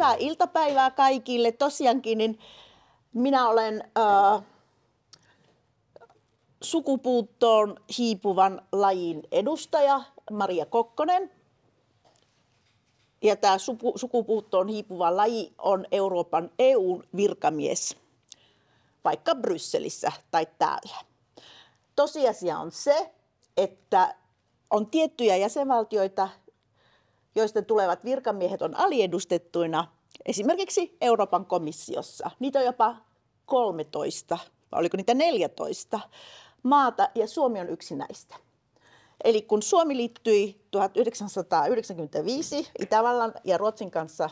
hyvää iltapäivää kaikille. Tosiaankin niin minä olen äh, sukupuuttoon hiipuvan lajin edustaja Maria Kokkonen. Ja tämä suku, sukupuuttoon hiipuva laji on Euroopan EU-virkamies, vaikka Brysselissä tai täällä. Tosiasia on se, että on tiettyjä jäsenvaltioita, joista tulevat virkamiehet on aliedustettuina esimerkiksi Euroopan komissiossa. Niitä on jopa 13, vai oliko niitä 14 maata, ja Suomi on yksi näistä. Eli kun Suomi liittyi 1995 Itävallan ja Ruotsin kanssa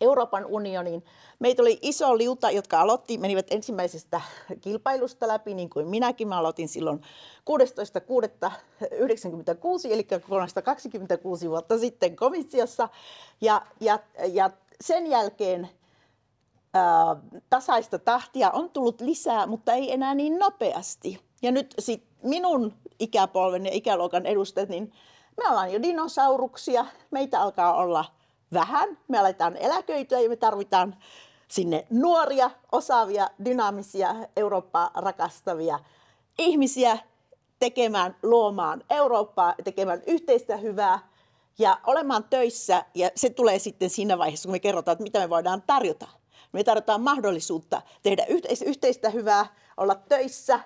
Euroopan unioniin. Meitä oli iso liuta, jotka aloitti, menivät ensimmäisestä kilpailusta läpi, niin kuin minäkin. Mä aloitin silloin 16.6.1996, eli 26 vuotta sitten komissiossa. Ja, ja, ja sen jälkeen ää, tasaista tahtia on tullut lisää, mutta ei enää niin nopeasti. Ja nyt sit minun ikäpolven ja ikäluokan edustajat, niin me ollaan jo dinosauruksia. Meitä alkaa olla vähän. Me aletaan eläköityä ja me tarvitaan sinne nuoria, osaavia, dynaamisia, Eurooppaa rakastavia ihmisiä tekemään, luomaan Eurooppaa, tekemään yhteistä hyvää ja olemaan töissä. Ja se tulee sitten siinä vaiheessa, kun me kerrotaan, että mitä me voidaan tarjota. Me tarjotaan mahdollisuutta tehdä yhteistä hyvää, olla töissä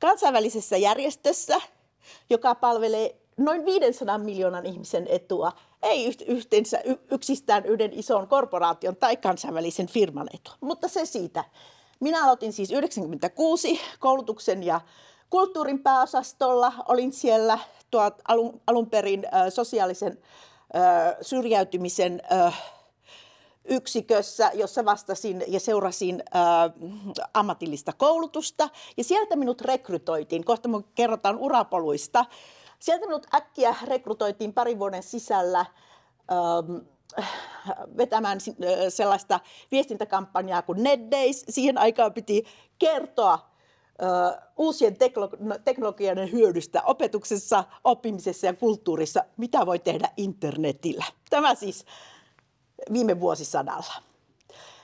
kansainvälisessä järjestössä, joka palvelee noin 500 miljoonan ihmisen etua, ei yhteensä yksistään yhden ison korporaation tai kansainvälisen firman etu. Mutta se siitä. Minä aloitin siis 96 koulutuksen ja kulttuurin pääosastolla. Olin siellä tuot alun, alun perin äh, sosiaalisen äh, syrjäytymisen äh, yksikössä, jossa vastasin ja seurasin äh, ammatillista koulutusta. Ja sieltä minut rekrytoitiin. Kohta kerrotaan urapoluista. Sieltä minut äkkiä rekrytoitiin parin vuoden sisällä ähm, vetämään äh, sellaista viestintäkampanjaa kuin NetDays. Siihen aikaan piti kertoa äh, uusien teknologioiden hyödystä opetuksessa, oppimisessa ja kulttuurissa, mitä voi tehdä internetillä. Tämä siis viime vuosisadalla.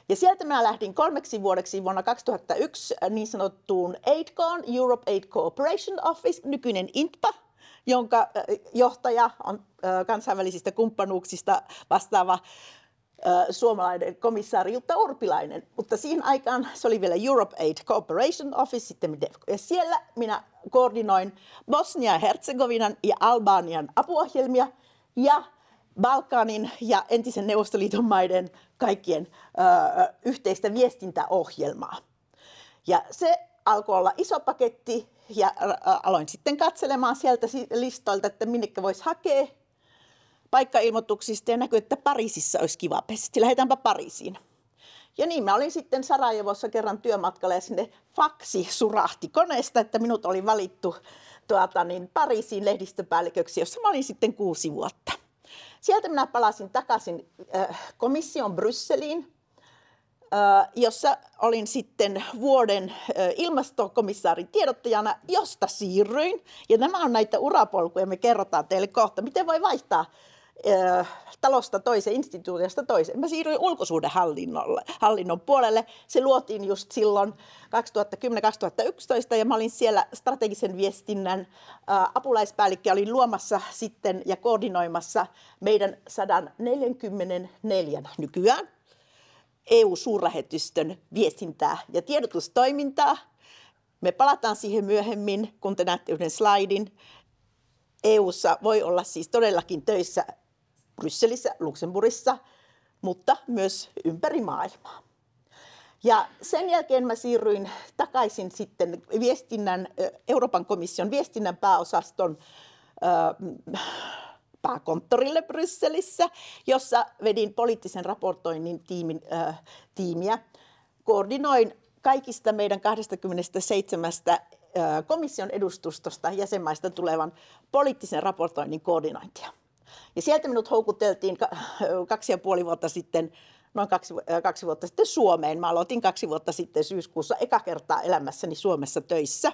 Ja sieltä mä lähdin kolmeksi vuodeksi vuonna 2001 niin sanottuun AIDCOon, Europe Aid Cooperation Office, nykyinen INTPA, jonka johtaja on kansainvälisistä kumppanuuksista vastaava suomalainen komissaari Jutta Urpilainen. Mutta siihen aikaan se oli vielä Europe Aid Cooperation Office, sitten Ja siellä minä koordinoin Bosnia ja Herzegovinan ja Albanian apuohjelmia ja Balkanin ja entisen Neuvostoliiton maiden kaikkien ö, yhteistä viestintäohjelmaa. Ja se alkoi olla iso paketti ja aloin sitten katselemaan sieltä listoilta, että minnekä voisi hakea paikkailmoituksista ja näkyi, että Pariisissa olisi kiva pesti. Lähdetäänpä Pariisiin. Ja niin mä olin sitten Sarajevossa kerran työmatkalla ja sinne faksi surahti koneesta, että minut oli valittu tuota, niin Pariisiin lehdistöpäälliköksi, jossa mä olin sitten kuusi vuotta. Sieltä minä palasin takaisin äh, komission Brysseliin jossa olin sitten vuoden ilmastokomissaarin tiedottajana, josta siirryin. Ja nämä on näitä urapolkuja, me kerrotaan teille kohta, miten voi vaihtaa talosta toiseen, instituutiosta toiseen. Mä siirryin ulkosuhdehallinnon puolelle. Se luotiin just silloin 2010-2011 ja mä olin siellä strategisen viestinnän apulaispäällikkö. Olin luomassa sitten ja koordinoimassa meidän 144 nykyään EU-suurlähetystön viestintää ja tiedotustoimintaa. Me palataan siihen myöhemmin, kun te näette yhden slaidin. EUssa voi olla siis todellakin töissä Brysselissä, Luxemburgissa, mutta myös ympäri maailmaa. Ja sen jälkeen mä siirryin takaisin sitten viestinnän, Euroopan komission viestinnän pääosaston pääkonttorille Brysselissä, jossa vedin poliittisen raportoinnin tiimin, äh, tiimiä. Koordinoin kaikista meidän 27 äh, komission edustustosta jäsenmaista tulevan poliittisen raportoinnin koordinointia. Ja sieltä minut houkuteltiin kaksi ja puoli vuotta sitten, noin kaksi, äh, kaksi vuotta sitten Suomeen. Mä aloitin kaksi vuotta sitten syyskuussa eka kertaa elämässäni Suomessa töissä.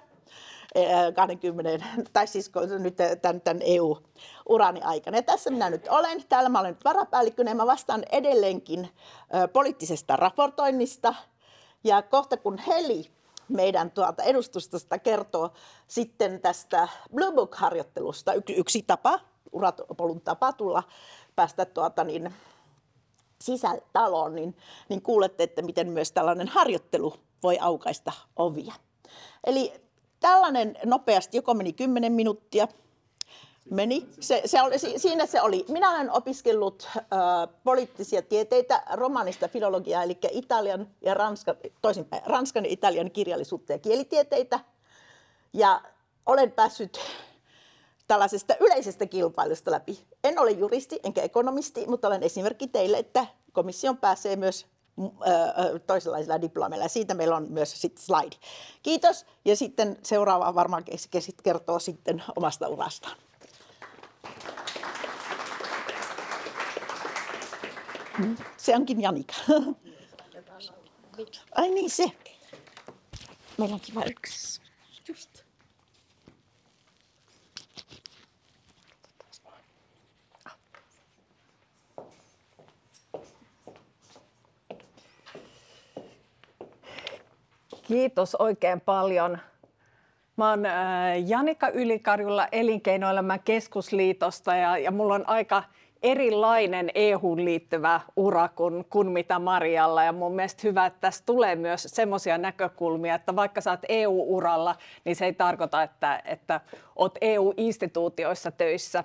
20, tai siis nyt tämän, tämän EU-urani aikana. Ja tässä minä nyt olen. Täällä mä olen nyt varapäällikkönä ja mä vastaan edelleenkin poliittisesta raportoinnista. Ja kohta kun Heli meidän tuolta edustustosta kertoo sitten tästä Blue Book-harjoittelusta, yksi, yksi tapa, urapolun tapa tulla päästä tuota niin, sisälle taloon, niin, niin kuulette, että miten myös tällainen harjoittelu voi aukaista ovia. Eli tällainen nopeasti, joko meni 10 minuuttia, meni. Se, se oli, siinä se oli. Minä olen opiskellut äh, poliittisia tieteitä, romanista filologiaa, eli Italian ja Ranskan, toisinpäin, Ranskan ja Italian kirjallisuutta ja kielitieteitä. Ja olen päässyt tällaisesta yleisestä kilpailusta läpi. En ole juristi enkä ekonomisti, mutta olen esimerkki teille, että komission pääsee myös toisenlaisilla diplomeilla. Siitä meillä on myös sit slide. Kiitos. Ja sitten seuraava varmaan kertoo sitten omasta urastaan. Se onkin Janika. Ai niin se. Meillä on kiva yksi. Just. Kiitos oikein paljon. Mä oon äh, Janika Ylikarjulla Elinkeinoelämän keskusliitosta ja, ja mulla on aika erilainen EU liittyvä ura kuin, kuin mitä Marialla. Ja mun mielestä hyvä, että tässä tulee myös semmoisia näkökulmia, että vaikka sä oot EU-uralla, niin se ei tarkoita, että, että oot EU-instituutioissa töissä.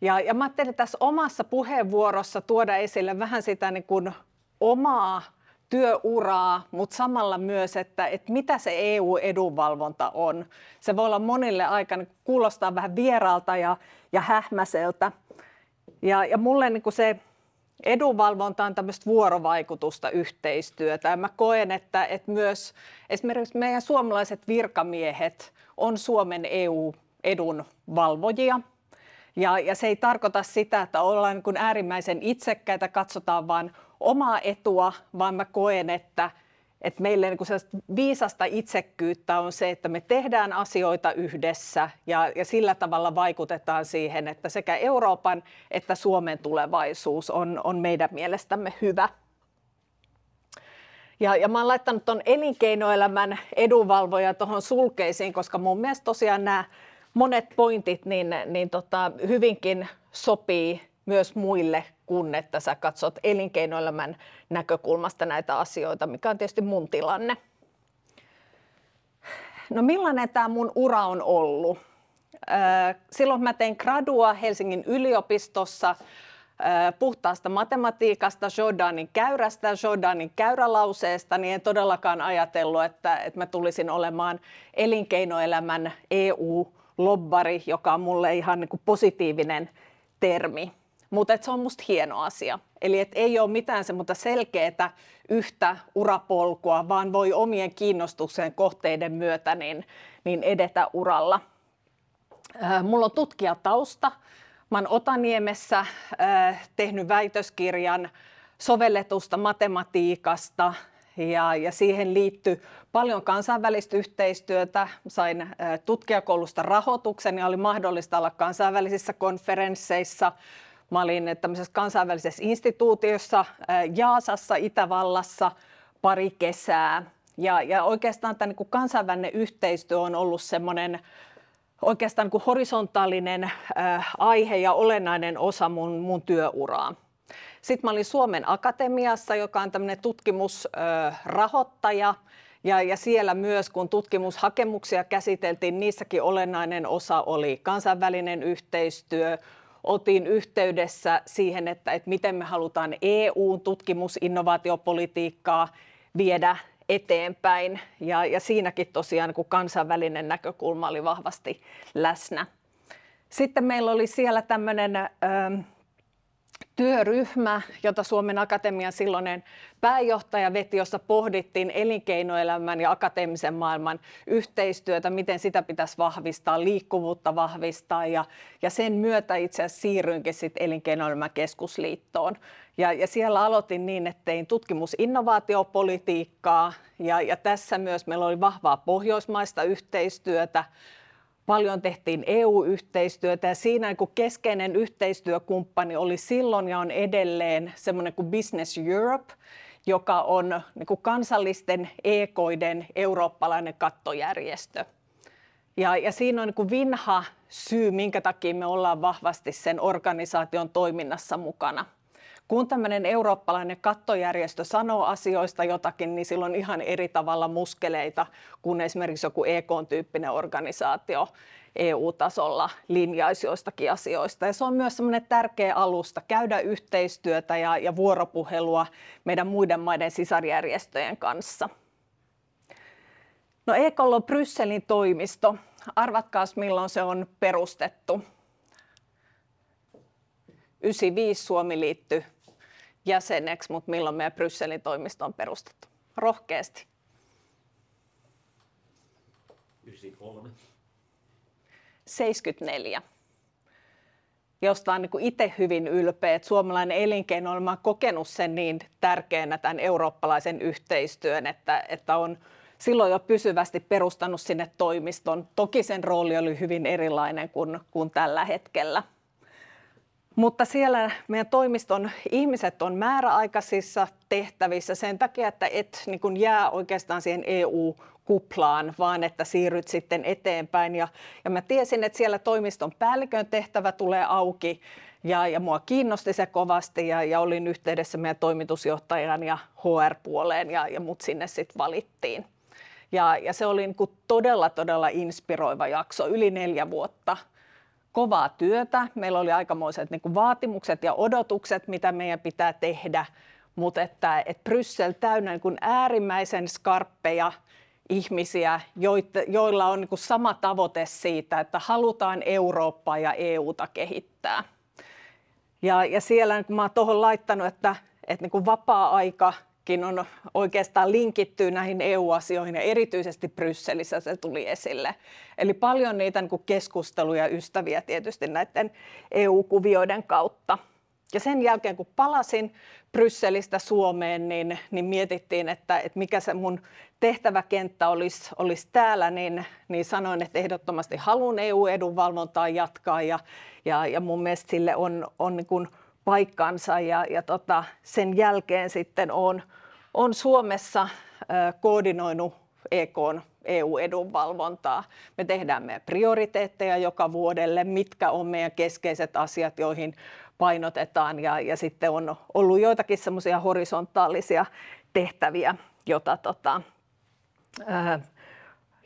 Ja, ja mä ajattelin tässä omassa puheenvuorossa tuoda esille vähän sitä niin kuin omaa työuraa, mutta samalla myös, että, että mitä se EU-edunvalvonta on. Se voi olla monille aika, niin kuulostaa vähän vieraalta ja, ja hähmäseltä. Ja, ja mulle niin se edunvalvonta on tämmöistä vuorovaikutusta, yhteistyötä. Ja mä koen, että, että myös esimerkiksi meidän suomalaiset virkamiehet on Suomen EU-edun valvojia. Ja, ja se ei tarkoita sitä, että ollaan niin kuin äärimmäisen itsekkäitä, katsotaan vain omaa etua, vaan mä koen, että, että meille niin viisasta itsekkyyttä on se, että me tehdään asioita yhdessä ja, ja sillä tavalla vaikutetaan siihen, että sekä Euroopan että Suomen tulevaisuus on, on meidän mielestämme hyvä. Ja, ja mä oon laittanut tuon elinkeinoelämän edunvalvoja tuohon sulkeisiin, koska mun mielestä tosiaan nämä monet pointit niin, niin tota, hyvinkin sopii myös muille kuin että sä katsot elinkeinoelämän näkökulmasta näitä asioita, mikä on tietysti mun tilanne. No millainen tämä mun ura on ollut? Silloin mä tein gradua Helsingin yliopistossa puhtaasta matematiikasta, Jordanin käyrästä, Jordanin käyrälauseesta, niin en todellakaan ajatellut, että, että mä tulisin olemaan elinkeinoelämän EU-lobbari, joka on mulle ihan niin kuin positiivinen termi. Mutta se on musta hieno asia. Eli et ei ole mitään semmoista selkeää yhtä urapolkua, vaan voi omien kiinnostuksen kohteiden myötä niin, niin edetä uralla. Mulla on tutkijatausta. Mä oon Otaniemessä tehnyt väitöskirjan sovelletusta matematiikasta ja, ja siihen liittyy paljon kansainvälistä yhteistyötä. Sain tutkijakoulusta rahoituksen ja oli mahdollista olla kansainvälisissä konferensseissa Mä olin tämmöisessä kansainvälisessä instituutiossa Jaasassa, Itävallassa pari kesää. Ja, ja oikeastaan tämä niin kansainvälinen yhteistyö on ollut semmoinen oikeastaan niin horisontaalinen äh, aihe ja olennainen osa mun, mun työuraa. Sitten mä olin Suomen Akatemiassa, joka on tämmöinen tutkimusrahoittaja. Äh, ja, ja siellä myös, kun tutkimushakemuksia käsiteltiin, niissäkin olennainen osa oli kansainvälinen yhteistyö, oltiin yhteydessä siihen, että, että miten me halutaan EU-tutkimusinnovaatiopolitiikkaa viedä eteenpäin. Ja, ja siinäkin tosiaan kun kansainvälinen näkökulma oli vahvasti läsnä. Sitten meillä oli siellä tämmöinen työryhmä, jota Suomen Akatemian silloinen pääjohtaja veti, jossa pohdittiin elinkeinoelämän ja akateemisen maailman yhteistyötä, miten sitä pitäisi vahvistaa, liikkuvuutta vahvistaa. Ja, ja sen myötä itse asiassa siirryinkin sitten elinkeinoelämän keskusliittoon. Ja, ja siellä aloitin niin, että tein tutkimusinnovaatiopolitiikkaa. Ja, ja tässä myös meillä oli vahvaa pohjoismaista yhteistyötä, Paljon tehtiin EU-yhteistyötä ja siinä niin keskeinen yhteistyökumppani oli silloin ja on edelleen semmoinen kuin Business Europe, joka on niin kuin kansallisten ekoiden eurooppalainen kattojärjestö. Ja, ja siinä on niin kuin vinha syy, minkä takia me ollaan vahvasti sen organisaation toiminnassa mukana kun tämmöinen eurooppalainen kattojärjestö sanoo asioista jotakin, niin silloin ihan eri tavalla muskeleita kuin esimerkiksi joku EK-tyyppinen organisaatio EU-tasolla linjaisi joistakin asioista. Ja se on myös semmoinen tärkeä alusta käydä yhteistyötä ja, ja vuoropuhelua meidän muiden maiden sisarjärjestöjen kanssa. No EKlla on Brysselin toimisto. Arvatkaas milloin se on perustettu. 95 Suomi liittyi jäseneksi, mutta milloin meidän Brysselin toimisto on perustettu? Rohkeasti. 93. 74 josta on niin itse hyvin ylpeä, että suomalainen elinkeinoelämä on kokenut sen niin tärkeänä tämän eurooppalaisen yhteistyön, että, että on silloin jo pysyvästi perustanut sinne toimiston. Toki sen rooli oli hyvin erilainen kuin, kuin tällä hetkellä. Mutta siellä meidän toimiston ihmiset on määräaikaisissa tehtävissä sen takia, että et niin jää oikeastaan siihen EU-kuplaan, vaan että siirryt sitten eteenpäin. Ja, ja mä tiesin, että siellä toimiston päällikön tehtävä tulee auki ja, ja mua kiinnosti se kovasti ja, ja olin yhteydessä meidän toimitusjohtajan ja HR-puoleen ja, ja mut sinne sitten valittiin. Ja, ja se oli niin todella, todella inspiroiva jakso, yli neljä vuotta – kovaa työtä. Meillä oli aikamoiset niin kuin vaatimukset ja odotukset, mitä meidän pitää tehdä, mutta että, että Bryssel täynnä niin kuin äärimmäisen skarppeja ihmisiä, joilla on niin kuin sama tavoite siitä, että halutaan Eurooppaa ja EUta kehittää. Ja, ja siellä kun mä oon tuohon laittanut, että, että niin kuin vapaa-aika on oikeastaan linkittyy näihin EU-asioihin ja erityisesti Brysselissä se tuli esille. Eli paljon niitä niin keskusteluja ja ystäviä tietysti näiden EU-kuvioiden kautta. Ja sen jälkeen kun palasin Brysselistä Suomeen, niin, niin mietittiin, että, että mikä se mun tehtäväkenttä olisi, olisi täällä, niin, niin sanoin, että ehdottomasti haluan EU-edunvalvontaa jatkaa ja, ja, ja mun mielestä sille on, on niin kuin paikkansa ja, ja tota, sen jälkeen sitten on, on Suomessa koordinoinut EK EU-edunvalvontaa. Me tehdään meidän prioriteetteja joka vuodelle, mitkä on meidän keskeiset asiat, joihin painotetaan ja, ja sitten on ollut joitakin semmoisia horisontaalisia tehtäviä, jota, tota, äh,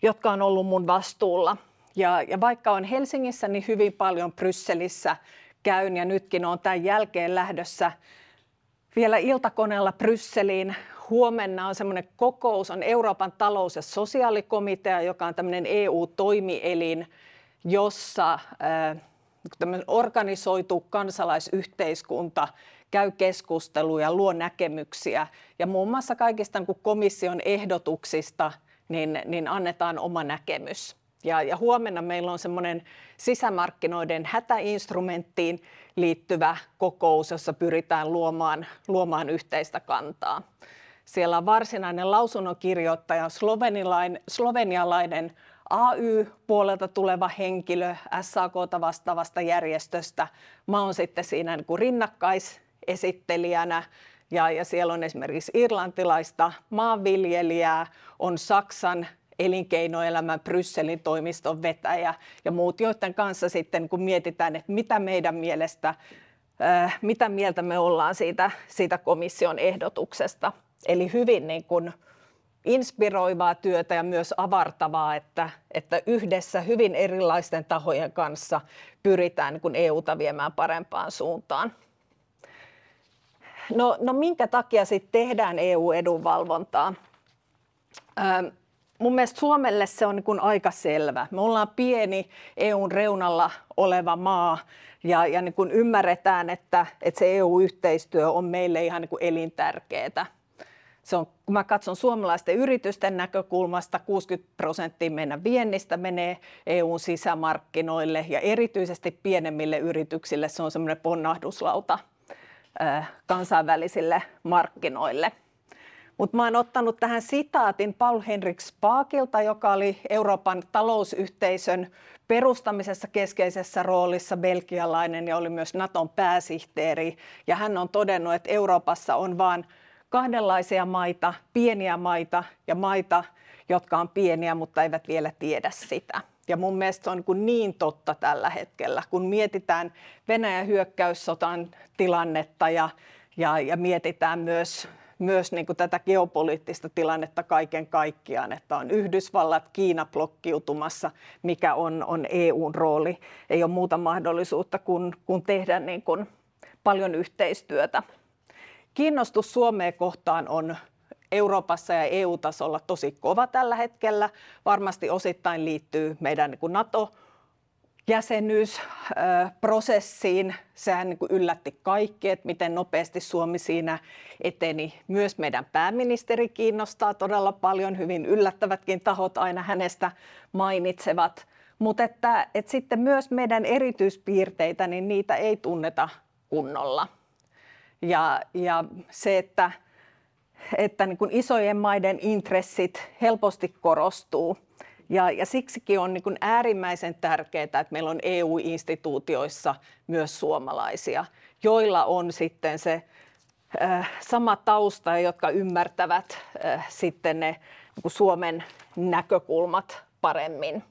jotka on ollut mun vastuulla. Ja, ja vaikka on Helsingissä, niin hyvin paljon Brysselissä käyn ja nytkin on tämän jälkeen lähdössä vielä iltakoneella Brysseliin. Huomenna on semmoinen kokous, on Euroopan talous- ja sosiaalikomitea, joka on tämmöinen EU-toimielin, jossa äh, organisoitu kansalaisyhteiskunta käy keskusteluja, luo näkemyksiä ja muun muassa kaikista niin komission ehdotuksista niin, niin annetaan oma näkemys. Ja, ja huomenna meillä on semmoinen sisämarkkinoiden hätäinstrumenttiin liittyvä kokous, jossa pyritään luomaan, luomaan yhteistä kantaa. Siellä on varsinainen lausunnokirjoittaja, slovenialainen AY-puolelta tuleva henkilö SAKta vastaavasta järjestöstä. Mä oon sitten siinä niin kuin rinnakkaisesittelijänä ja, ja siellä on esimerkiksi irlantilaista maanviljelijää, on Saksan elinkeinoelämän Brysselin toimiston vetäjä ja muut, joiden kanssa sitten kun mietitään, että mitä meidän mielestä, äh, mitä mieltä me ollaan siitä, siitä komission ehdotuksesta. Eli hyvin niin kuin inspiroivaa työtä ja myös avartavaa, että, että yhdessä hyvin erilaisten tahojen kanssa pyritään niin kuin EUta viemään parempaan suuntaan. No, no minkä takia sitten tehdään EU-edunvalvontaa? Ähm, mun mielestä Suomelle se on niin aika selvä. Me ollaan pieni EUn reunalla oleva maa ja, ja niin kuin ymmärretään, että, että se EU-yhteistyö on meille ihan niin kuin elintärkeää. Se on, kun mä katson suomalaisten yritysten näkökulmasta, 60 prosenttia meidän viennistä menee EUn sisämarkkinoille ja erityisesti pienemmille yrityksille se on semmoinen ponnahduslauta kansainvälisille markkinoille. Mutta mä oon ottanut tähän sitaatin Paul Henrik Spaakilta, joka oli Euroopan talousyhteisön perustamisessa keskeisessä roolissa belgialainen ja oli myös Naton pääsihteeri. Ja hän on todennut, että Euroopassa on vain kahdenlaisia maita, pieniä maita ja maita, jotka on pieniä, mutta eivät vielä tiedä sitä. Ja mun mielestä se on niin, niin totta tällä hetkellä, kun mietitään Venäjän hyökkäyssotan tilannetta ja, ja, ja mietitään myös, myös niin kuin tätä geopoliittista tilannetta kaiken kaikkiaan, että on Yhdysvallat, Kiina blokkiutumassa, mikä on, on EUn rooli. Ei ole muuta mahdollisuutta kuin, kuin tehdä niin kuin paljon yhteistyötä. Kiinnostus Suomeen kohtaan on Euroopassa ja EU-tasolla tosi kova tällä hetkellä. Varmasti osittain liittyy meidän niin NATO jäsenyysprosessiin. Sehän niin kuin yllätti kaikki, että miten nopeasti Suomi siinä eteni. Myös meidän pääministeri kiinnostaa todella paljon. Hyvin yllättävätkin tahot aina hänestä mainitsevat. Mutta että, että sitten myös meidän erityispiirteitä, niin niitä ei tunneta kunnolla. Ja, ja se, että että niin kuin isojen maiden intressit helposti korostuu. Ja, ja siksikin on niin kuin äärimmäisen tärkeää, että meillä on EU-instituutioissa myös suomalaisia, joilla on sitten se äh, sama tausta, jotka ymmärtävät äh, sitten ne niin Suomen näkökulmat paremmin.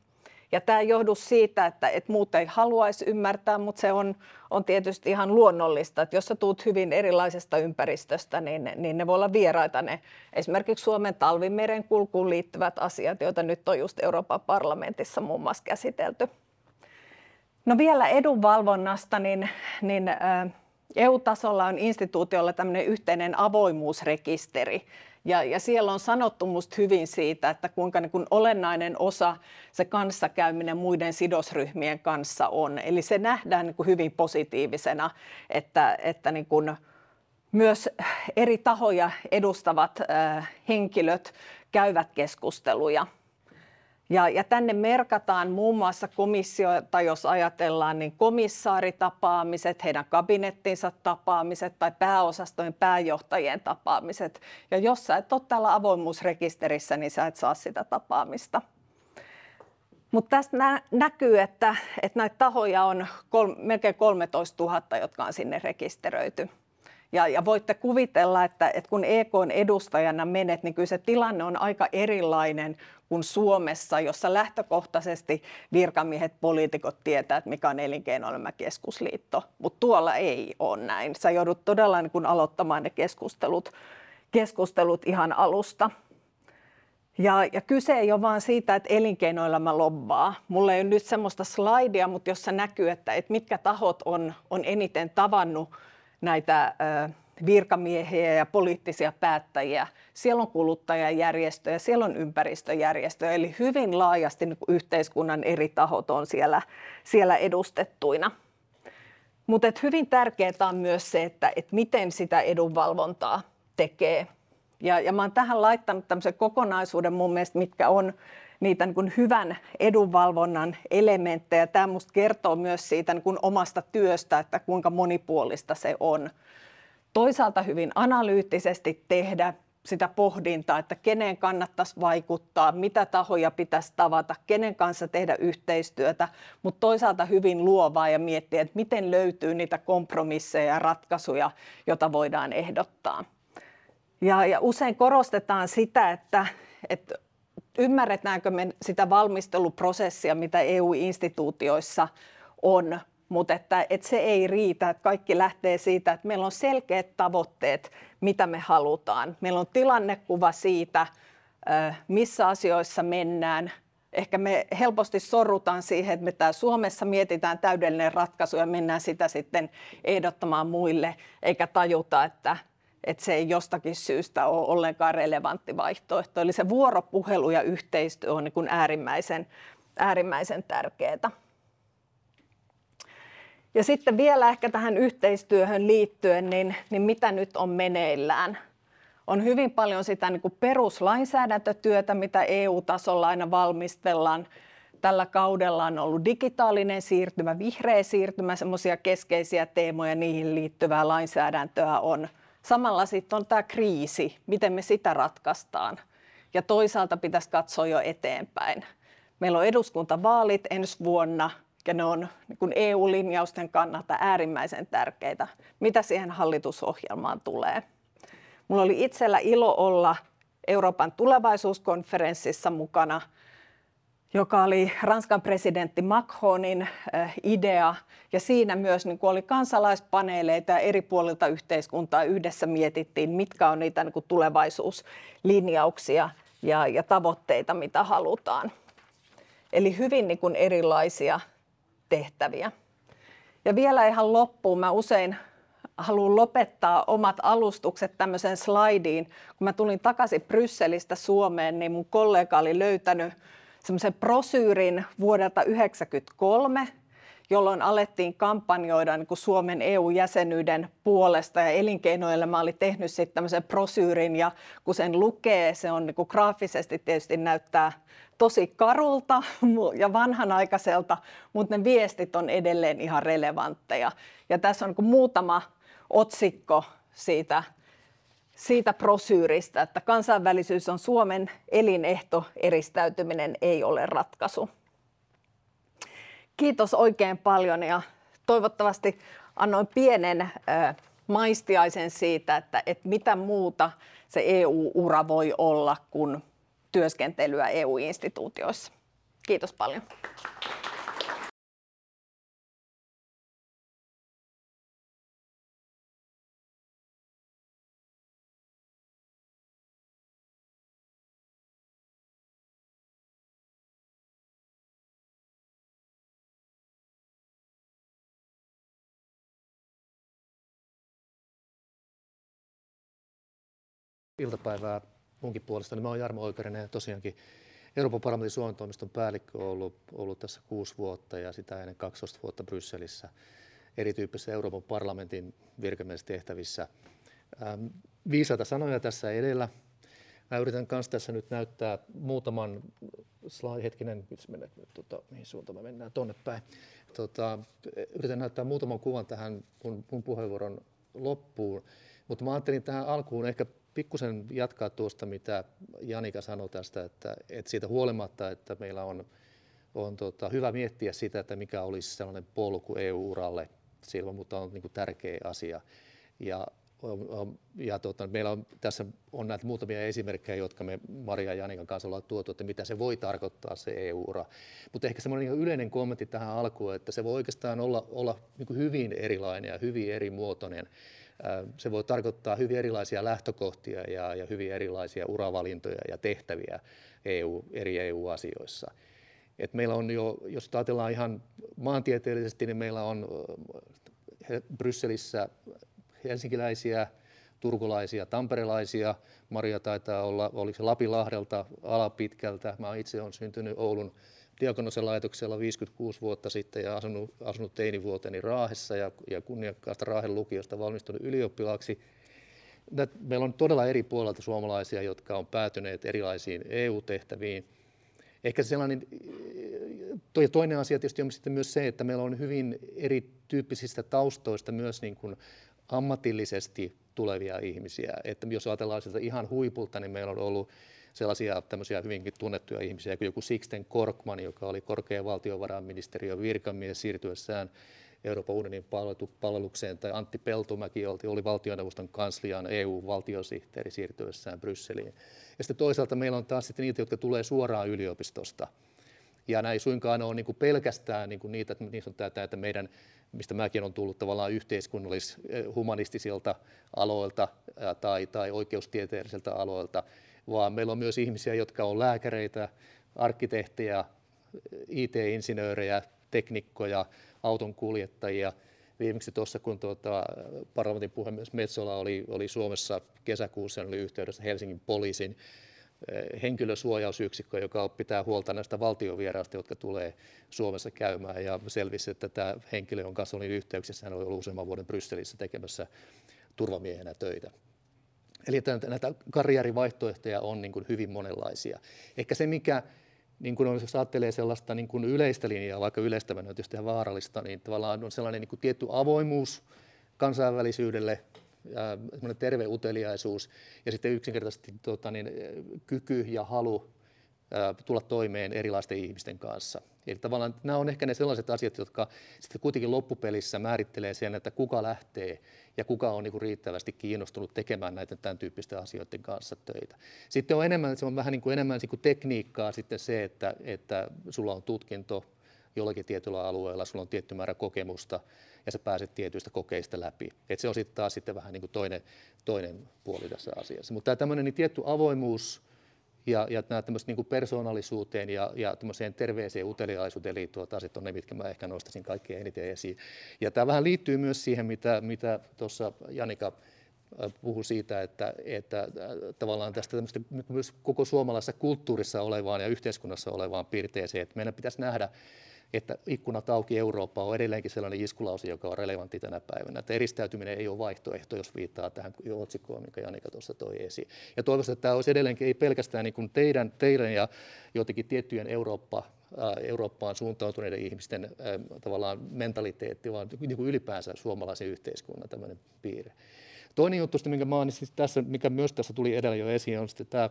Ja tämä ei johdu siitä, että, että muut ei haluaisi ymmärtää, mutta se on, on tietysti ihan luonnollista, että jos sä tuut hyvin erilaisesta ympäristöstä, niin, niin ne voi olla vieraita ne esimerkiksi Suomen talvimeren kulkuun liittyvät asiat, joita nyt on just Euroopan parlamentissa muun muassa käsitelty. No vielä edunvalvonnasta, niin, niin EU-tasolla on instituutiolla tämmöinen yhteinen avoimuusrekisteri, ja, ja siellä on sanottu musta hyvin siitä, että kuinka niin kuin olennainen osa se kanssakäyminen muiden sidosryhmien kanssa on. Eli se nähdään niin kuin hyvin positiivisena, että, että niin kuin myös eri tahoja edustavat äh, henkilöt käyvät keskusteluja ja, ja tänne merkataan muun muassa komissiota, jos ajatellaan, niin komissaaritapaamiset, heidän kabinettinsa tapaamiset tai pääosastojen pääjohtajien tapaamiset. Ja jos sä et ole täällä avoimuusrekisterissä, niin sä et saa sitä tapaamista. Mutta tästä nä- näkyy, että, että näitä tahoja on kol- melkein 13 000, jotka on sinne rekisteröity. Ja, ja voitte kuvitella, että, että kun EK edustajana menet, niin kyllä se tilanne on aika erilainen kuin Suomessa, jossa lähtökohtaisesti virkamiehet, poliitikot tietää, että mikä on elinkeinoelämän keskusliitto. Mutta tuolla ei ole näin. Sä joudut todella niin kun aloittamaan ne keskustelut, keskustelut ihan alusta. Ja, ja kyse ei ole vain siitä, että elinkeinoelämä lobbaa. Mulla ei ole nyt semmoista slaidia, mutta jossa näkyy, että, että mitkä tahot on, on eniten tavannut näitä virkamiehiä ja poliittisia päättäjiä. Siellä on kuluttajajärjestöjä, siellä on ympäristöjärjestöjä, eli hyvin laajasti niin yhteiskunnan eri tahot on siellä, siellä edustettuina. Mutta hyvin tärkeää on myös se, että et miten sitä edunvalvontaa tekee. Ja, ja mä oon tähän laittanut tämmöisen kokonaisuuden mun mielestä, mitkä on niitä niin kuin hyvän edunvalvonnan elementtejä. Tämä minusta kertoo myös siitä niin kuin omasta työstä, että kuinka monipuolista se on. Toisaalta hyvin analyyttisesti tehdä sitä pohdintaa, että kenen kannattaisi vaikuttaa, mitä tahoja pitäisi tavata, kenen kanssa tehdä yhteistyötä, mutta toisaalta hyvin luovaa ja miettiä, että miten löytyy niitä kompromisseja ja ratkaisuja, joita voidaan ehdottaa. Ja, ja usein korostetaan sitä, että, että ymmärretäänkö me sitä valmisteluprosessia, mitä EU-instituutioissa on, mutta että, että se ei riitä. Että kaikki lähtee siitä, että meillä on selkeät tavoitteet, mitä me halutaan. Meillä on tilannekuva siitä, missä asioissa mennään. Ehkä me helposti sorrutaan siihen, että me täällä Suomessa mietitään täydellinen ratkaisu ja mennään sitä sitten ehdottamaan muille, eikä tajuta, että että se ei jostakin syystä ole ollenkaan relevantti vaihtoehto. Eli se vuoropuhelu ja yhteistyö on niin kuin äärimmäisen, äärimmäisen tärkeää. Ja sitten vielä ehkä tähän yhteistyöhön liittyen, niin, niin mitä nyt on meneillään? On hyvin paljon sitä niin kuin peruslainsäädäntötyötä, mitä EU-tasolla aina valmistellaan. Tällä kaudella on ollut digitaalinen siirtymä, vihreä siirtymä, semmoisia keskeisiä teemoja, niihin liittyvää lainsäädäntöä on. Samalla sitten on tämä kriisi, miten me sitä ratkaistaan. Ja toisaalta pitäisi katsoa jo eteenpäin. Meillä on eduskuntavaalit ensi vuonna – ja ne on niin EU-linjausten kannalta äärimmäisen tärkeitä. Mitä siihen hallitusohjelmaan tulee? Mulla oli itsellä ilo olla Euroopan tulevaisuuskonferenssissa mukana, joka oli Ranskan presidentti Macronin äh, idea. Ja siinä myös niin oli kansalaispaneeleita ja eri puolilta yhteiskuntaa yhdessä mietittiin, mitkä on niitä niin tulevaisuuslinjauksia ja, ja tavoitteita, mitä halutaan. Eli hyvin niin erilaisia tehtäviä. Ja vielä ihan loppuun, mä usein haluan lopettaa omat alustukset tämmöiseen slaidiin. Kun mä tulin takaisin Brysselistä Suomeen, niin mun kollega oli löytänyt semmoisen prosyyrin vuodelta 1993, jolloin alettiin kampanjoida niin kuin Suomen EU-jäsenyyden puolesta ja elinkeinoelämä oli tehnyt sitten tämmöisen prosyyrin ja kun sen lukee, se on niin kuin graafisesti tietysti näyttää tosi karulta ja vanhanaikaiselta, mutta ne viestit on edelleen ihan relevantteja. Ja tässä on niin muutama otsikko siitä, siitä prosyyristä, että kansainvälisyys on Suomen elinehto, eristäytyminen ei ole ratkaisu. Kiitos oikein paljon ja toivottavasti annoin pienen maistiaisen siitä, että, että mitä muuta se EU-ura voi olla kuin työskentelyä EU-instituutioissa. Kiitos paljon. Iltapäivää munkin puolesta. Niin mä oon Jarmo Oikerinen ja tosiaankin Euroopan parlamentin Suomen toimiston päällikkö on ollut, ollut tässä kuusi vuotta ja sitä ennen 12 vuotta Brysselissä erityyppisissä Euroopan parlamentin virkamiestehtävissä. Ähm, viisaita sanoja tässä edellä. Mä yritän myös tässä nyt näyttää muutaman slide, hetkinen, mennä, tota, mihin suuntaan me mennään, tonne päin. Tota, yritän näyttää muutaman kuvan tähän mun, mun puheenvuoron loppuun, mutta mä ajattelin tähän alkuun ehkä pikkusen jatkaa tuosta, mitä Janika sanoi tästä, että, että siitä huolimatta, että meillä on, on tota, hyvä miettiä sitä, että mikä olisi sellainen polku EU-uralle, silloin, mutta on niin kuin tärkeä asia. Ja, ja tota, meillä on tässä on näitä muutamia esimerkkejä, jotka me Maria ja Janikan kanssa ollaan tuotu, että mitä se voi tarkoittaa se EU-ura. Mutta ehkä semmoinen niin yleinen kommentti tähän alkuun, että se voi oikeastaan olla, olla niin hyvin erilainen ja hyvin eri muotoinen se voi tarkoittaa hyvin erilaisia lähtökohtia ja, ja hyvin erilaisia uravalintoja ja tehtäviä EU, eri EU-asioissa. Et meillä on jo, jos ajatellaan ihan maantieteellisesti, niin meillä on Brysselissä helsinkiläisiä, turkulaisia, tamperelaisia. Maria taitaa olla, oliko se Lapinlahdelta, Alapitkältä. Mä itse olen syntynyt Oulun Diakonosen laitoksella 56 vuotta sitten ja asunut, asunut teinivuoteni Raahessa ja, ja kunniakkaasta Raahen lukiosta valmistunut ylioppilaaksi. Meillä on todella eri puolelta suomalaisia, jotka on päätyneet erilaisiin EU-tehtäviin. Ehkä sellainen, toinen asia tietysti on sitten myös se, että meillä on hyvin erityyppisistä taustoista myös niin kuin ammatillisesti tulevia ihmisiä. Että jos ajatellaan sitä ihan huipulta, niin meillä on ollut sellaisia tämmöisiä hyvinkin tunnettuja ihmisiä kuin joku Sixten Korkman, joka oli korkea valtiovarainministeriön virkamies siirtyessään Euroopan unionin palvelukseen, tai Antti Peltomäki oli valtioneuvoston kanslian EU-valtiosihteeri siirtyessään Brysseliin. Ja sitten toisaalta meillä on taas sitten niitä, jotka tulee suoraan yliopistosta. Ja näin suinkaan ole niin pelkästään niin niitä, niin sanotaan, että meidän, mistä mäkin on tullut tavallaan yhteiskunnallis-humanistisilta aloilta tai, tai oikeustieteellisiltä aloilta, vaan meillä on myös ihmisiä, jotka on lääkäreitä, arkkitehtejä, IT-insinöörejä, teknikkoja, auton kuljettajia. viimeksi tuossa, kun tuota, parlamentin puhemies Metsola oli, oli Suomessa kesäkuussa, oli yhteydessä Helsingin poliisin eh, henkilösuojausyksikkö, joka pitää huolta näistä valtiovieraista, jotka tulee Suomessa käymään. Ja selvisi, että tämä henkilö, jonka kanssa olin yhteyksissä, hän oli ollut useamman vuoden Brysselissä tekemässä turvamiehenä töitä. Eli näitä karrierivaihtoehtoja on niin kuin hyvin monenlaisia. Ehkä se, mikä niin kuin on, jos ajattelee sellaista niin kuin yleistä linjaa, vaikka yleistävänä on tietysti vaarallista, niin tavallaan on sellainen niin kuin tietty avoimuus kansainvälisyydelle, terve uteliaisuus ja sitten yksinkertaisesti tota, niin, kyky ja halu tulla toimeen erilaisten ihmisten kanssa. Eli tavallaan nämä on ehkä ne sellaiset asiat, jotka sitten kuitenkin loppupelissä määrittelee sen, että kuka lähtee ja kuka on niin riittävästi kiinnostunut tekemään näitä tämän tyyppisten asioiden kanssa töitä. Sitten on enemmän, se on vähän niin kuin enemmän niin kuin tekniikkaa sitten se, että, että sulla on tutkinto jollakin tietyllä alueella, sulla on tietty määrä kokemusta ja sä pääset tietyistä kokeista läpi. Et se on sitten taas sitten vähän niin kuin toinen, toinen puoli tässä asiassa. Mutta tämä tämmöinen niin tietty avoimuus, ja, ja nämä niin persoonallisuuteen ja, ja terveeseen uteliaisuuteen liittyvät asiat on ne, mitkä mä ehkä nostaisin kaikkein eniten esiin. Ja tämä vähän liittyy myös siihen, mitä, mitä tuossa Janika äh, puhui siitä, että, että äh, tavallaan tästä myös koko suomalaisessa kulttuurissa olevaan ja yhteiskunnassa olevaan piirteeseen, että meidän pitäisi nähdä että ikkunat auki Eurooppa on edelleenkin sellainen iskulause, joka on relevantti tänä päivänä. Että eristäytyminen ei ole vaihtoehto, jos viittaa tähän otsikkoon, mikä Janika tuossa toi esiin. Ja toivoisin, että tämä olisi edelleenkin ei pelkästään niin kuin teidän, teidän ja jotenkin tiettyjen Eurooppa, Eurooppaan suuntautuneiden ihmisten tavallaan mentaliteetti, vaan niin kuin ylipäänsä suomalaisen yhteiskunnan tämmöinen piirre. Toinen juttu, minkä mainitsin tässä, mikä myös tässä tuli edellä jo esiin, on sitten tämä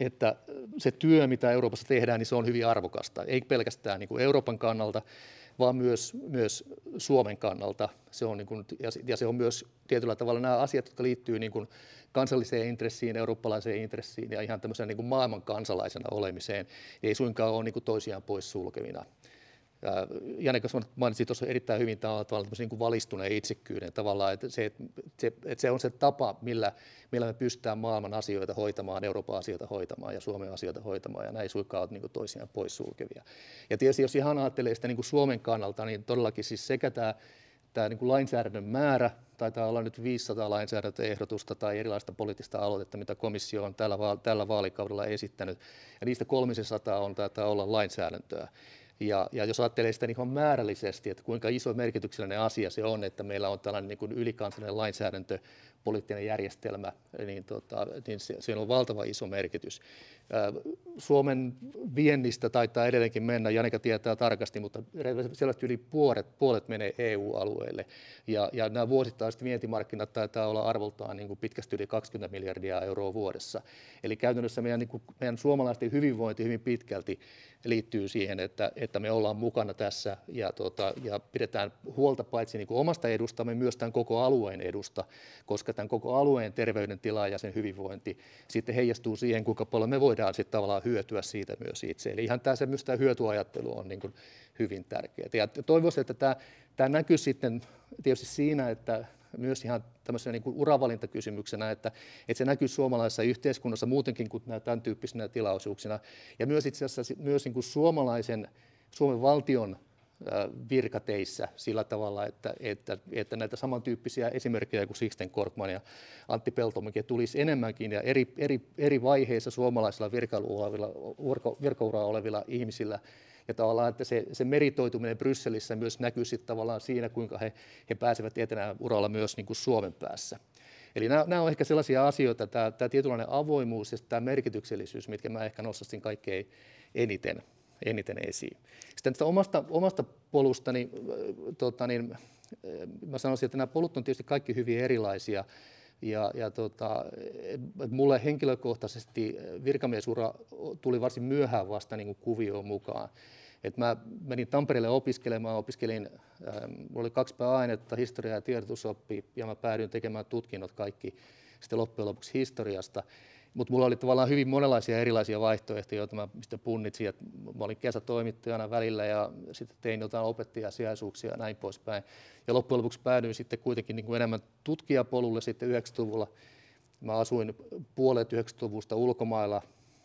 että se työ, mitä Euroopassa tehdään, niin se on hyvin arvokasta. Ei pelkästään niin kuin Euroopan kannalta, vaan myös, myös Suomen kannalta. Se on niin kuin, ja, se on myös tietyllä tavalla nämä asiat, jotka liittyy niin kuin kansalliseen intressiin, eurooppalaiseen intressiin ja ihan tämmöisen niin kuin maailman kansalaisena olemiseen, ei suinkaan ole niin kuin toisiaan pois sulkevina. Janne mainitsi tuossa erittäin hyvin tavallaan niin kuin valistuneen itsekkyyden tavallaan, että se, että se, että se on se tapa, millä, millä me pystytään maailman asioita hoitamaan, Euroopan asioita hoitamaan ja Suomen asioita hoitamaan, ja näin suinkaan niin kuin toisiaan poissulkevia. Ja tietysti jos ihan ajattelee sitä niin kuin Suomen kannalta, niin todellakin siis sekä tämä tämä niin kuin lainsäädännön määrä, taitaa olla nyt 500 lainsäädäntöehdotusta tai erilaista poliittista aloitetta, mitä komissio on tällä, tällä vaalikaudella esittänyt, ja niistä 300 on taitaa olla lainsäädäntöä. Ja, ja jos ajattelee sitä niin määrällisesti, että kuinka iso merkityksellinen asia se on, että meillä on tällainen niin kuin ylikansallinen lainsäädäntö, poliittinen järjestelmä, niin, tota, niin se on valtava iso merkitys. Suomen viennistä taitaa edelleenkin mennä, Janika tietää tarkasti, mutta selvästi yli puolet, puolet menee EU-alueelle. Ja, ja nämä vuosittaiset vientimarkkinat taitaa olla arvoltaan niin kuin pitkästi yli 20 miljardia euroa vuodessa. Eli käytännössä meidän, niin kuin, meidän suomalaisten hyvinvointi hyvin pitkälti liittyy siihen, että, että me ollaan mukana tässä ja, tota, ja pidetään huolta paitsi niin kuin omasta edustamme, myös tämän koko alueen edusta, koska tämän koko alueen terveydentila ja sen hyvinvointi sitten heijastuu siihen, kuinka paljon me voidaan sitten tavallaan hyötyä siitä myös itse. Eli ihan tämä semmoista hyötyajattelu on niin kuin hyvin tärkeää. Ja toivoisin, että tämä, tämä näkyy sitten tietysti siinä, että myös ihan tämmöisenä niin kuin uravalintakysymyksenä, että, että se näkyy suomalaisessa yhteiskunnassa muutenkin kuin tämän tyyppisinä tilaisuuksina. Ja myös itse asiassa myös niin kuin suomalaisen, Suomen valtion virkateissä sillä tavalla, että, että, että näitä samantyyppisiä esimerkkejä kuin Sixten Korkman ja Antti Peltomäki tulisi enemmänkin ja eri, eri, eri vaiheissa suomalaisilla virkauraa olevilla ihmisillä ja tavallaan, että se, se meritoituminen Brysselissä myös näkyy sitten tavallaan siinä, kuinka he, he pääsevät etenään uralla myös niin kuin Suomen päässä. Eli nämä, nämä on ehkä sellaisia asioita, tämä, tämä tietynlainen avoimuus ja tämä merkityksellisyys, mitkä mä ehkä nostaisin kaikkein eniten, eniten esiin. Sitten tästä omasta, omasta polustani, tota niin, mä sanoisin, että nämä polut on tietysti kaikki hyvin erilaisia, ja, ja tota, mulle henkilökohtaisesti virkamiesura tuli varsin myöhään vasta niin kuvioon mukaan. Et mä menin Tampereelle opiskelemaan, opiskelin, ähm, oli kaksi pääainetta, historia ja tiedotusoppi, ja mä päädyin tekemään tutkinnot kaikki sitten loppujen lopuksi historiasta. Mutta mulla oli tavallaan hyvin monenlaisia erilaisia vaihtoehtoja, joita mä mistä punnitsin. Et mä olin kesätoimittajana välillä ja sitten tein jotain opettajasijaisuuksia ja näin poispäin. Ja loppujen lopuksi päädyin sitten kuitenkin niin kuin enemmän tutkijapolulle sitten 90-luvulla. Mä asuin puolet 90-luvusta ulkomailla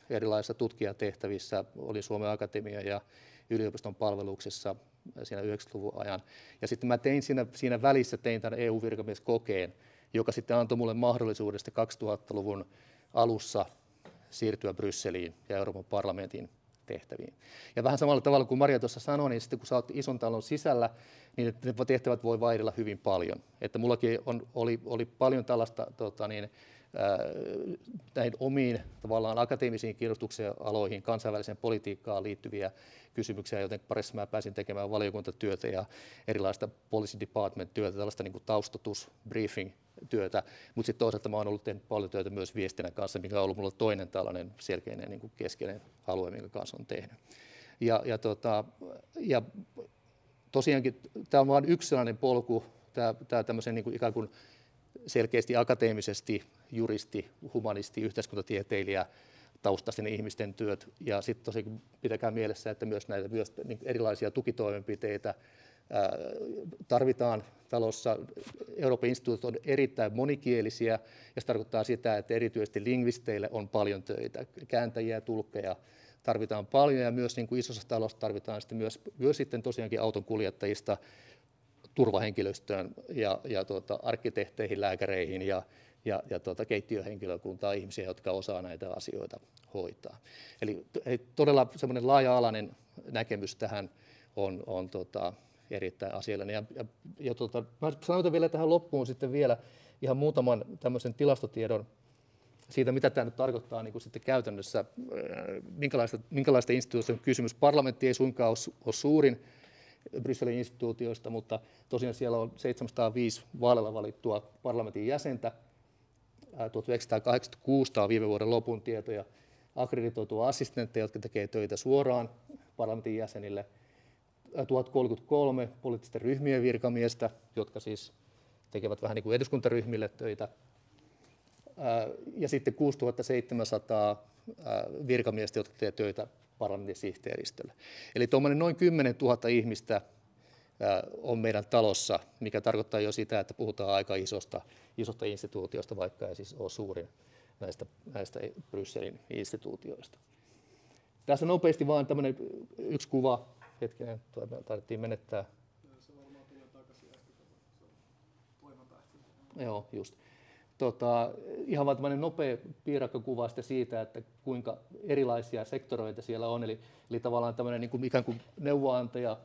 erilaisissa tutkijatehtävissä. Oli Suomen Akatemia ja yliopiston palveluksessa siinä 90-luvun ajan. Ja sitten mä tein siinä, siinä välissä tein tämän EU-virkamieskokeen, joka sitten antoi mulle mahdollisuudesta 2000-luvun alussa siirtyä Brysseliin ja Euroopan parlamentin tehtäviin. Ja vähän samalla tavalla kuin Maria tuossa sanoi, niin sitten kun sä oot ison talon sisällä, niin ne tehtävät voi vaihdella hyvin paljon. Että mullakin on, oli, oli paljon tällaista tota niin, näihin omiin tavallaan akateemisiin kiinnostuksen aloihin, kansainväliseen politiikkaan liittyviä kysymyksiä, joten parissa mä pääsin tekemään valiokuntatyötä ja erilaista policy department työtä, tällaista niin kuin taustatus, briefing työtä, mutta sitten toisaalta mä oon ollut tehnyt paljon työtä myös viestinnän kanssa, mikä on ollut mulla toinen tällainen selkeinen niin kuin keskeinen alue, minkä kanssa on tehnyt. Ja, ja, tota, ja tosiaankin tämä on vain yksi sellainen polku, tämä, tämmöisen niin kuin ikään kuin selkeästi akateemisesti juristi, humanisti, yhteiskuntatieteilijä, taustaisten ihmisten työt. Ja sitten tosiaan pitäkää mielessä, että myös näitä myös niin erilaisia tukitoimenpiteitä tarvitaan talossa. Euroopan instituutit on erittäin monikielisiä ja se tarkoittaa sitä, että erityisesti lingvisteille on paljon töitä. Kääntäjiä, tulkkeja tarvitaan paljon ja myös niin kuin isossa talossa tarvitaan sitten myös, myös sitten tosiaankin auton kuljettajista turvahenkilöstöön ja, ja tuota, arkkitehteihin, lääkäreihin ja, ja, ja tuota, keittiöhenkilökuntaa, ihmisiä, jotka osaa näitä asioita hoitaa. Eli todella semmoinen laaja-alainen näkemys tähän on, on tota, erittäin asiallinen. Ja, ja, ja tota, mä sanotaan vielä tähän loppuun sitten vielä ihan muutaman tämmöisen tilastotiedon siitä, mitä tämä nyt tarkoittaa niin kuin sitten käytännössä, minkälaista, minkälaista instituutioista on kysymys. Parlamentti ei suinkaan ole, ole suurin Brysselin instituutioista, mutta tosiaan siellä on 705 vaaleilla valittua parlamentin jäsentä. 1986 tämä on viime vuoden lopun tietoja akkreditoitua assistentteja, jotka tekevät töitä suoraan parlamentin jäsenille. 1033 poliittisten ryhmien virkamiestä, jotka siis tekevät vähän niin kuin eduskuntaryhmille töitä. Ja sitten 6700 virkamiestä, jotka tekevät töitä parlamentin sihteeristölle. Eli tuommoinen noin 10 000 ihmistä on meidän talossa, mikä tarkoittaa jo sitä, että puhutaan aika isosta, isosta instituutiosta, vaikka ei siis ole suurin näistä, näistä Brysselin instituutioista. Tässä nopeasti vain tämmöinen yksi kuva, hetkinen, taidettiin menettää. Se varmaan tulee takaisin Joo, just tota, ihan vain tämmöinen nopea piirakkokuva siitä, että kuinka erilaisia sektoroita siellä on. Eli, eli tavallaan tämmöinen niin kuin ikään kuin neuvoantaja,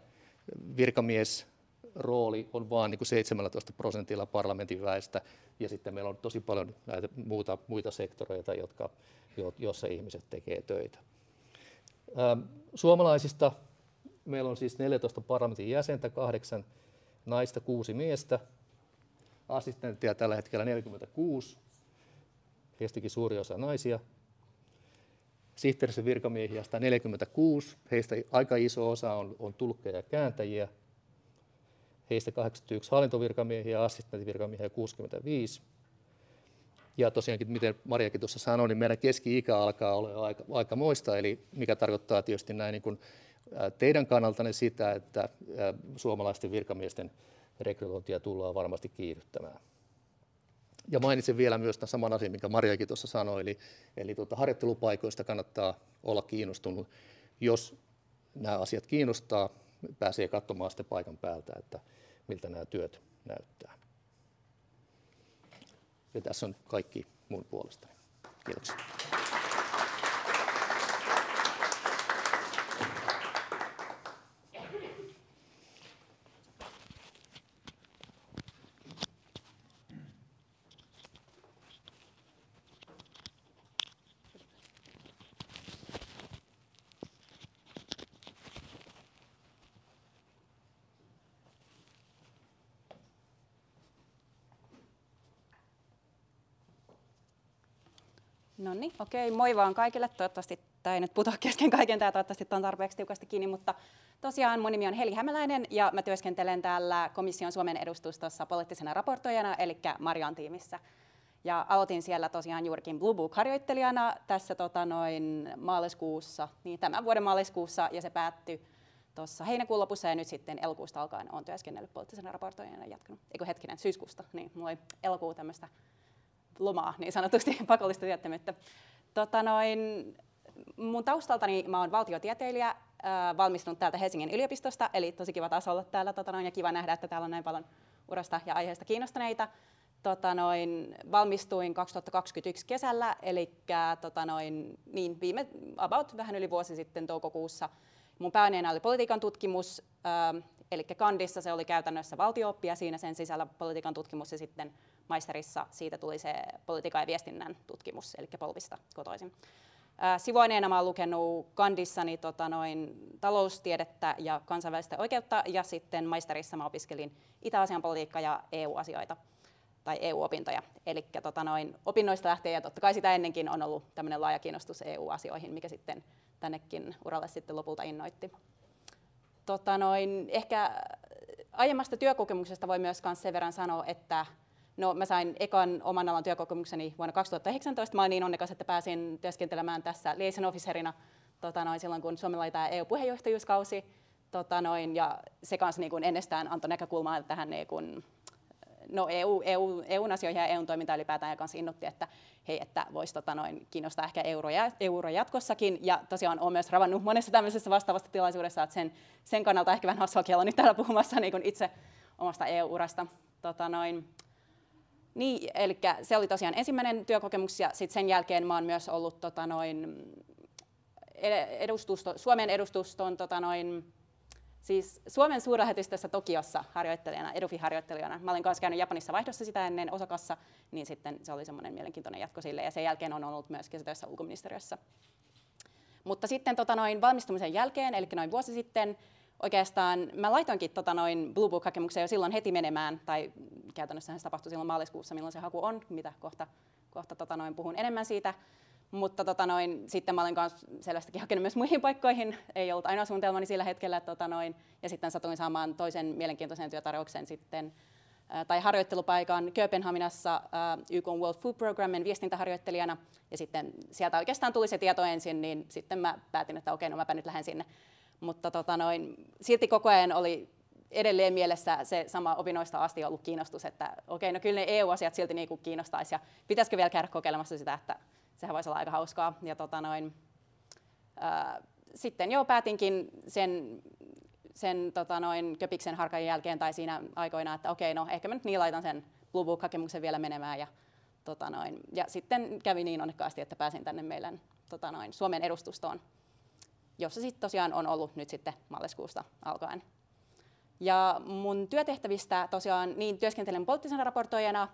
virkamies, rooli on vain niin kuin 17 prosentilla parlamentin väestä, ja sitten meillä on tosi paljon näitä muuta, muita sektoreita, jotka, joissa ihmiset tekee töitä. Suomalaisista meillä on siis 14 parlamentin jäsentä, kahdeksan naista, kuusi miestä, assistenttia tällä hetkellä 46, heistäkin suuri osa naisia. Sihteerisen virkamiehiä 146, heistä aika iso osa on, on tulkkeja ja kääntäjiä. Heistä 81 hallintovirkamiehiä assistenttivirkamiehiä 65. Ja tosiaankin, miten Mariakin tuossa sanoi, niin meidän keski-ikä alkaa olla aika, aika moista, eli mikä tarkoittaa tietysti näin niin kuin teidän kannaltanne sitä, että suomalaisten virkamiesten rekrytointia tullaan varmasti kiihdyttämään. Ja mainitsen vielä myös tämän saman asian, minkä Mariakin tuossa sanoi, eli, eli tuota, harjoittelupaikoista kannattaa olla kiinnostunut. Jos nämä asiat kiinnostaa, pääsee katsomaan sitten paikan päältä, että miltä nämä työt näyttää. Ja tässä on kaikki mun puolestani. Kiitoksia. Okei, moi vaan kaikille. Toivottavasti tämä ei nyt putoa kesken kaiken, tämä toivottavasti on tarpeeksi tiukasti kiinni, mutta tosiaan mun nimi on Heli Hämäläinen ja mä työskentelen täällä komission Suomen edustustossa poliittisena raportoijana, eli Marian tiimissä. Ja aloitin siellä tosiaan juurikin Blue Book-harjoittelijana tässä tota noin maaliskuussa, niin tämän vuoden maaliskuussa, ja se päättyi tuossa heinäkuun lopussa ja nyt sitten elokuusta alkaen olen työskennellyt poliittisena raportoijana ja jatkanut, eikö hetkinen, syyskuusta, niin mulla oli elokuu tämmöistä lomaa niin sanotusti pakollista työttömyyttä. Tota noin, mun taustaltani mä oon valtiotieteilijä äh, valmistunut täältä Helsingin yliopistosta, eli tosi kiva taas olla täällä tota noin, ja kiva nähdä, että täällä on näin paljon urasta ja aiheesta kiinnostuneita. Tota noin, valmistuin 2021 kesällä, eli tota noin, niin viime, about vähän yli vuosi sitten toukokuussa. Mun pääaineena oli politiikan tutkimus, äh, eli kandissa se oli käytännössä valtiooppia siinä sen sisällä politiikan tutkimus ja sitten maisterissa siitä tuli se politiikan ja viestinnän tutkimus, eli polvista kotoisin. Sivuaineena olen lukenut kandissani tota noin, taloustiedettä ja kansainvälistä oikeutta ja sitten maisterissa mä opiskelin Itä-Asian politiikkaa ja EU-asioita tai EU-opintoja. Eli tota noin, opinnoista lähtien ja totta kai sitä ennenkin on ollut tämmöinen laaja kiinnostus EU-asioihin, mikä sitten tännekin uralle sitten lopulta innoitti. Tota noin, ehkä aiemmasta työkokemuksesta voi myös sen verran sanoa, että No, mä sain ekan oman alan työkokemukseni vuonna 2019. Mä olin niin onnekas, että pääsin työskentelemään tässä liaison officerina tota noin, silloin, kun Suomella oli tämä EU-puheenjohtajuuskausi. Tota noin, ja se kanssa niin kuin ennestään antoi näkökulmaa tähän niin kuin, no EU, EU, EUn asioihin ja EUn toimintaan ylipäätään ja kanssa innotti, että hei, että voisi tota noin, kiinnostaa ehkä euro, euro jatkossakin. Ja tosiaan olen myös ravannut monessa tämmöisessä vastaavassa tilaisuudessa, että sen, sen kannalta ehkä vähän hassua olla nyt täällä puhumassa niin kuin itse omasta EU-urasta. Tota noin, niin, eli se oli tosiaan ensimmäinen työkokemus ja sitten sen jälkeen mä oon myös ollut tota noin, edustusto, Suomen edustuston tota noin, siis Suomen suurlähetystössä Tokiossa harjoittelijana, Edufi-harjoittelijana. Mä olin kanssa käynyt Japanissa vaihdossa sitä ennen Osakassa, niin sitten se oli semmoinen mielenkiintoinen jatko sille ja sen jälkeen on ollut myös kesätöissä ulkoministeriössä. Mutta sitten tota noin, valmistumisen jälkeen, eli noin vuosi sitten, oikeastaan mä laitoinkin tota noin Blue Book-hakemuksen jo silloin heti menemään, tai käytännössä se tapahtui silloin maaliskuussa, milloin se haku on, mitä kohta, kohta tota noin puhun enemmän siitä. Mutta tota noin, sitten mä olin myös selvästikin hakenut myös muihin paikkoihin, ei ollut ainoa suunnitelmani sillä hetkellä. Tota noin, ja sitten satuin saamaan toisen mielenkiintoisen työtarjouksen sitten, tai harjoittelupaikan Kööpenhaminassa YK World Food Programmen viestintäharjoittelijana. Ja sitten sieltä oikeastaan tuli se tieto ensin, niin sitten mä päätin, että okei, no mäpä nyt lähden sinne mutta tota noin, silti koko ajan oli edelleen mielessä se sama opinnoista asti ollut kiinnostus, että okei, okay, no kyllä ne EU-asiat silti niin kiinnostaisi ja pitäisikö vielä käydä kokeilemassa sitä, että sehän voisi olla aika hauskaa. Ja tota noin, ää, sitten jo päätinkin sen, sen tota noin, köpiksen harkan jälkeen tai siinä aikoina, että okei, okay, no ehkä mä nyt niin laitan sen Blue Book-hakemuksen vielä menemään ja, tota noin, ja sitten kävi niin onnekkaasti, että pääsin tänne meidän tota noin, Suomen edustustoon jossa sitten tosiaan on ollut nyt sitten maaliskuusta alkaen. Ja mun työtehtävistä tosiaan niin työskentelen poliittisena raportoijana,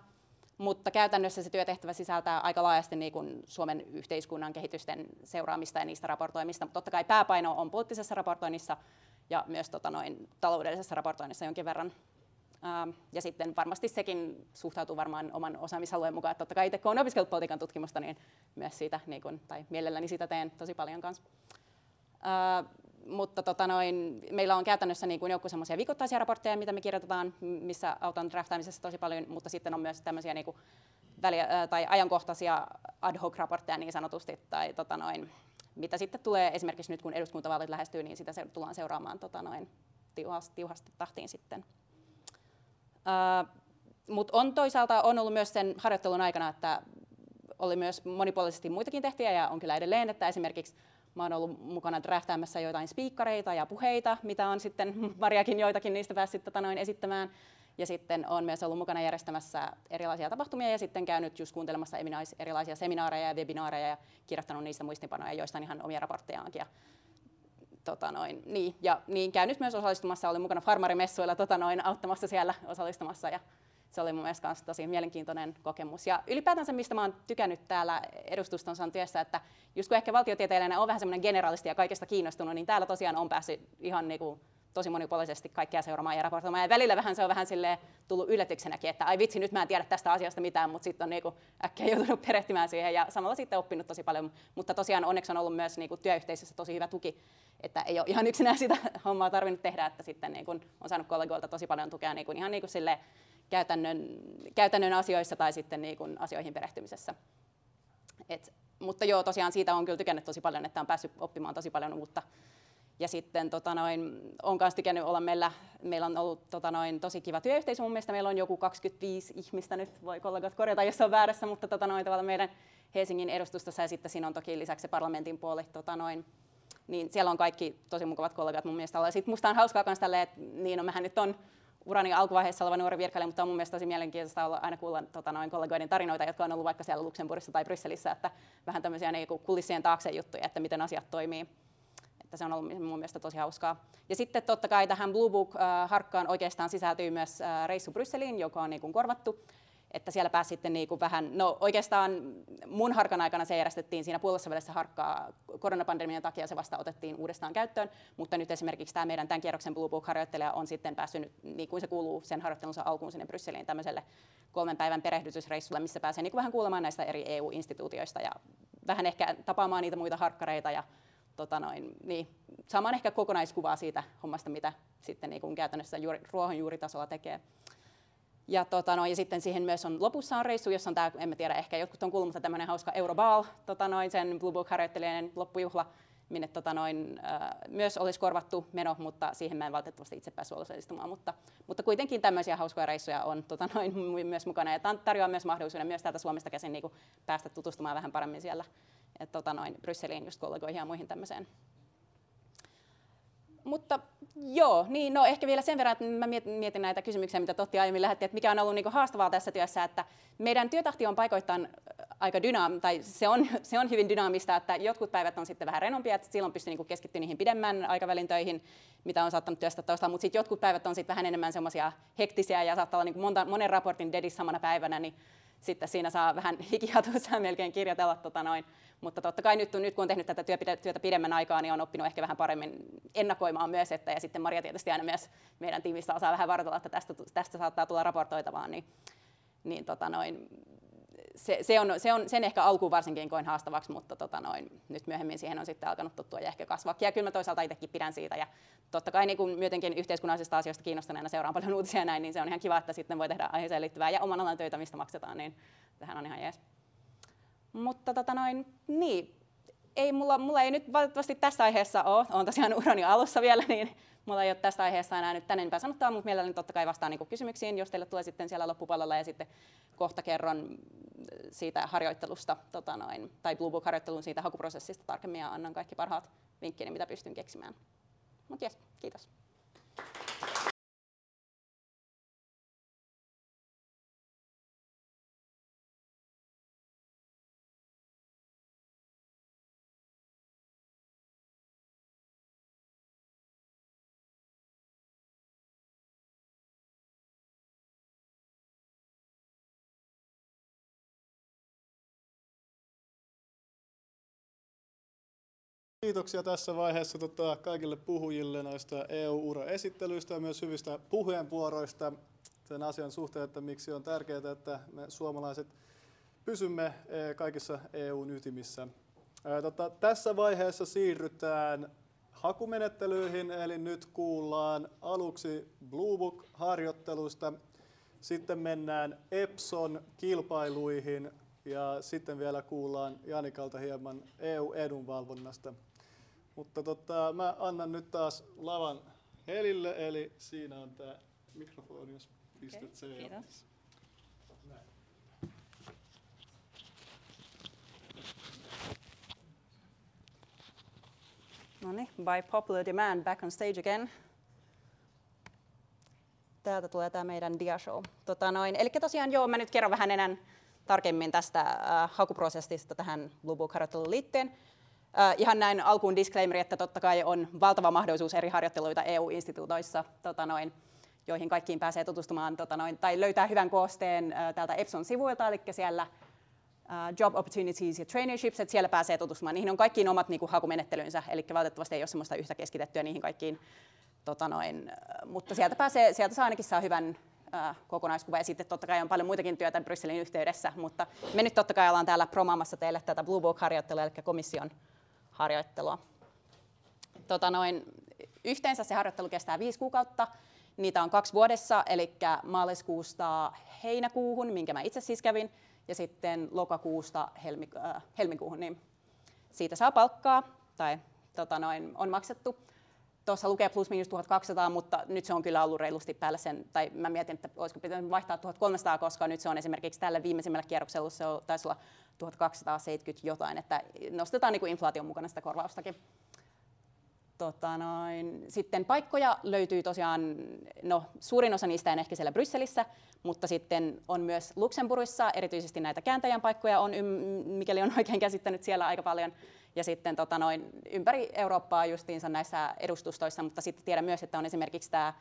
mutta käytännössä se työtehtävä sisältää aika laajasti niin kuin Suomen yhteiskunnan kehitysten seuraamista ja niistä raportoimista. Mutta totta kai pääpaino on poliittisessa raportoinnissa ja myös tota noin, taloudellisessa raportoinnissa jonkin verran. Ähm, ja sitten varmasti sekin suhtautuu varmaan oman osaamisalueen mukaan. Totta kai itse kun olen opiskellut politiikan tutkimusta, niin myös siitä, niin kuin, tai mielelläni sitä teen tosi paljon kanssa mutta tota noin, meillä on käytännössä niin kuin joukko semmoisia viikoittaisia raportteja, mitä me kirjoitetaan, missä autan draftaamisessa tosi paljon, mutta sitten on myös tämmöisiä niin kuin väliä, tai ajankohtaisia ad hoc raportteja niin sanotusti, tai tota noin, mitä sitten tulee esimerkiksi nyt kun eduskuntavaalit lähestyy, niin sitä se, tullaan seuraamaan tota noin, tiuhasti, tiuhasti tahtiin sitten. Uh, Mutta on toisaalta on ollut myös sen harjoittelun aikana, että oli myös monipuolisesti muitakin tehtäviä ja on kyllä edelleen, että esimerkiksi Mä oon ollut mukana draftaamassa joitain spiikkareita ja puheita, mitä on sitten Mariakin joitakin niistä päässyt tota noin esittämään. Ja sitten olen myös ollut mukana järjestämässä erilaisia tapahtumia ja sitten käynyt just kuuntelemassa erilaisia seminaareja ja webinaareja ja kirjoittanut niistä muistipanoja, joista ihan omia raporttejaankin. Ja, tota noin, niin, ja niin käynyt myös osallistumassa, olin mukana farmarimessuilla tota noin, auttamassa siellä osallistumassa ja se oli mun mielestä myös tosi mielenkiintoinen kokemus. Ja ylipäätänsä, mistä mä oon tykännyt täällä edustuston työssä, että just kun ehkä valtiotieteilijänä on vähän semmoinen generalisti ja kaikesta kiinnostunut, niin täällä tosiaan on päässyt ihan niin kuin tosi monipuolisesti kaikkia seuraamaan ja raportoimaan. Ja välillä vähän se on vähän tullut yllätyksenäkin, että ai vitsi, nyt mä en tiedä tästä asiasta mitään, mutta sitten on niinku äkkiä joutunut perehtymään siihen ja samalla sitten oppinut tosi paljon. Mutta tosiaan onneksi on ollut myös niinku työyhteisössä tosi hyvä tuki, että ei ole ihan yksinään sitä hommaa tarvinnut tehdä, että sitten niinku on saanut kollegoilta tosi paljon tukea niinku ihan niinku sille käytännön, käytännön asioissa tai sitten niin kuin asioihin perehtymisessä. Et, mutta joo, tosiaan siitä on kyllä tykännyt tosi paljon, että on päässyt oppimaan tosi paljon uutta. Ja sitten tota noin, on myös tykännyt olla meillä, meillä on ollut tota noin, tosi kiva työyhteisö mun mielestä. Meillä on joku 25 ihmistä nyt, voi kollegat korjata, jos on väärässä, mutta tota noin, meidän Helsingin edustustossa ja sitten siinä on toki lisäksi se parlamentin puoli. Tota noin, niin siellä on kaikki tosi mukavat kollegat mun mielestä. Sitten musta on hauskaa myös tälleen, että niin no mehän nyt on urani alkuvaiheessa oleva nuori virkailija, mutta on mun mielestä tosi mielenkiintoista olla aina kuulla tota, noin kollegoiden tarinoita, jotka on ollut vaikka siellä Luxemburgissa tai Brysselissä, että vähän tämmöisiä niin kulissien taakse juttuja, että miten asiat toimii. Että se on ollut mun mielestä tosi hauskaa. Ja sitten totta kai tähän Blue Book-harkkaan oikeastaan sisältyy myös reissu Brysseliin, joka on niin kuin korvattu että siellä pääsi sitten niin kuin vähän, no oikeastaan mun harkan aikana se järjestettiin siinä puolessa välissä harkkaa koronapandemian takia se vasta otettiin uudestaan käyttöön, mutta nyt esimerkiksi tämä meidän tämän kierroksen Blue Book-harjoittelija on sitten päässyt, niin kuin se kuuluu sen harjoittelunsa alkuun sinne Brysseliin tämmöiselle kolmen päivän perehdytysreissulle, missä pääsee niin kuin vähän kuulemaan näistä eri EU-instituutioista ja vähän ehkä tapaamaan niitä muita harkkareita ja tota noin, niin, saamaan ehkä kokonaiskuvaa siitä hommasta, mitä sitten niin kuin käytännössä juuri, ruohonjuuritasolla tekee. Ja, tota, no, ja sitten siihen myös on lopussa on reissu, jossa on tämä, en mä tiedä, ehkä jotkut on kuullut, mutta tämmöinen hauska Euroball, tota, noin, sen Blue Book-harjoittelijan loppujuhla, minne tota, noin, äh, myös olisi korvattu meno, mutta siihen mä en valitettavasti itse päässyt osallistumaan. Mutta, mutta kuitenkin tämmöisiä hauskoja reissuja on tota, noin, myös mukana ja tarjoaa myös mahdollisuuden myös täältä Suomesta käsin niin kuin, päästä tutustumaan vähän paremmin siellä et, tota, noin, Brysseliin just kollegoihin ja muihin tämmöiseen mutta joo, niin no ehkä vielä sen verran, että mä mietin näitä kysymyksiä, mitä Totti aiemmin lähetti, että mikä on ollut niin haastavaa tässä työssä, että meidän työtahti on paikoittain äh, aika dynaamista, tai se on, se on hyvin dynaamista, että jotkut päivät on sitten vähän renompia, että silloin pystyy niin keskittymään niihin pidemmän aikavälin töihin, mitä on saattanut työstä taustalla, mutta sitten jotkut päivät on sitten vähän enemmän semmoisia hektisiä ja saattaa olla niin monta, monen raportin dedissä samana päivänä, niin sitten siinä saa vähän hikihatussa melkein kirjoitella tota noin. Mutta totta kai nyt, nyt kun on tehnyt tätä työtä pidemmän aikaa, niin on oppinut ehkä vähän paremmin ennakoimaan myös, että ja sitten Maria tietysti aina myös meidän tiimistä osaa vähän varoitella, että tästä, tästä saattaa tulla raportoitavaa, niin, niin tota noin, se, se, on, se on sen ehkä alkuun varsinkin koin haastavaksi, mutta tota noin, nyt myöhemmin siihen on sitten alkanut tottua ja ehkä kasvaa. Ja kyllä mä toisaalta itsekin pidän siitä. Ja totta kai niin kun myötenkin yhteiskunnallisista asioista kiinnostuneena seuraan paljon uutisia näin, niin se on ihan kiva, että sitten voi tehdä aiheeseen liittyvää ja oman alan töitä, mistä maksetaan, niin tähän on ihan jees. Mutta tota noin, niin, ei mulla, mulla ei nyt valitettavasti tässä aiheessa ole, on tosiaan urani alussa vielä, niin mulla ei ole tästä aiheesta enää nyt tänne enempää sanottaa, mutta mielelläni totta kai vastaan niin kysymyksiin, jos teille tulee sitten siellä loppupallolla ja sitten kohta kerron siitä harjoittelusta tota noin, tai Blue Book-harjoittelun siitä hakuprosessista tarkemmin ja annan kaikki parhaat vinkkini, mitä pystyn keksimään. Mutta jes, kiitos. Kiitoksia tässä vaiheessa tota, kaikille puhujille noista EU-ura-esittelyistä ja myös hyvistä puheenvuoroista sen asian suhteen, että miksi on tärkeää, että me suomalaiset pysymme e, kaikissa EUn ytimissä. Tota, tässä vaiheessa siirrytään hakumenettelyihin, eli nyt kuullaan aluksi Bluebook-harjoittelusta, sitten mennään Epson kilpailuihin ja sitten vielä kuullaan Janikalta hieman EU-edunvalvonnasta. Mutta tota, mä annan nyt taas lavan Helille, eli siinä on tämä mikrofoni, jos pistät okay, sen. Kiitos. No niin, by popular demand, back on stage again. Täältä tulee tämä meidän diashow. Tota noin. Eli tosiaan joo, mä nyt kerron vähän enää tarkemmin tästä äh, hakuprosessista tähän Blue Book-harjoitteluun liittyen. Äh, ihan näin alkuun disclaimeri, että totta kai on valtava mahdollisuus eri harjoitteluita EU-instituutioissa, tota noin, joihin kaikkiin pääsee tutustumaan tota noin, tai löytää hyvän koosteen äh, täältä Epson sivuilta, eli siellä uh, job opportunities ja traineeships, että siellä pääsee tutustumaan. Niihin on kaikkiin omat niin kuin, hakumenettelynsä, eli valitettavasti ei ole sellaista yhtä keskitettyä niihin kaikkiin. Tota noin, mutta sieltä, pääsee, sieltä saa ainakin saa hyvän kokonaiskuva, ja sitten totta kai on paljon muitakin työtä Brysselin yhteydessä, mutta me nyt totta kai ollaan täällä promaamassa teille tätä Blue Book-harjoittelua, eli komission harjoittelua. Tota noin, yhteensä se harjoittelu kestää viisi kuukautta. Niitä on kaksi vuodessa, eli maaliskuusta heinäkuuhun, minkä mä itse siis kävin, ja sitten lokakuusta helmi, äh, helmikuuhun, niin siitä saa palkkaa, tai tota noin, on maksettu. Tuossa lukee plus minus 1200, mutta nyt se on kyllä ollut reilusti päällä sen, tai mä mietin, että olisiko pitänyt vaihtaa 1300, koska nyt se on esimerkiksi tällä viimeisimmällä kierroksella, se on, taisi olla 1270 jotain, että nostetaan niin kuin inflaation mukana sitä korvaustakin. Tota noin. Sitten paikkoja löytyy tosiaan, no suurin osa niistä on ehkä siellä Brysselissä, mutta sitten on myös Luxemburgissa, erityisesti näitä kääntäjän paikkoja on, mikäli on oikein käsittänyt siellä aika paljon. Ja sitten tota noin, ympäri Eurooppaa justiinsa näissä edustustoissa, mutta sitten tiedän myös, että on esimerkiksi tämä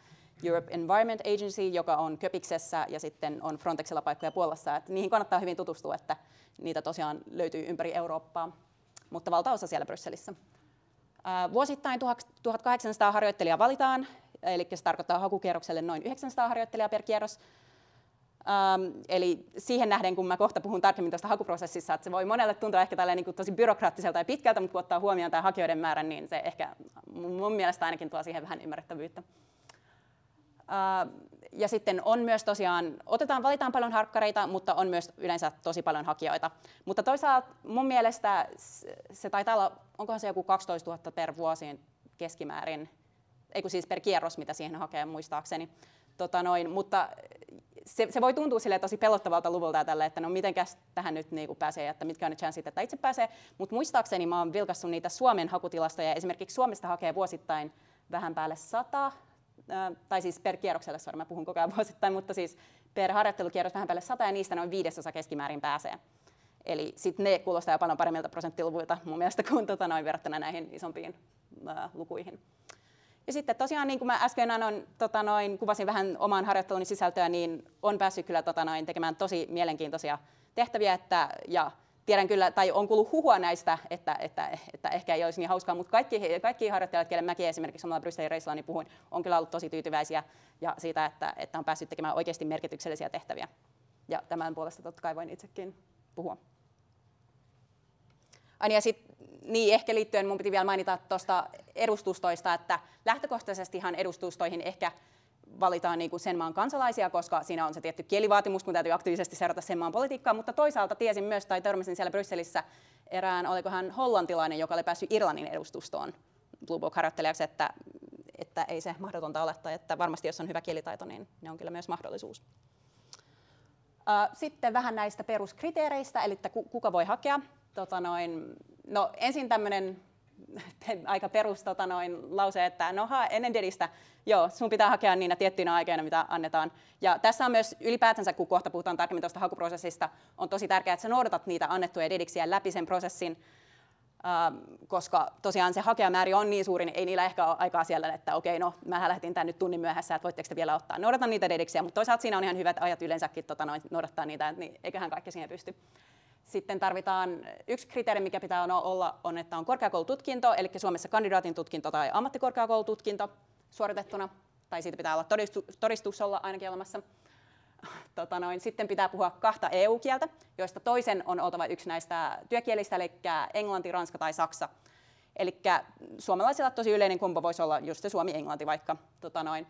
Europe Environment Agency, joka on Köpiksessä ja sitten on Frontexilla paikkoja Puolassa. Että niihin kannattaa hyvin tutustua, että niitä tosiaan löytyy ympäri Eurooppaa, mutta valtaosa siellä Brysselissä. Vuosittain 1800 harjoittelijaa valitaan, eli se tarkoittaa hakukierrokselle noin 900 harjoittelijaa per kierros. Um, eli siihen nähden, kun mä kohta puhun tarkemmin tästä hakuprosessissa, että se voi monelle tuntua ehkä niin kuin tosi byrokraattiselta ja pitkältä, mutta kun ottaa huomioon tämä hakijoiden määrä, niin se ehkä mun mielestä ainakin tuo siihen vähän ymmärrettävyyttä. Uh, ja sitten on myös tosiaan, otetaan, valitaan paljon harkkareita, mutta on myös yleensä tosi paljon hakijoita. Mutta toisaalta mun mielestä se taitaa olla, onkohan se joku 12 000 per vuosi keskimäärin, ei kun siis per kierros, mitä siihen hakee muistaakseni. Tota noin, mutta se, se voi tuntua sille tosi pelottavalta luvulta tälle, että no mitenkäs tähän nyt niin pääsee, että mitkä on ne chanssit, että itse pääsee. Mutta muistaakseni mä oon vilkassut niitä Suomen hakutilastoja. Esimerkiksi Suomesta hakee vuosittain vähän päälle sata, tai siis per kierrokselle, sorry, mä puhun koko ajan vuosittain, mutta siis per harjoittelukierros vähän päälle sata ja niistä noin viidesosa keskimäärin pääsee. Eli sitten ne kuulostaa jo paljon paremmilta prosenttiluvuilta mun mielestä kuin tota noin verrattuna näihin isompiin ää, lukuihin. Ja sitten tosiaan, niin kuin mä äsken annoin, tota noin, kuvasin vähän oman harjoitteluni sisältöä, niin on päässyt kyllä tota noin, tekemään tosi mielenkiintoisia tehtäviä. Että, ja tiedän kyllä, tai on kuullut huhua näistä, että, että, että ehkä ei olisi niin hauskaa, mutta kaikki, kaikki harjoittelijat, kelle mäkin esimerkiksi omalla Brysselin reissulla niin puhuin, on kyllä ollut tosi tyytyväisiä ja siitä, että, että on päässyt tekemään oikeasti merkityksellisiä tehtäviä. Ja tämän puolesta totta kai voin itsekin puhua. Aini, ja sit, niin ehkä liittyen mun piti vielä mainita tuosta edustustoista, että lähtökohtaisestihan edustustoihin ehkä valitaan niin kuin sen maan kansalaisia, koska siinä on se tietty kielivaatimus, kun täytyy aktiivisesti seurata sen maan politiikkaa, mutta toisaalta tiesin myös, tai törmäsin siellä Brysselissä erään, oliko hän hollantilainen, joka oli päässyt Irlannin edustustoon Blue Book-harjoittelijaksi, että, että ei se mahdotonta ole, tai että varmasti jos on hyvä kielitaito, niin ne on kyllä myös mahdollisuus. Sitten vähän näistä peruskriteereistä, eli kuka voi hakea. Tota noin, no ensin tämmöinen aika perus tota noin, lause, että no ennen dedistä, joo, sun pitää hakea niinä tiettyinä aikoina, mitä annetaan. Ja tässä on myös ylipäätänsä, kun kohta puhutaan tarkemmin tuosta hakuprosessista, on tosi tärkeää, että sä noudatat niitä annettuja dediksiä läpi sen prosessin, ähm, koska tosiaan se hakijamääri on niin suuri, niin ei niillä ehkä ole aikaa siellä, että okei, no mä lähdin tänne nyt tunnin myöhässä, että voitteko te vielä ottaa. Noudatan niitä dediksiä, mutta toisaalta siinä on ihan hyvät ajat yleensäkin tota, noin, noudattaa niitä, niin eiköhän kaikki siihen pysty. Sitten tarvitaan yksi kriteeri, mikä pitää olla, on, että on korkeakoulututkinto, eli Suomessa kandidaatin tutkinto tai ammattikorkeakoulututkinto suoritettuna, tai siitä pitää olla todistus, todistus olla ainakin olemassa. Tota noin. Sitten pitää puhua kahta EU-kieltä, joista toisen on oltava yksi näistä työkielistä, eli englanti, ranska tai saksa. Eli suomalaisilla tosi yleinen kombo voisi olla just se suomi-englanti vaikka. Tota noin.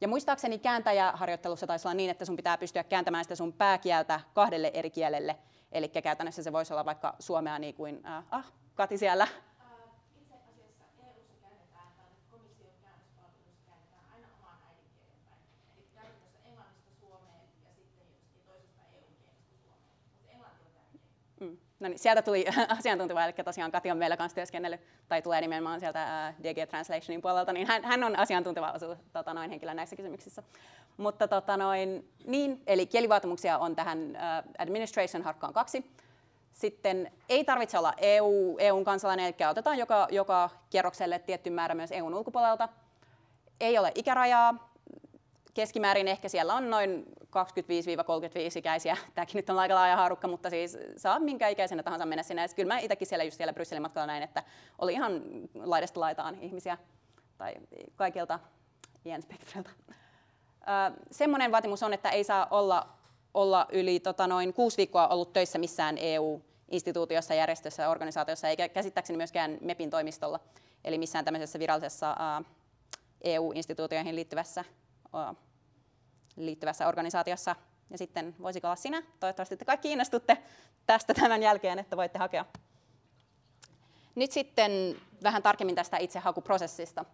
Ja muistaakseni kääntäjäharjoittelussa taisi olla niin, että sun pitää pystyä kääntämään sitä sun pääkieltä kahdelle eri kielelle. Eli käytännössä se voisi olla vaikka suomea niin kuin, äh, ah, Kati siellä. Itse asiassa EU-ssa käännetään, komission käännöspalvelussa käännetään aina oman äidinkielen päin. Eli käytännössä englannista suomeen ja sitten toisesta EU-kielestä suomeen. Mutta englanti on tärkeä. Mm. No niin, sieltä tuli asiantunteva, eli tosiaan Kati on meillä kanssa työskennellyt, tai tulee nimenomaan sieltä äh, DG Translationin puolelta, niin hän, hän on asiantunteva osu, tota, noin henkilö näissä kysymyksissä. Mutta tota noin, niin, eli kielivaatimuksia on tähän uh, administration harkkaan kaksi. Sitten ei tarvitse olla EU, EUn kansalainen, eli otetaan joka, joka kierrokselle tietty määrä myös EUn ulkopuolelta. Ei ole ikärajaa. Keskimäärin ehkä siellä on noin 25-35-ikäisiä. Tämäkin nyt on aika laaja haarukka, mutta siis saa minkä ikäisenä tahansa mennä sinne. Kyllä mä itsekin siellä just siellä Brysselin matkalla näin, että oli ihan laidasta laitaan ihmisiä tai kaikilta iän spektriltä semmoinen vaatimus on, että ei saa olla, olla yli tota, noin kuusi viikkoa ollut töissä missään EU-instituutiossa, järjestössä, organisaatiossa, eikä käsittääkseni myöskään MEPin toimistolla, eli missään tämmöisessä virallisessa EU-instituutioihin liittyvässä, liittyvässä organisaatiossa. Ja sitten voisiko olla sinä? Toivottavasti te kaikki innostutte tästä tämän jälkeen, että voitte hakea. Nyt sitten vähän tarkemmin tästä itse hakuprosessista.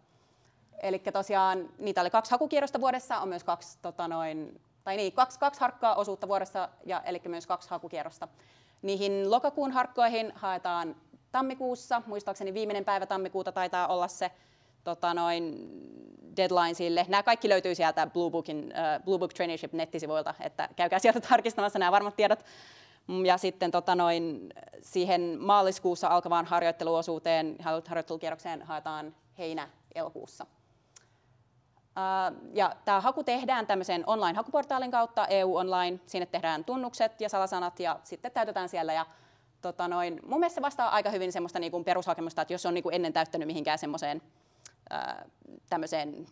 Eli tosiaan niitä oli kaksi hakukierrosta vuodessa, on myös kaksi, tota noin, tai niin, kaksi, kaksi harkkaa osuutta vuodessa, ja, eli myös kaksi hakukierrosta. Niihin lokakuun harkkoihin haetaan tammikuussa, muistaakseni viimeinen päivä tammikuuta taitaa olla se tota noin, deadline sille. Nämä kaikki löytyy sieltä Blue, Bookin, uh, Blue Book Traineeship nettisivuilta, että käykää sieltä tarkistamassa nämä varmat tiedot. Mm, ja sitten tota noin, siihen maaliskuussa alkavaan harjoitteluosuuteen, harjoittelukierrokseen haetaan heinä-elokuussa. Ja tämä haku tehdään tämmöisen online-hakuportaalin kautta, EU Online. Sinne tehdään tunnukset ja salasanat ja sitten täytetään siellä. Ja, tota noin, mun mielestä se vastaa aika hyvin semmoista niin kuin perushakemusta, että jos on niin kuin ennen täyttänyt mihinkään semmoiseen tämmöiseen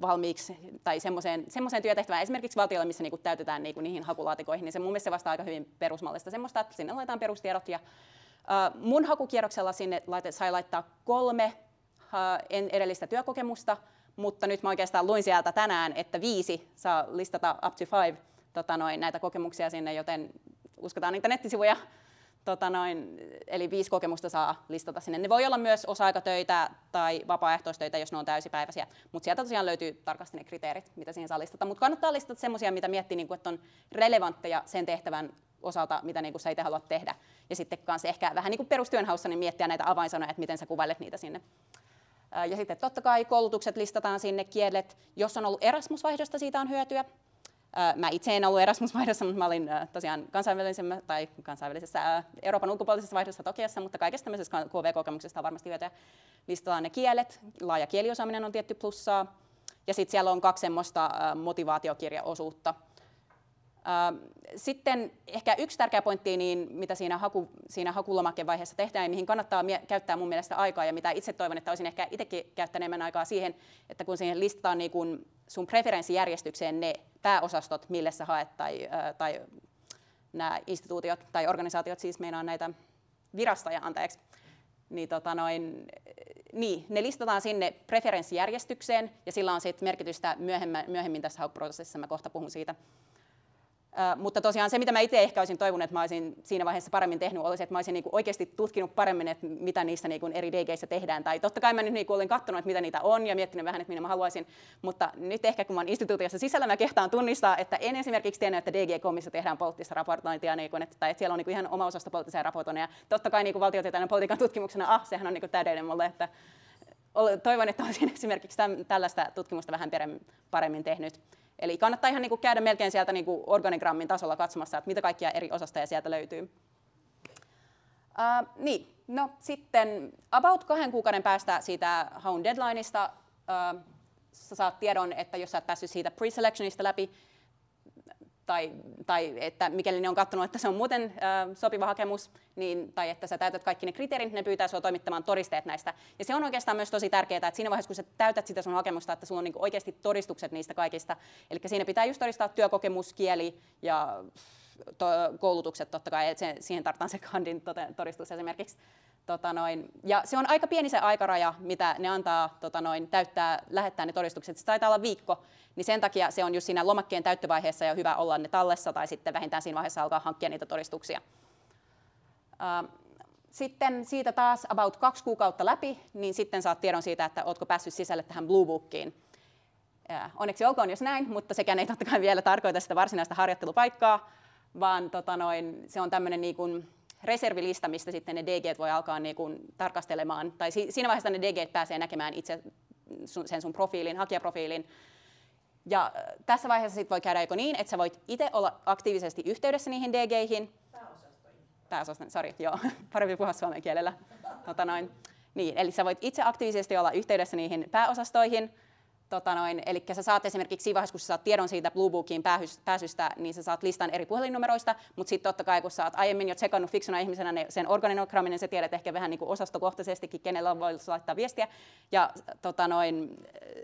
valmiiksi tai semmoiseen, semmoiseen työtehtävään, esimerkiksi valtiolle, missä niinku täytetään niinku niihin hakulaatikoihin, niin se mun mielestä se vastaa aika hyvin perusmallista semmoista, että sinne laitetaan perustiedot. Ja, uh, mun hakukierroksella sinne laite, sai laittaa kolme uh, edellistä työkokemusta, mutta nyt mä oikeastaan luin sieltä tänään, että viisi saa listata up to five tota noin, näitä kokemuksia sinne, joten uskotaan niitä nettisivuja tota noin, eli viisi kokemusta saa listata sinne. Ne voi olla myös osa-aikatöitä tai vapaaehtoistöitä, jos ne on täysipäiväisiä, mutta sieltä tosiaan löytyy tarkasti ne kriteerit, mitä siihen saa listata. Mutta kannattaa listata semmoisia, mitä miettii, niin kuin, että on relevantteja sen tehtävän osalta, mitä niin sä itse haluat tehdä. Ja sitten kanssa ehkä vähän niin kuin perustyönhaussa, niin miettiä näitä avainsanoja, että miten sä kuvailet niitä sinne. Ja sitten totta kai koulutukset listataan sinne, kielet. Jos on ollut Erasmus-vaihdosta, siitä on hyötyä. Mä itse en ollut Erasmus-vaihdossa, mutta mä olin tosiaan kansainvälisessä, tai kansainvälisessä Euroopan ulkopuolisessa vaihdossa Tokiassa, mutta kaikesta tämmöisestä KV-kokemuksesta on varmasti hyötyä. Listataan ne kielet, laaja kieliosaaminen on tietty plussaa, ja sitten siellä on kaksi semmoista motivaatiokirjaosuutta. Sitten ehkä yksi tärkeä pointti, niin mitä siinä, haku, siinä hakulomakkeen vaiheessa tehdään ja mihin kannattaa käyttää mun mielestä aikaa ja mitä itse toivon, että olisin ehkä itsekin käyttänyt aikaa siihen, että kun siihen listataan niin kun sun preferenssijärjestykseen ne pääosastot, mille sä haet, tai, tai nämä instituutiot tai organisaatiot, siis meinaan näitä virastoja, anteeksi, niin, tota noin, niin, ne listataan sinne preferenssijärjestykseen, ja sillä on sitten merkitystä myöhemmin, myöhemmin tässä hakuprosessissa, mä kohta puhun siitä. Mutta tosiaan se, mitä mä itse ehkä olisin toivonut, että mä olisin siinä vaiheessa paremmin tehnyt, olisi, että mä olisin niinku oikeasti tutkinut paremmin, että mitä niissä niinku eri DGissä tehdään. Tai totta kai mä nyt niinku olin katsonut, että mitä niitä on ja miettinyt vähän, että minä mä haluaisin. Mutta nyt ehkä kun mä olen instituutiossa sisällä, mä kehtaan tunnistaa, että en esimerkiksi tiennyt, että DG-komissa tehdään poliittista raportointia, niinku, että, tai että siellä on niinku ihan oma osasta poliittisia raportointia. Totta kai niinku valtiotieteellinen politiikan tutkimuksena, ah, sehän on niinku täydellinen mulle, että toivon, että olisin esimerkiksi tällaista tutkimusta vähän paremmin tehnyt. Eli kannattaa ihan niin kuin käydä melkein sieltä niin kuin organigrammin tasolla katsomassa, että mitä kaikkia eri osastoja sieltä löytyy. Uh, niin, no sitten about kahden kuukauden päästä siitä haun deadlineista uh, sä saat tiedon, että jos sä et päässyt siitä pre-selectionista läpi, tai, tai että mikäli ne on katsonut, että se on muuten äh, sopiva hakemus, niin, tai että sä täytät kaikki ne kriteerit, ne pyytää sinua toimittamaan todisteet näistä. Ja se on oikeastaan myös tosi tärkeää, että siinä vaiheessa, kun sä täytät sitä sun hakemusta, että sulla on niin oikeasti todistukset niistä kaikista. Eli siinä pitää just todistaa työkokemus, kieli ja to, koulutukset totta kai, että se, siihen tarvitaan se kandin todistus esimerkiksi. Tota noin, ja se on aika pieni se aikaraja, mitä ne antaa tota noin, täyttää, lähettää ne todistukset. Se taitaa olla viikko, niin sen takia se on just siinä lomakkeen täyttövaiheessa ja hyvä olla ne tallessa tai sitten vähintään siinä vaiheessa alkaa hankkia niitä todistuksia. Sitten siitä taas about kaksi kuukautta läpi, niin sitten saat tiedon siitä, että oletko päässyt sisälle tähän Blue Bookiin. Onneksi olkoon, jos näin, mutta sekään ei totta kai vielä tarkoita sitä varsinaista harjoittelupaikkaa, vaan tota noin, se on tämmöinen niin kuin reservilista, mistä sitten ne DG voi alkaa niin kuin tarkastelemaan, tai siinä vaiheessa ne DG pääsee näkemään itse sen sun profiilin, hakijaprofiilin. Ja tässä vaiheessa sit voi käydä joko niin, että sä voit itse olla aktiivisesti yhteydessä niihin DGihin. Pääosastoihin. Pääosastoihin, sorry, joo, parempi puhua suomen kielellä. Tota noin. Niin, eli sä voit itse aktiivisesti olla yhteydessä niihin pääosastoihin, Tota noin, eli sä saat esimerkiksi siinä vaiheessa, kun sä saat tiedon siitä Blue Bookiin pääsystä, niin sä saat listan eri puhelinnumeroista, mutta sitten totta kai, kun sä oot aiemmin jo tsekannut fiksuna ihmisenä ne, sen organigrammin, niin sä tiedät ehkä vähän niin osastokohtaisestikin, kenellä voi laittaa viestiä. Ja tota noin,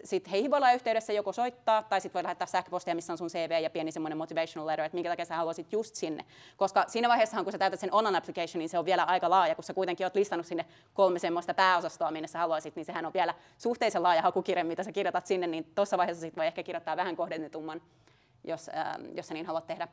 sit heihin voi olla yhteydessä joko soittaa, tai sitten voi lähettää sähköpostia, missä on sun CV ja pieni semmoinen motivational letter, että minkä takia sä haluaisit just sinne. Koska siinä vaiheessa, kun sä täytät sen online application, niin se on vielä aika laaja, kun sä kuitenkin oot listannut sinne kolme semmoista pääosastoa, minne sä haluaisit, niin sehän on vielä suhteellisen laaja hakukirja, mitä sä kirjoitat sinne, niin tuossa vaiheessa sit voi ehkä kirjoittaa vähän kohdennetumman, jos, äh, jos sä niin haluat tehdä.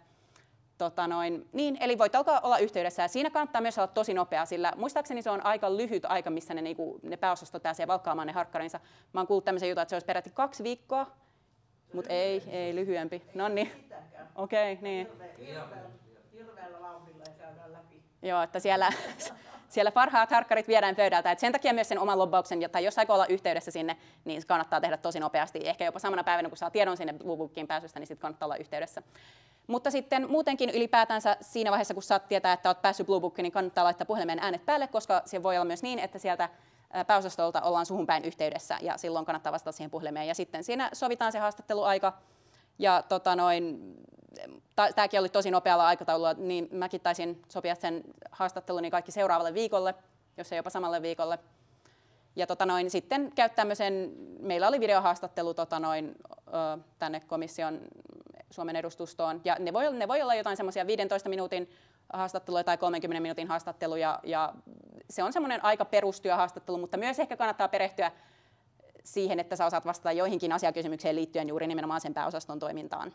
Tota noin, niin, eli voit alkaa olla yhteydessä ja siinä kannattaa myös olla tosi nopea, sillä muistaakseni se on aika lyhyt aika, missä ne, niinku, ne pääosastot pääsee valkkaamaan ne harkkarinsa. Mä oon kuullut tämmöisen jutun, että se olisi peräti kaksi viikkoa, mutta ei, ei lyhyempi. No niin, okei, okay, niin. Hirveällä vauhdilla ja käydään läpi. Joo, että siellä siellä parhaat harkkarit viedään pöydältä. Et sen takia myös sen oman lobbauksen, tai jos aikoo olla yhteydessä sinne, niin kannattaa tehdä tosi nopeasti. Ehkä jopa samana päivänä, kun saa tiedon sinne Bluebookiin pääsystä, niin sitten kannattaa olla yhteydessä. Mutta sitten muutenkin ylipäätänsä siinä vaiheessa, kun saat tietää, että olet päässyt Bluebookiin, niin kannattaa laittaa puhelimen äänet päälle, koska se voi olla myös niin, että sieltä pääosastolta ollaan suhun päin yhteydessä ja silloin kannattaa vastata siihen puhelimeen. Ja sitten siinä sovitaan se haastatteluaika ja tota noin, tämäkin oli tosi nopealla aikataululla, niin mäkin taisin sopia sen haastatteluni kaikki seuraavalle viikolle, jos ei jopa samalle viikolle. Ja tota noin, sitten käyttää tämmöisen, meillä oli videohaastattelu tota noin, tänne komission Suomen edustustoon, ja ne voi, ne voi olla jotain semmoisia 15 minuutin haastatteluja tai 30 minuutin haastatteluja, ja se on semmoinen aika perustyöhaastattelu, mutta myös ehkä kannattaa perehtyä siihen, että sä osaat vastata joihinkin asiakysymykseen liittyen juuri nimenomaan sen pääosaston toimintaan.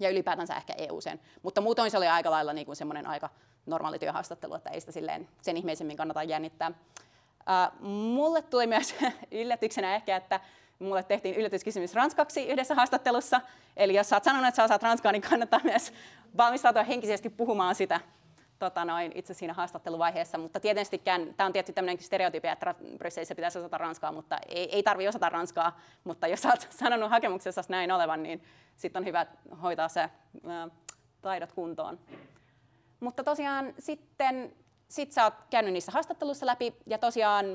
Ja ylipäätänsä ehkä EU-sen. Mutta muutoin se oli aika lailla niin kuin semmoinen aika normaali työhaastattelu, että ei sitä silleen sen ihmeisemmin kannata jännittää. Uh, mulle tuli myös yllätyksenä ehkä, että mulle tehtiin yllätyskysymys ranskaksi yhdessä haastattelussa. Eli jos sä oot sanonut, että sä osaat ranskaa, niin kannattaa myös valmistautua henkisesti puhumaan sitä tota noin, itse siinä haastatteluvaiheessa, mutta tietystikään tämä on tietty tämmöinen stereotypia, että Brysselissä pitäisi osata ranskaa, mutta ei, ei tarvitse osata ranskaa, mutta jos olet sanonut hakemuksessa näin olevan, niin sitten on hyvä hoitaa se ää, taidot kuntoon. Mutta tosiaan sitten sit sä oot käynyt niissä haastatteluissa läpi ja tosiaan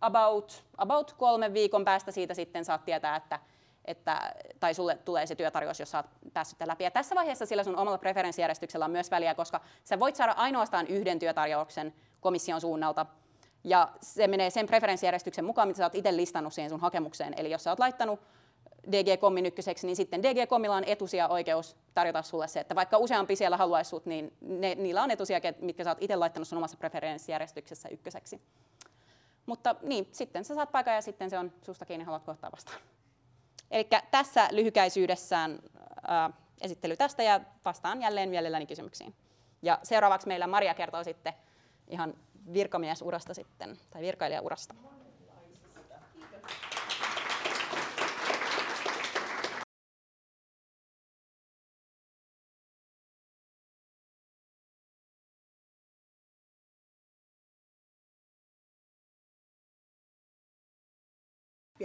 about, about kolmen viikon päästä siitä sitten saat tietää, että että, tai sulle tulee se työtarjous, jos oot päässyt läpi. Ja tässä vaiheessa sillä sun omalla preferenssijärjestyksellä on myös väliä, koska sä voit saada ainoastaan yhden työtarjouksen komission suunnalta, ja se menee sen preferenssijärjestyksen mukaan, mitä sä oot itse listannut siihen sun hakemukseen. Eli jos sä oot laittanut DG Commin ykköseksi, niin sitten DG Commilla on etusia oikeus tarjota sulle se, että vaikka useampi siellä haluaisi sut, niin ne, niillä on etusia, mitkä sä oot itse laittanut sun omassa preferenssijärjestyksessä ykköseksi. Mutta niin, sitten sä saat paikan ja sitten se on susta kiinni, haluat kohtaa vastaan. Eli tässä lyhykäisyydessään ää, esittely tästä ja vastaan jälleen mielelläni kysymyksiin. Ja seuraavaksi meillä Maria kertoo sitten ihan virkamiesurasta sitten, tai virkailijaurasta.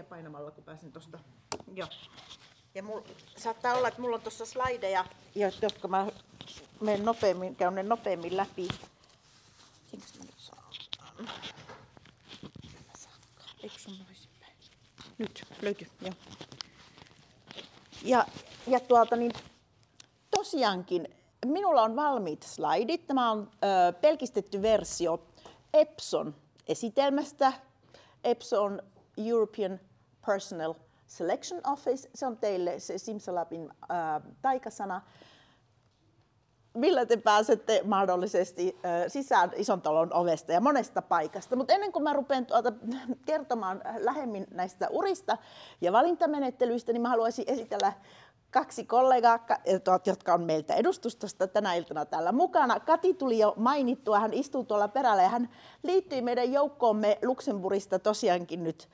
Painamalla, kun pääsen tuosta. Joo. Ja mul, saattaa olla, että mulla on tuossa slideja, jotka mä menen nopeammin, käyn ne nopeammin läpi. Eikö mä nyt? Eikö sun Nyt, löytyy, joo. Ja, ja tuolta niin tosiaankin, minulla on valmiit slaidit. Tämä on ö, pelkistetty versio Epson esitelmästä. Epson European Personnel Selection Office, se on teille se Simsalabin ää, taikasana. Millä te pääsette mahdollisesti ää, sisään ison talon ovesta ja monesta paikasta. Mutta ennen kuin mä rupean tuota kertomaan lähemmin näistä urista ja valintamenettelyistä, niin mä haluaisin esitellä kaksi kollegaa, jotka on meiltä edustustosta tänä iltana täällä mukana. Kati tuli jo mainittua, hän istuu tuolla perällä ja hän liittyi meidän joukkoomme Luxemburgista tosiaankin nyt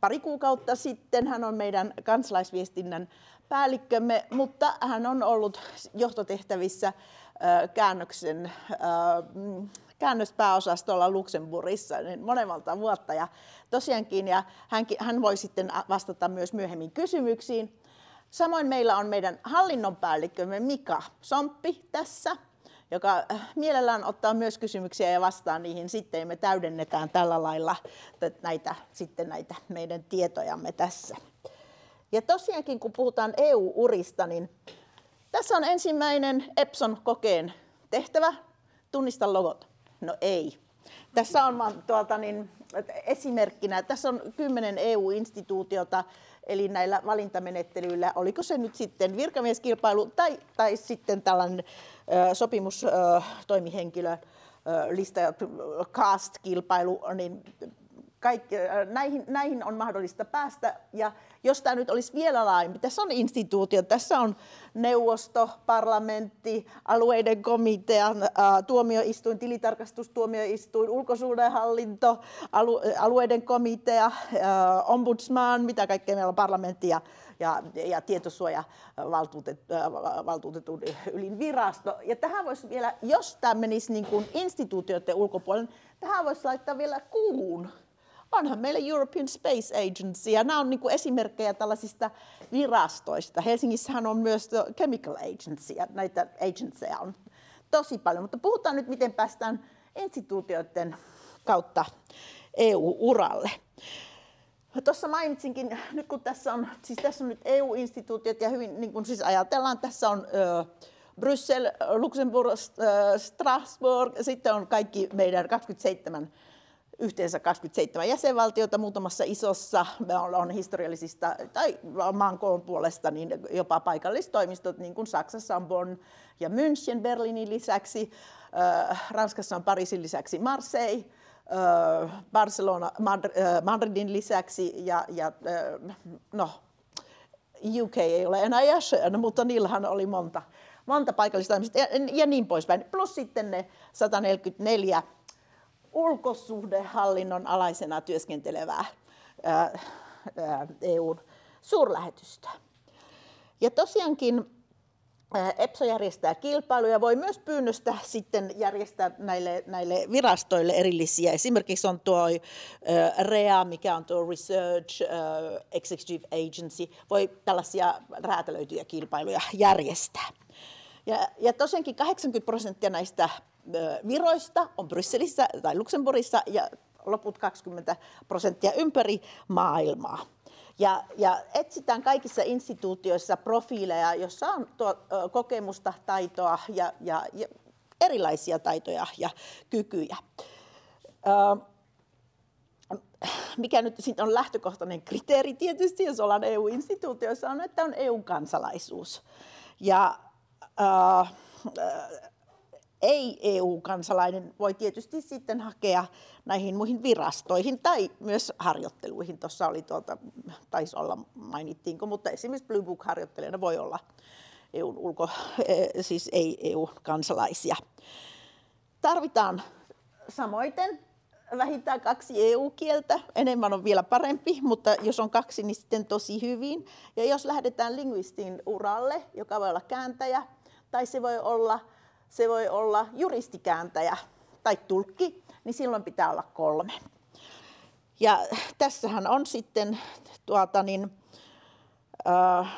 pari kuukautta sitten. Hän on meidän kansalaisviestinnän päällikkömme, mutta hän on ollut johtotehtävissä käännöksen käännöspääosastolla Luxemburgissa niin monemalta vuotta. Ja tosiaankin, ja hän, hän voi sitten vastata myös myöhemmin kysymyksiin. Samoin meillä on meidän hallinnon päällikkömme Mika Somppi tässä joka äh, mielellään ottaa myös kysymyksiä ja vastaa niihin sitten. Ja me täydennetään tällä lailla näitä, sitten näitä meidän tietojamme tässä. Ja tosiaankin, kun puhutaan EU-urista, niin tässä on ensimmäinen Epson-kokeen tehtävä. Tunnista logot. No ei. Tässä on tuolta niin, esimerkkinä, tässä on kymmenen EU-instituutiota, eli näillä valintamenettelyillä, oliko se nyt sitten virkamieskilpailu tai, tai sitten tällainen sopimustoimihenkilö lista cast-kilpailu, niin kaikki, äh, näihin, näihin on mahdollista päästä. Ja jos tämä nyt olisi vielä laajempi, tässä on instituutio, tässä on neuvosto, parlamentti, alueiden komitea, äh, tuomioistuin, tilitarkastustuomioistuin, ulkosuhdehallinto, alu, alueiden komitea, äh, ombudsman, mitä kaikkea meillä on parlamentti ja, ja, ja tietosuojavaltuutetun ylin virasto. Ja tähän voisi vielä, jos tämä menisi niin kuin instituutioiden ulkopuolelle, tähän voisi laittaa vielä kuun onhan meillä European Space Agency, ja nämä on niin kuin esimerkkejä tällaisista virastoista. Helsingissähän on myös Chemical Agency, ja näitä agencyja on tosi paljon. Mutta puhutaan nyt, miten päästään instituutioiden kautta EU-uralle. Tuossa mainitsinkin, nyt kun tässä on, siis tässä on nyt EU-instituutiot ja hyvin, niin kuin siis ajatellaan, tässä on ö, Bryssel, Luxemburg, Strasbourg, sitten on kaikki meidän 27 yhteensä 27 jäsenvaltiota muutamassa isossa, me on historiallisista tai maan koon puolesta niin jopa paikallistoimistot, niin kuin Saksassa on Bonn ja München Berliinin lisäksi, äh, Ranskassa on Pariisin lisäksi Marseille, äh, Barcelona äh, Madridin lisäksi ja, ja no, UK ei ole enää jäsen, mutta niillähän oli monta, monta paikallista ja, ja niin poispäin. Plus sitten ne 144 ulkosuhdehallinnon alaisena työskentelevää EUn suurlähetystä. Ja tosiaankin EPSO järjestää kilpailuja, voi myös pyynnöstä sitten järjestää näille, näille virastoille erillisiä. Esimerkiksi on tuo REA, mikä on tuo Research Executive Agency, voi tällaisia räätälöityjä kilpailuja järjestää. Ja, ja tosiaankin 80 prosenttia näistä viroista on Brysselissä tai Luxemburgissa ja loput 20 prosenttia ympäri maailmaa. Ja, ja etsitään kaikissa instituutioissa profiileja, joissa on tuo, ö, kokemusta, taitoa ja, ja, ja erilaisia taitoja ja kykyjä. Ö, mikä nyt on lähtökohtainen kriteeri tietysti, jos ollaan EU-instituutioissa, on, että on EU-kansalaisuus. Ja äh, ei-EU-kansalainen voi tietysti sitten hakea näihin muihin virastoihin tai myös harjoitteluihin. Tuossa oli tuota, taisi olla, mainittiinko, mutta esimerkiksi Blue Book-harjoittelijana voi olla EUn ulko, eh, siis ei-EU-kansalaisia. Tarvitaan samoiten vähintään kaksi EU-kieltä, enemmän on vielä parempi, mutta jos on kaksi, niin sitten tosi hyvin. Ja jos lähdetään lingvistin uralle, joka voi olla kääntäjä, tai se voi olla se voi olla juristikääntäjä tai tulkki, niin silloin pitää olla kolme. Ja tässähän on sitten, tuota niin, äh,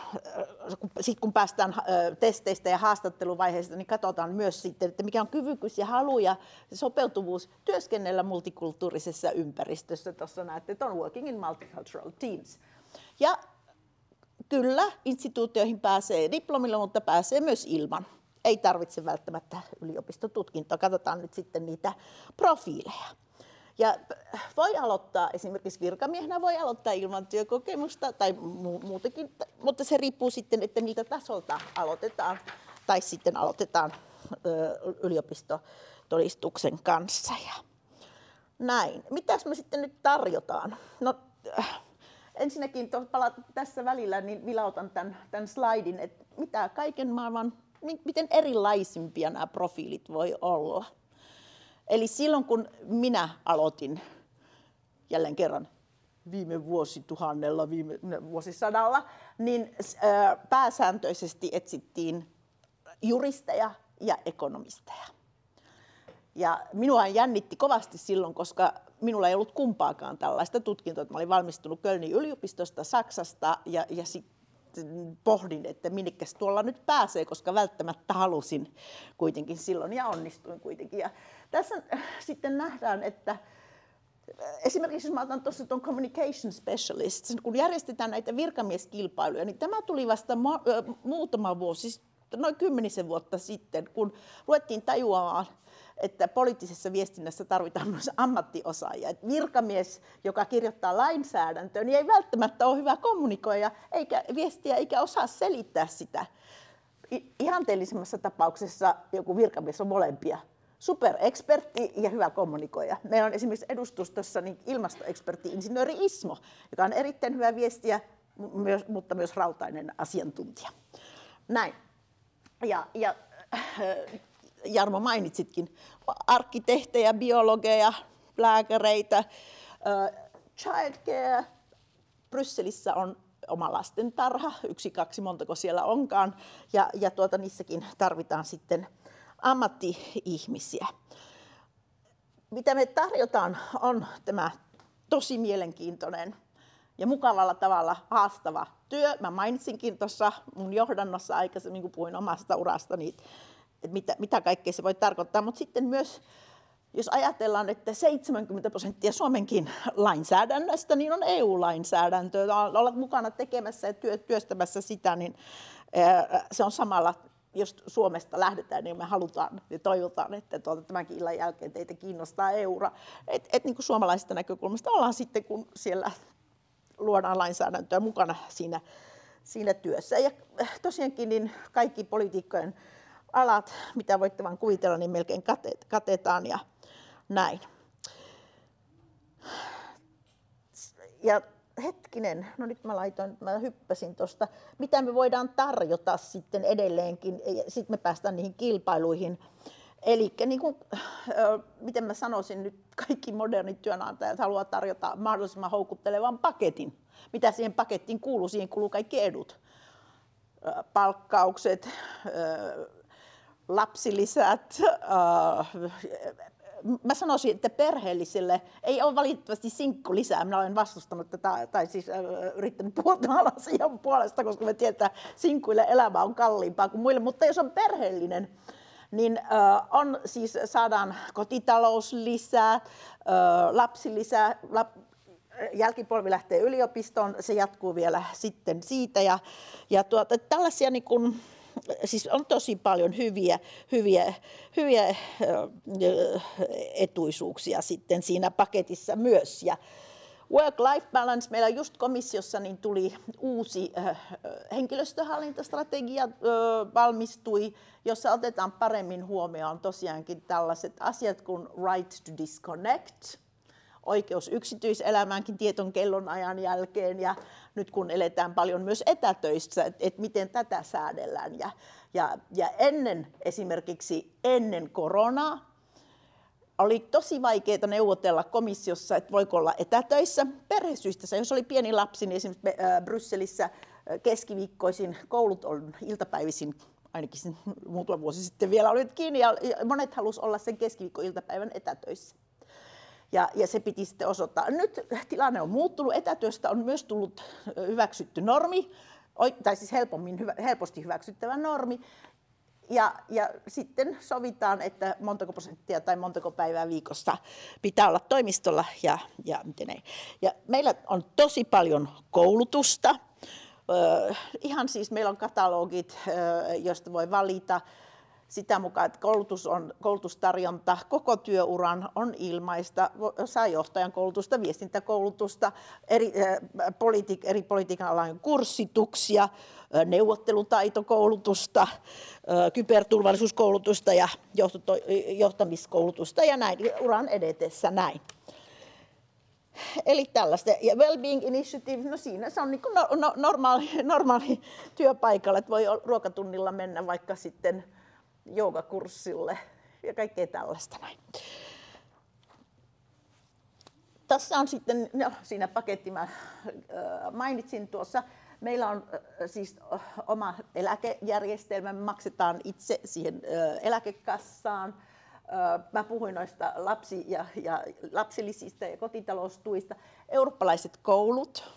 sit kun päästään äh, testeistä ja haastatteluvaiheista, niin katsotaan myös sitten, että mikä on kyvykkyys ja halu ja sopeutuvuus työskennellä multikulttuurisessa ympäristössä. Tuossa näette, että on working in multicultural teams. Ja kyllä, instituutioihin pääsee diplomilla, mutta pääsee myös ilman ei tarvitse välttämättä yliopistotutkintoa. Katsotaan nyt sitten niitä profiileja. Ja voi aloittaa esimerkiksi virkamiehenä, voi aloittaa ilman työkokemusta tai mu- muutenkin, mutta se riippuu sitten, että miltä tasolta aloitetaan tai sitten aloitetaan ö, yliopistotodistuksen kanssa. Ja näin. Mitäs me sitten nyt tarjotaan? No, äh, ensinnäkin tässä välillä niin vilautan tämän, tämän slaidin, että mitä kaiken maailman miten erilaisimpia nämä profiilit voi olla. Eli silloin kun minä aloitin jälleen kerran viime vuosituhannella, viime vuosisadalla, niin pääsääntöisesti etsittiin juristeja ja ekonomisteja. Ja minua jännitti kovasti silloin, koska minulla ei ollut kumpaakaan tällaista tutkintoa. Mä olin valmistunut Kölnin yliopistosta Saksasta ja, ja sit pohdin, että minnekäs tuolla nyt pääsee, koska välttämättä halusin kuitenkin silloin ja onnistuin kuitenkin. Ja tässä äh, sitten nähdään, että äh, Esimerkiksi jos mä otan tuossa tuon communication specialist, kun järjestetään näitä virkamieskilpailuja, niin tämä tuli vasta muutama vuosi, noin kymmenisen vuotta sitten, kun ruvettiin tajuamaan, että poliittisessa viestinnässä tarvitaan myös ammattiosaajia. Että virkamies, joka kirjoittaa lainsäädäntöä, niin ei välttämättä ole hyvä kommunikoija eikä viestiä eikä osaa selittää sitä. Ihanteellisemmassa tapauksessa joku virkamies on molempia. superekspertti ja hyvä kommunikoija. Meillä on esimerkiksi edustustossa niin ilmastoekspertti insinööri Ismo, joka on erittäin hyvä viestiä, mutta myös rautainen asiantuntija. Näin. Ja, ja Jarmo mainitsitkin, arkkitehtejä, biologeja, lääkäreitä, childcare, Brysselissä on oma lastentarha, yksi, kaksi, montako siellä onkaan, ja, ja tuota, niissäkin tarvitaan sitten ammatti-ihmisiä. Mitä me tarjotaan on tämä tosi mielenkiintoinen ja mukavalla tavalla haastava työ. Mä mainitsinkin tuossa mun johdannossa aikaisemmin, kun puhuin omasta urastani, että mitä, mitä kaikkea se voi tarkoittaa, mutta sitten myös jos ajatellaan, että 70 prosenttia Suomenkin lainsäädännöstä niin on EU-lainsäädäntöä, olet mukana tekemässä ja työstämässä sitä, niin se on samalla jos Suomesta lähdetään, niin me halutaan ja toivotaan, että tuolta tämänkin illan jälkeen teitä kiinnostaa eura. Et, et niin kuin suomalaisesta näkökulmasta ollaan sitten, kun siellä luodaan lainsäädäntöä mukana siinä, siinä työssä. Ja tosiaankin niin kaikki politiikkojen alat, mitä voitte vain kuvitella, niin melkein katetaan ja näin. Ja hetkinen, no nyt mä laitoin, mä hyppäsin tuosta, mitä me voidaan tarjota sitten edelleenkin, sitten me päästään niihin kilpailuihin. Eli niin kuin, miten mä sanoisin nyt, kaikki modernit työnantajat haluaa tarjota mahdollisimman houkuttelevan paketin. Mitä siihen pakettiin kuuluu? Siihen kuuluu kaikki edut. Palkkaukset, lapsilisät, mä sanoisin, että perheellisille ei ole valitettavasti sinkku lisää. Minä olen vastustanut tätä, tai siis äh, yrittänyt puhua asian puolesta, koska me tiedetään, että sinkkuille elämä on kalliimpaa kuin muille. Mutta jos on perheellinen, niin äh, on siis saadaan kotitalous lisää, äh, lapsi lisää, lap, jälkipolvi lähtee yliopistoon, se jatkuu vielä sitten siitä. Ja, ja tuota, tällaisia niin kuin, siis on tosi paljon hyviä, hyviä, hyviä etuisuuksia sitten siinä paketissa myös. Ja Work-life balance, meillä just komissiossa niin tuli uusi henkilöstöhallintastrategia valmistui, jossa otetaan paremmin huomioon tosiaankin tällaiset asiat kuin right to disconnect – oikeus yksityiselämäänkin tieton kellonajan jälkeen ja nyt kun eletään paljon myös etätöissä, että et miten tätä säädellään. Ja, ja, ja ennen esimerkiksi ennen koronaa oli tosi vaikeaa neuvotella komissiossa, että voiko olla etätöissä perhesyistä. Jos oli pieni lapsi, niin esimerkiksi Brysselissä keskiviikkoisin koulut on iltapäivisin ainakin muutama vuosi sitten vielä olivat kiinni ja monet halusivat olla sen keskiviikkoiltapäivän etätöissä. Ja, ja se piti sitten osoittaa. Nyt tilanne on muuttunut, etätyöstä on myös tullut hyväksytty normi, tai siis helpommin, helposti hyväksyttävä normi. Ja, ja sitten sovitaan, että montako prosenttia tai montako päivää viikossa pitää olla toimistolla ja, ja miten ei. Ja meillä on tosi paljon koulutusta. Ihan siis meillä on katalogit, joista voi valita sitä mukaan, että koulutus on, koulutustarjonta koko työuran on ilmaista, saa johtajan koulutusta, viestintäkoulutusta, eri, äh, politi- eri politiikan alan kurssituksia, äh, neuvottelutaitokoulutusta, äh, kyberturvallisuuskoulutusta ja johto- johtamiskoulutusta ja näin uran edetessä Eli tällaista. Ja Wellbeing Initiative, no siinä se on niin no, no, normaali, normaali työpaikalla, että voi ruokatunnilla mennä vaikka sitten joogakurssille ja kaikkea tällaista näin. Tässä on sitten, no, siinä paketti mä mainitsin tuossa, meillä on siis oma eläkejärjestelmä, me maksetaan itse siihen eläkekassaan. Mä puhuin noista lapsi- ja, ja lapsilisistä ja kotitaloustuista. Eurooppalaiset koulut,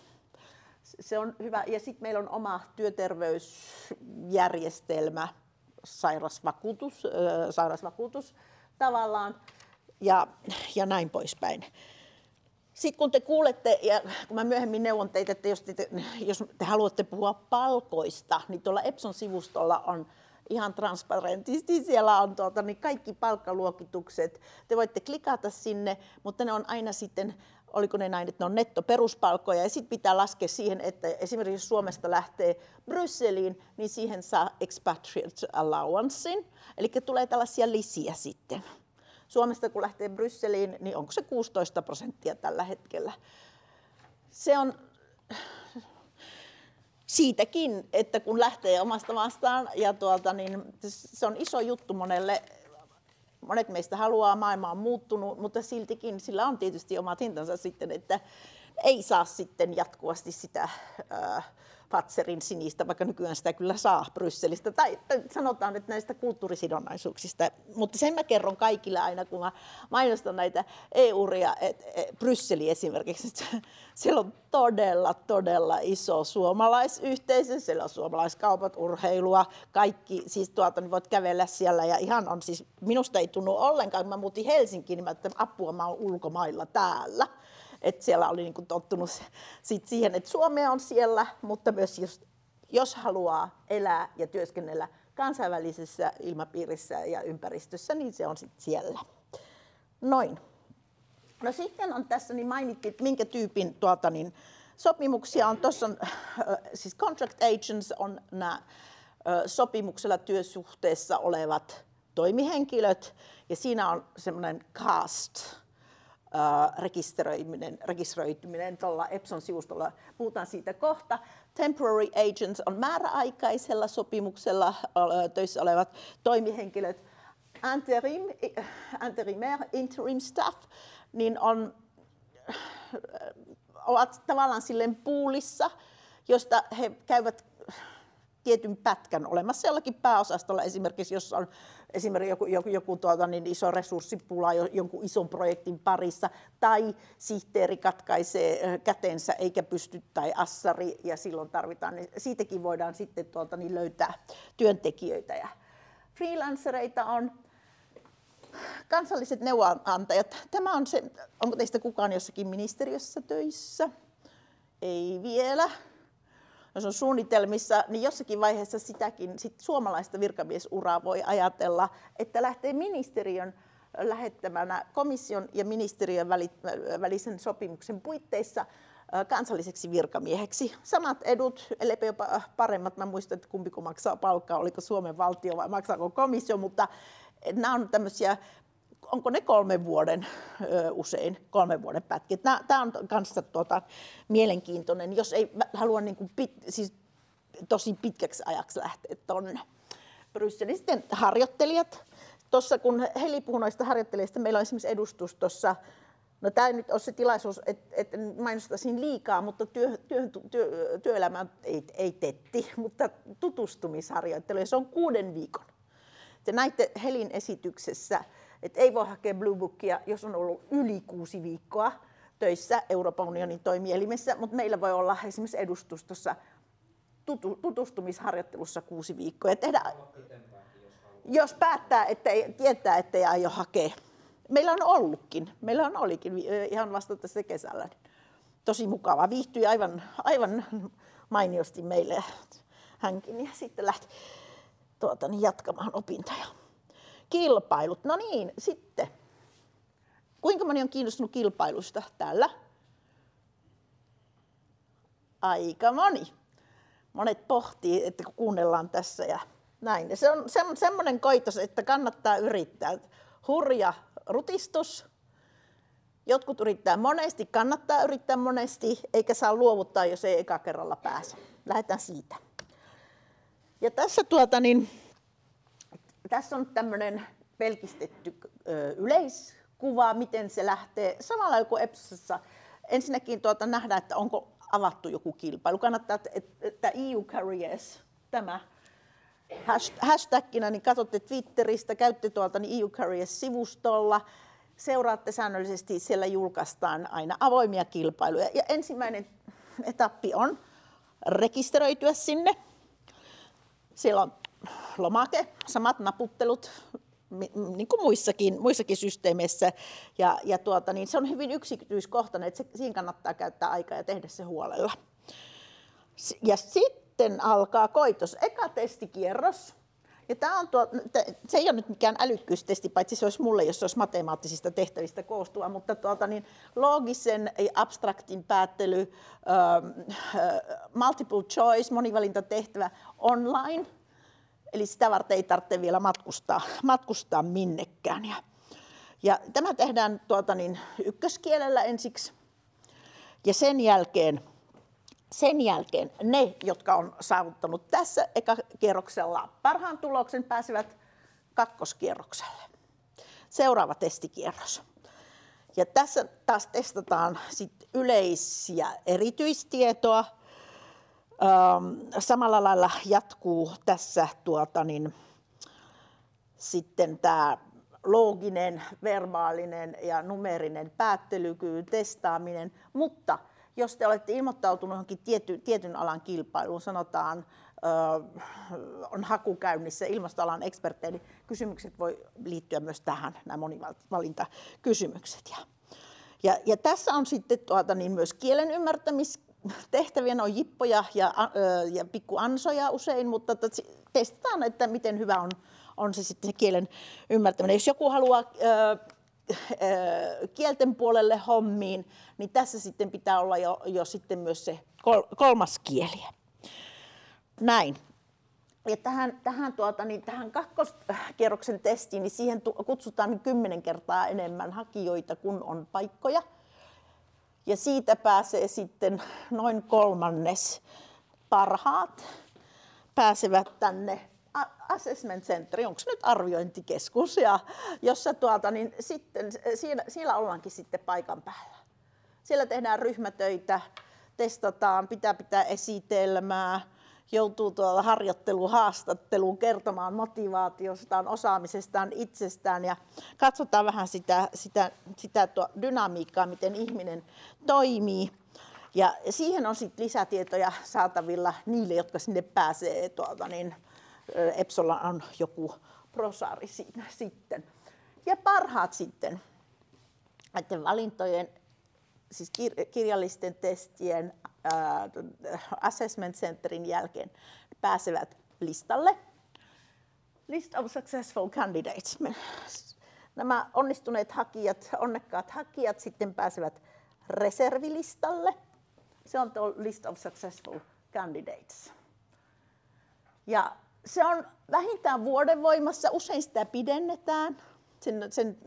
se on hyvä. Ja sitten meillä on oma työterveysjärjestelmä, sairasvakuutus, sairasvakuutus tavallaan ja, ja näin poispäin. Sitten kun te kuulette, ja kun mä myöhemmin neuvon teitä, että jos te, jos te haluatte puhua palkoista, niin tuolla Epson-sivustolla on ihan transparentisti. Siellä on tuota, niin kaikki palkkaluokitukset. Te voitte klikata sinne, mutta ne on aina sitten oliko ne näin, että ne on nettoperuspalkkoja ja sitten pitää laskea siihen, että esimerkiksi Suomesta lähtee Brysseliin, niin siihen saa expatriate allowancein, eli tulee tällaisia lisiä sitten. Suomesta kun lähtee Brysseliin, niin onko se 16 prosenttia tällä hetkellä. Se on siitäkin, että kun lähtee omasta vastaan, ja tuota, niin se on iso juttu monelle. Monet meistä haluaa, maailma on muuttunut, mutta siltikin sillä on tietysti omat hintansa sitten, että ei saa sitten jatkuvasti sitä Fatserin sinistä, vaikka nykyään sitä kyllä saa Brysselistä, tai, sanotaan että näistä kulttuurisidonnaisuuksista. Mutta sen mä kerron kaikille aina, kun mä mainostan näitä EU-ria, että et, Brysseli esimerkiksi, että siellä on todella, todella iso suomalaisyhteisö, siellä on suomalaiskaupat, urheilua, kaikki, siis tuolta niin voit kävellä siellä ja ihan on siis, minusta ei tunnu ollenkaan, kun mä muutin Helsinkiin, niin mä että apua mä oon ulkomailla täällä että siellä oli niin tottunut sit siihen, että Suomea on siellä, mutta myös jos, jos haluaa elää ja työskennellä kansainvälisessä ilmapiirissä ja ympäristössä, niin se on sitten siellä. Noin. No sitten on tässä, niin mainittiin, että minkä tyypin tuota, niin, sopimuksia on. Tuossa on, siis contract agents on nämä sopimuksella työsuhteessa olevat toimihenkilöt, ja siinä on semmoinen cast, rekisteröiminen, rekisteröityminen tuolla Epson sivustolla. Puhutaan siitä kohta. Temporary agents on määräaikaisella sopimuksella töissä olevat toimihenkilöt. Interim, interimaire, interim staff, niin on, ovat tavallaan silleen puulissa, josta he käyvät tietyn pätkän olemassa jollakin pääosastolla esimerkiksi, jos on esimerkiksi joku, joku, joku tuota, niin iso resurssipula jonkun ison projektin parissa, tai sihteeri katkaisee kätensä eikä pysty, tai assari, ja silloin tarvitaan, niin siitäkin voidaan sitten tuota, niin löytää työntekijöitä. Ja freelancereita on kansalliset neuvonantajat. Tämä on se, onko teistä kukaan jossakin ministeriössä töissä? Ei vielä jos on suunnitelmissa, niin jossakin vaiheessa sitäkin sit suomalaista virkamiesuraa voi ajatella, että lähtee ministeriön lähettämänä komission ja ministeriön välisen sopimuksen puitteissa kansalliseksi virkamieheksi. Samat edut, ellei jopa paremmat. Mä muistan, että kumpi kun maksaa palkkaa, oliko Suomen valtio vai maksaako komissio, mutta nämä on tämmöisiä onko ne kolmen vuoden usein, kolmen vuoden pätkät. Tämä on kanssa tuota, mielenkiintoinen, jos ei halua niin kuin pit, siis tosi pitkäksi ajaksi lähteä tuonne Brysseliin. Sitten harjoittelijat. Tuossa kun Heli puhui noista harjoittelijista, meillä on esimerkiksi edustus tuossa No tämä ei nyt ole se tilaisuus, että et mainostaisin liikaa, mutta työ, työ, työ, työelämä ei, ei tetti, mutta tutustumisharjoittelu, se on kuuden viikon. Te näitte Helin esityksessä, et ei voi hakea Blue Bookia, jos on ollut yli kuusi viikkoa töissä Euroopan unionin toimielimessä, mutta meillä voi olla esimerkiksi edustustossa tutu, tutustumisharjoittelussa kuusi viikkoa. Ja tehdä, jos päättää, että ei, tietää, että ei aio hakea. Meillä on ollutkin. Meillä on olikin ihan vasta tässä kesällä. Tosi mukava. Viihtyi aivan, aivan mainiosti meille hänkin ja sitten lähti tuota, niin jatkamaan opintoja. Kilpailut. No niin, sitten. Kuinka moni on kiinnostunut kilpailusta täällä? Aika moni. Monet pohtii, että kun kuunnellaan tässä ja näin. Ja se on se, semmoinen koitos, että kannattaa yrittää. Hurja rutistus. Jotkut yrittää monesti, kannattaa yrittää monesti, eikä saa luovuttaa, jos ei eka kerralla pääse. Lähdetään siitä. Ja tässä tuota niin, tässä on tämmöinen pelkistetty yleiskuva, miten se lähtee. Samalla kuin EPSassa ensinnäkin tuota nähdään, että onko avattu joku kilpailu. Kannattaa, että EU Careers, tämä hashtagina, niin katsotte Twitteristä, käytte tuolta niin EU Careers-sivustolla, seuraatte säännöllisesti, siellä julkaistaan aina avoimia kilpailuja. Ja ensimmäinen etappi on rekisteröityä sinne. Siellä on lomake, samat naputtelut, niin kuin muissakin, muissakin systeemeissä. Ja, ja tuota, niin se on hyvin yksityiskohtainen, että se, siinä kannattaa käyttää aikaa ja tehdä se huolella. Ja sitten alkaa koitos. Eka testikierros. Ja tämä on tuo, se ei ole nyt mikään älykkyystesti, paitsi se olisi mulle, jos se olisi matemaattisista tehtävistä koostuva, mutta tuota, niin loogisen ja abstraktin päättely, multiple choice, monivalintatehtävä online – Eli sitä varten ei tarvitse vielä matkustaa, matkustaa minnekään. Ja, Ja tämä tehdään tuota niin, ykköskielellä ensiksi. Ja sen jälkeen, sen jälkeen ne, jotka on saavuttanut tässä ekakierroksella parhaan tuloksen, pääsevät kakkoskierrokselle. Seuraava testikierros. Ja tässä taas testataan sit yleisiä erityistietoa. Samalla lailla jatkuu tässä tuota niin, sitten tämä looginen, verbaalinen ja numerinen päättelykyvyn testaaminen, mutta jos te olette ilmoittautunut johonkin tietyn, tietyn alan kilpailuun, sanotaan ö, on haku käynnissä ilmastoalan eksperttejä, niin kysymykset voi liittyä myös tähän, nämä monivalintakysymykset. Ja, ja, ja tässä on sitten tuota, niin myös kielen ymmärtämistehtäviä, ne on jippoja ja, ja pikkuansoja usein, mutta testataan, että miten hyvä on on se sitten se kielen ymmärtäminen. Jos joku haluaa kielten puolelle hommiin, niin tässä sitten pitää olla jo, jo sitten myös se kolmas kieli. Näin. Ja tähän, tähän, tuota, niin tähän kakkoskierroksen testiin, niin siihen kutsutaan kymmenen kertaa enemmän hakijoita kuin on paikkoja. Ja siitä pääsee sitten noin kolmannes parhaat pääsevät tänne assessment center, onko nyt arviointikeskus, ja jossa tuota, niin sitten, siinä, siellä ollaankin sitten paikan päällä. Siellä tehdään ryhmätöitä, testataan, pitää pitää esitelmää, joutuu tuolla harjoitteluun, haastatteluun kertomaan motivaatiostaan, osaamisestaan, itsestään ja katsotaan vähän sitä, sitä, sitä tuo dynamiikkaa, miten ihminen toimii. Ja siihen on sitten lisätietoja saatavilla niille, jotka sinne pääsee tuolta, niin Epsolla on joku prosari siinä sitten. Ja parhaat sitten näiden valintojen, siis kirjallisten testien, äh, assessment centerin jälkeen pääsevät listalle. List of successful candidates. Nämä onnistuneet hakijat, onnekkaat hakijat sitten pääsevät reservilistalle. Se on tuo list of successful candidates. Ja se on vähintään vuoden voimassa, usein sitä pidennetään, sen, sen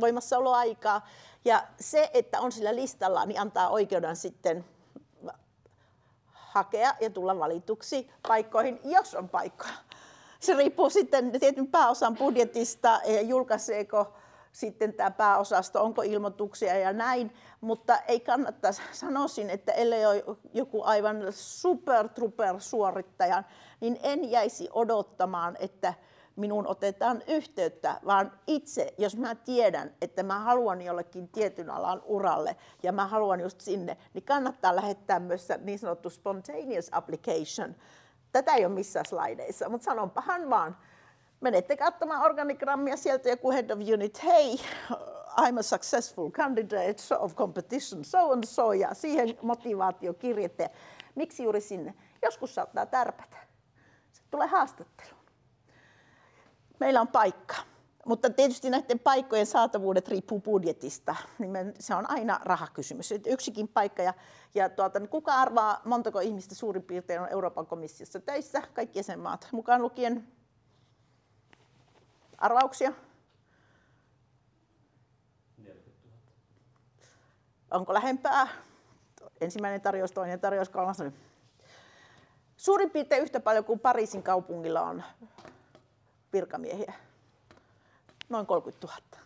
voimassaoloaikaa. Ja se, että on sillä listalla, niin antaa oikeuden sitten hakea ja tulla valituksi paikkoihin, jos on paikkoja. Se riippuu sitten tietyn pääosan budjetista ja julkaiseeko sitten tämä pääosasto, onko ilmoituksia ja näin, mutta ei kannata sanoisin, että ellei ole joku aivan super truper suorittaja, niin en jäisi odottamaan, että minun otetaan yhteyttä, vaan itse, jos mä tiedän, että mä haluan jollekin tietyn alan uralle ja mä haluan just sinne, niin kannattaa lähettää myös niin sanottu spontaneous application. Tätä ei ole missään slideissa, mutta sanonpahan vaan, menette katsomaan organigrammia sieltä joku head of unit, hei, I'm a successful candidate of competition, so and so, ja siihen motivaatiokirjettä. Miksi juuri sinne? Joskus saattaa tärpätä. Se tulee haastatteluun. Meillä on paikka. Mutta tietysti näiden paikkojen saatavuudet riippuu budjetista. Niin se on aina rahakysymys. Yksikin paikka. Ja, ja tuota, niin kuka arvaa, montako ihmistä suurin piirtein on Euroopan komissiossa töissä? Kaikki jäsenmaat mukaan lukien Arvauksia? 40 000. Onko lähempää? Ensimmäinen tarjous, toinen tarjous, kolmas. Suurin piirtein yhtä paljon kuin Pariisin kaupungilla on virkamiehiä. Noin 30 000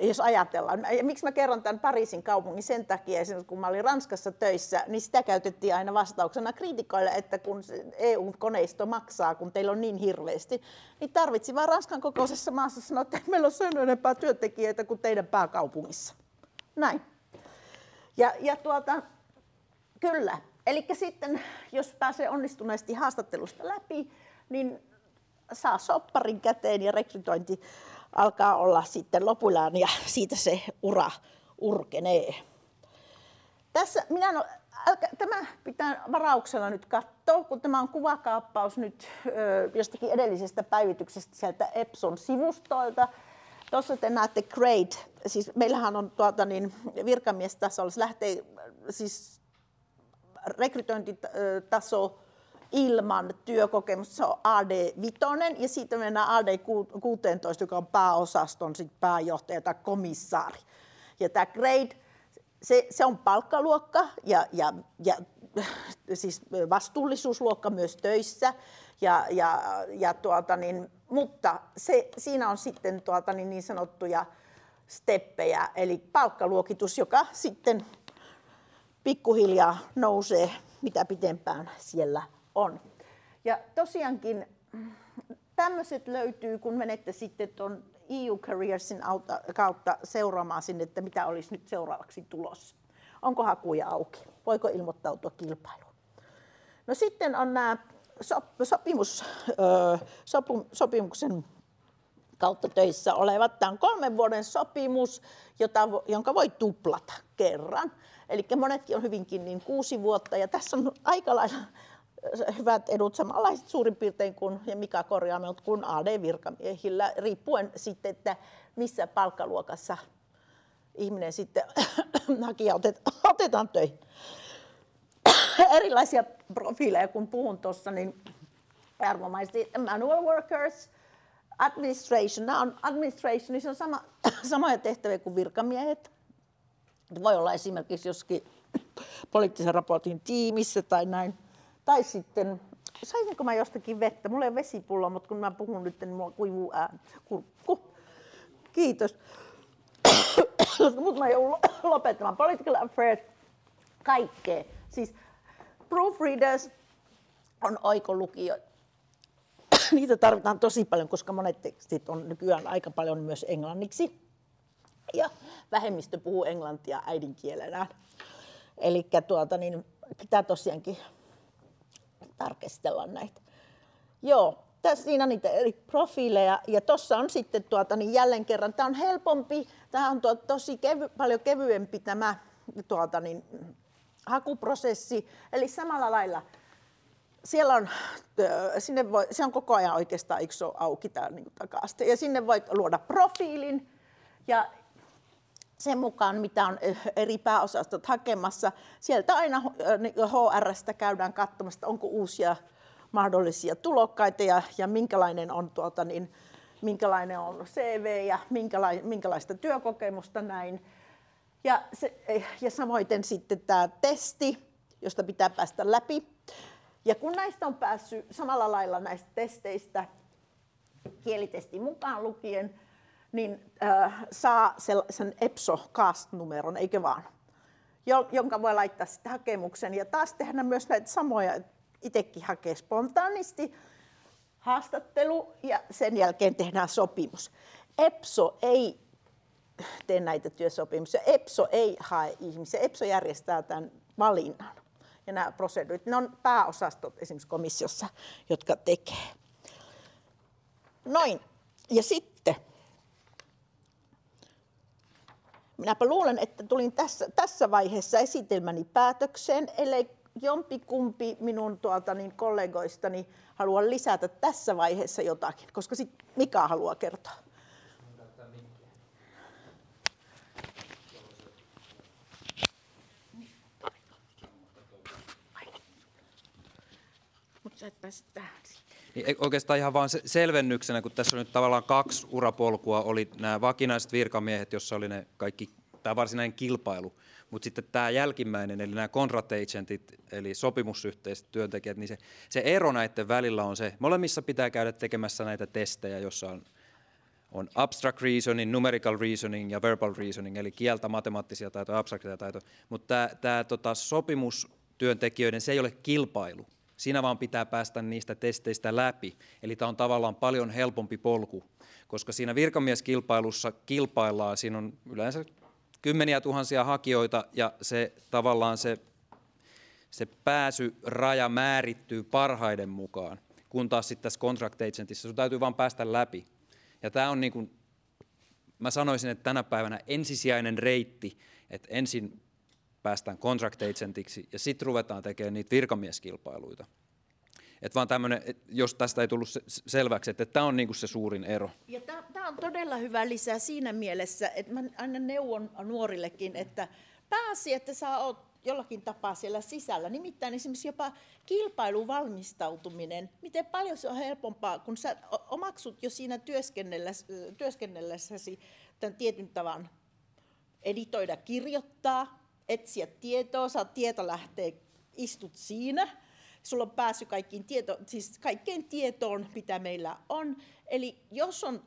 jos ajatellaan. Miksi mä kerron tämän Pariisin kaupungin sen takia, kun mä olin Ranskassa töissä, niin sitä käytettiin aina vastauksena kriitikoille, että kun EU-koneisto maksaa, kun teillä on niin hirveästi, niin tarvitsi vaan Ranskan kokoisessa maassa sanoa, että meillä on sen enempää työntekijöitä kuin teidän pääkaupungissa. Näin. Ja, ja tuota, kyllä. Eli sitten, jos pääsee onnistuneesti haastattelusta läpi, niin saa sopparin käteen ja rekrytointi alkaa olla sitten lopullaan ja siitä se ura urkenee. Tässä minä no, tämä pitää varauksella nyt katsoa, kun tämä on kuvakaappaus nyt jostakin edellisestä päivityksestä sieltä Epson sivustoilta. Tuossa te näette grade, siis meillähän on tuota niin, virkamiestasolla, se lähtee siis rekrytointitaso ilman työkokemusta. Se on AD5 ja siitä mennään AD16, joka on pääosaston sit pääjohtaja tai komissaari. Ja tämä grade, se, se on palkkaluokka ja, ja, ja siis vastuullisuusluokka myös töissä. Ja, ja, ja tuota niin, mutta se, siinä on sitten tuota niin, niin sanottuja steppejä, eli palkkaluokitus, joka sitten pikkuhiljaa nousee, mitä pitempään siellä on. Ja tosiaankin tämmöiset löytyy, kun menette sitten tuon EU Careersin kautta seuraamaan sinne, että mitä olisi nyt seuraavaksi tulossa. Onko hakuja auki? Voiko ilmoittautua kilpailuun? No sitten on nämä sopimus, sopimuksen kautta töissä olevat. Tämä on kolmen vuoden sopimus, jota, jonka voi tuplata kerran. Eli monetkin on hyvinkin niin kuusi vuotta ja tässä on aika lailla hyvät edut samanlaiset suurin piirtein kuin, ja mikä korjaa minut, kuin AD-virkamiehillä, riippuen sitten, että missä palkkaluokassa ihminen sitten hakija otetaan töihin. Erilaisia profiileja, kun puhun tuossa, niin arvomaisesti manual workers, administration, nämä on administrationissa on sama, samoja tehtäviä kuin virkamiehet. Voi olla esimerkiksi joskin poliittisen raportin tiimissä tai näin. Tai sitten, saisinko mä jostakin vettä? Mulla ei ole vesipullo, mutta kun mä puhun nyt, niin mulla kuivuu ään, kurkku. Kiitos. mutta mä joudun lopettamaan. Political affairs, kaikkea. Siis proofreaders on oikolukijoita. Niitä tarvitaan tosi paljon, koska monet tekstit on nykyään aika paljon myös englanniksi. Ja vähemmistö puhuu englantia äidinkielenään. Eli tuota, niin pitää tosiaankin tarkastella näitä. Joo, tässä siinä niitä eri profiileja ja tuossa on sitten tuota, niin jälleen kerran, tämä on helpompi, tämä on tuota, tosi kevy, paljon kevyempi tämä tuota, niin, hakuprosessi, eli samalla lailla siellä on, sinne voi, se on koko ajan oikeastaan iso auki tämä niin takaisin. Ja sinne voi luoda profiilin ja sen mukaan, mitä on eri pääosastot hakemassa. Sieltä aina HRstä käydään katsomassa, onko uusia mahdollisia tulokkaita ja, ja minkälainen on tuota, niin, minkälainen on CV ja minkälaista, minkälaista työkokemusta näin. Ja, se, ja samoin sitten tämä testi, josta pitää päästä läpi. Ja kun näistä on päässyt samalla lailla näistä testeistä, kielitesti mukaan lukien, niin äh, saa sen EPSO-cast-numeron, eikö vaan? jonka voi laittaa sitten hakemuksen. Ja taas tehdä myös näitä samoja, itsekin hakee spontaanisti haastattelu ja sen jälkeen tehdään sopimus. EPSO ei tee näitä työsopimuksia. EPSO ei hae ihmisiä. EPSO järjestää tämän valinnan. Ja nämä proseduurit, ne on pääosastot esimerkiksi komissiossa, jotka tekee. Noin. Ja sitten Minäpä luulen, että tulin tässä, tässä vaiheessa esitelmäni päätökseen, ellei jompikumpi minun tuolta niin kollegoistani halua lisätä tässä vaiheessa jotakin, koska sit Mika haluaa kertoa. Mutta sä et pääse tähän niin oikeastaan ihan vain selvennyksenä, kun tässä on nyt tavallaan kaksi urapolkua, oli nämä vakinaiset virkamiehet, jossa oli ne kaikki, tämä varsinainen kilpailu, mutta sitten tämä jälkimmäinen, eli nämä contract agentit, eli sopimusyhteiset työntekijät, niin se, se ero näiden välillä on se, molemmissa pitää käydä tekemässä näitä testejä, jossa on, on abstract reasoning, numerical reasoning ja verbal reasoning, eli kieltä, matemaattisia taitoja, abstraktia taitoja, mutta tämä tota, sopimustyöntekijöiden, se ei ole kilpailu, Siinä vaan pitää päästä niistä testeistä läpi. Eli tämä on tavallaan paljon helpompi polku, koska siinä virkamieskilpailussa kilpaillaan, siinä on yleensä kymmeniä tuhansia hakijoita ja se tavallaan se, se pääsyraja määrittyy parhaiden mukaan, kun taas sitten tässä contract agentissa sun täytyy vaan päästä läpi. Ja tämä on niin kuin, mä sanoisin, että tänä päivänä ensisijainen reitti, että ensin päästään contract agentiksi ja sitten ruvetaan tekemään niitä virkamieskilpailuita. Et vaan tämmönen, jos tästä ei tullut selväksi, että tämä on niinku se suurin ero. Ja tämä on todella hyvä lisää siinä mielessä, että mä aina neuvon nuorillekin, että pääsi, että sä oot jollakin tapaa siellä sisällä. Nimittäin esimerkiksi jopa kilpailuvalmistautuminen, miten paljon se on helpompaa, kun sä omaksut jo siinä työskennellessä, työskennellessäsi tämän tietyn tavan editoida, kirjoittaa, etsiä tietoa, saa tieto lähtee, istut siinä. Sulla on päässyt kaikkiin tieto, siis kaikkeen tietoon, mitä meillä on. Eli jos on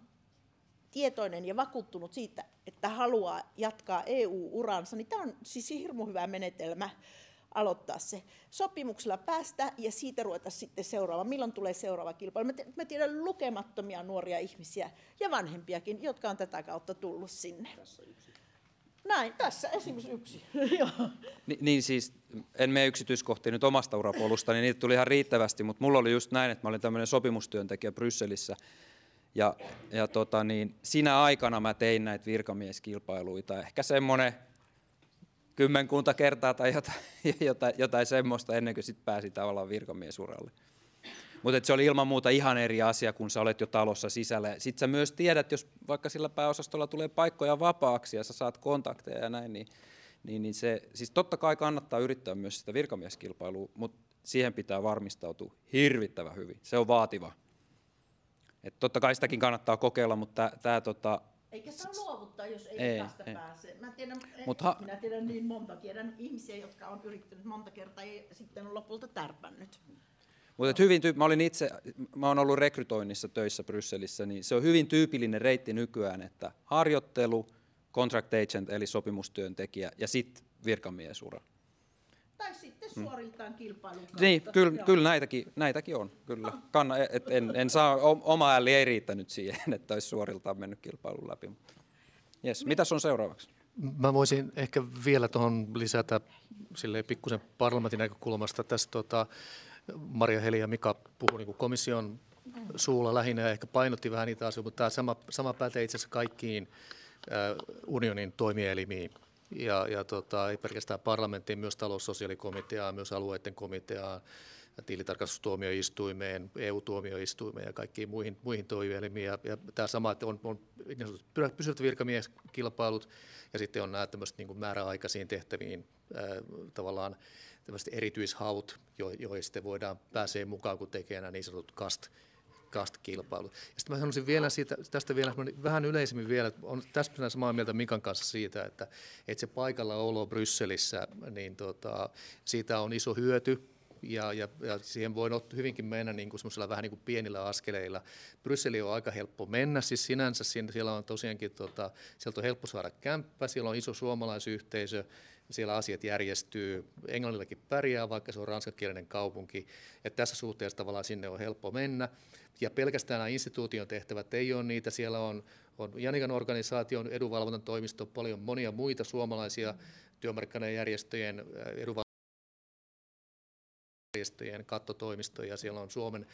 tietoinen ja vakuuttunut siitä, että haluaa jatkaa EU-uransa, niin tämä on siis hirmu hyvä menetelmä aloittaa se. Sopimuksella päästä ja siitä ruveta sitten seuraava. Milloin tulee seuraava kilpailu? Mä, tiedän lukemattomia nuoria ihmisiä ja vanhempiakin, jotka on tätä kautta tullut sinne. Näin, tässä esimerkiksi yksi. Ni, niin siis, en mene yksityiskohtiin nyt omasta urapolusta, niin niitä tuli ihan riittävästi, mutta mulla oli just näin, että mä olin tämmöinen sopimustyöntekijä Brysselissä. Ja, ja tota niin, sinä aikana mä tein näitä virkamieskilpailuita, ehkä semmoinen kymmenkunta kertaa tai jotain, jotain, jotain semmoista ennen kuin sit pääsi tavallaan virkamiesuralle. Mutta se oli ilman muuta ihan eri asia, kun sä olet jo talossa sisällä. Sitten sä myös tiedät, jos vaikka sillä pääosastolla tulee paikkoja vapaaksi ja sä saat kontakteja ja näin, niin, niin, niin se, siis totta kai kannattaa yrittää myös sitä virkamieskilpailua, mutta siihen pitää varmistautua hirvittävän hyvin. Se on vaativa. Et totta kai sitäkin kannattaa kokeilla, mutta tämä tota, Eikä saa luovuttaa, jos ei, Ei, tästä ei. pääse. Mä tiedän, Mut ha- minä tiedän niin monta, tiedän ihmisiä, jotka on yrittänyt monta kertaa ja sitten on lopulta tärpännyt. Mutta hyvin tyyp- mä olin itse, mä oon ollut rekrytoinnissa töissä Brysselissä, niin se on hyvin tyypillinen reitti nykyään, että harjoittelu, contract agent eli sopimustyöntekijä ja sitten virkamiesura. Tai sitten suoriltaan kilpailun kautta. Mm. Niin, kyllä, kyllä näitäkin, näitäkin on, kyllä. Kanna, et en, en saa, oma ääli ei riittänyt siihen, että olisi suoriltaan mennyt kilpailun läpi. Yes. Mitäs on seuraavaksi? Mä voisin ehkä vielä tuohon lisätä silleen pikkusen parlamentin näkökulmasta. Tässä tota, Maria Heli ja Mika puhui niin komission suulla lähinnä ja ehkä painotti vähän niitä asioita, mutta tämä sama, sama pätee itse asiassa kaikkiin äh, unionin toimielimiin. Ja, ja tota, ei pelkästään parlamenttiin, myös taloussosiaalikomiteaan, myös alueiden komiteaan, tilintarkastustuomioistuimeen, EU-tuomioistuimeen ja kaikkiin muihin, muihin toimielimiin. Ja, ja tämä sama, että on, on niin pysyvät virkamieskilpailut ja sitten on nämä tämmöiset niin määräaikaisiin tehtäviin ää, tavallaan tämmöiset erityishaut, jo, joihin sitten voidaan pääsee mukaan, kun tekee nämä niin sanotut cast, cast-kilpailut. Ja sitten mä sanoisin vielä siitä, tästä vielä vähän yleisemmin vielä, että on täsmälleen samaa mieltä Mikan kanssa siitä, että, että se paikalla olo Brysselissä, niin tota, siitä on iso hyöty, ja, ja, ja siihen voi hyvinkin mennä niin kuin vähän niin kuin pienillä askeleilla. Brysseli on aika helppo mennä, siis sinänsä siinä, siellä on tosiaankin, tota, sieltä on helppo saada kämppä, siellä on iso suomalaisyhteisö, siellä asiat järjestyy, englannillakin pärjää, vaikka se on ranskakielinen kaupunki, ja tässä suhteessa tavallaan sinne on helppo mennä. Ja pelkästään nämä instituution tehtävät ei ole niitä, siellä on, on Janikan organisaation edunvalvonnan toimisto, paljon monia muita suomalaisia työmarkkinajärjestöjen edunvalvonnan järjestöjen kattotoimistoja. Siellä on Suomen,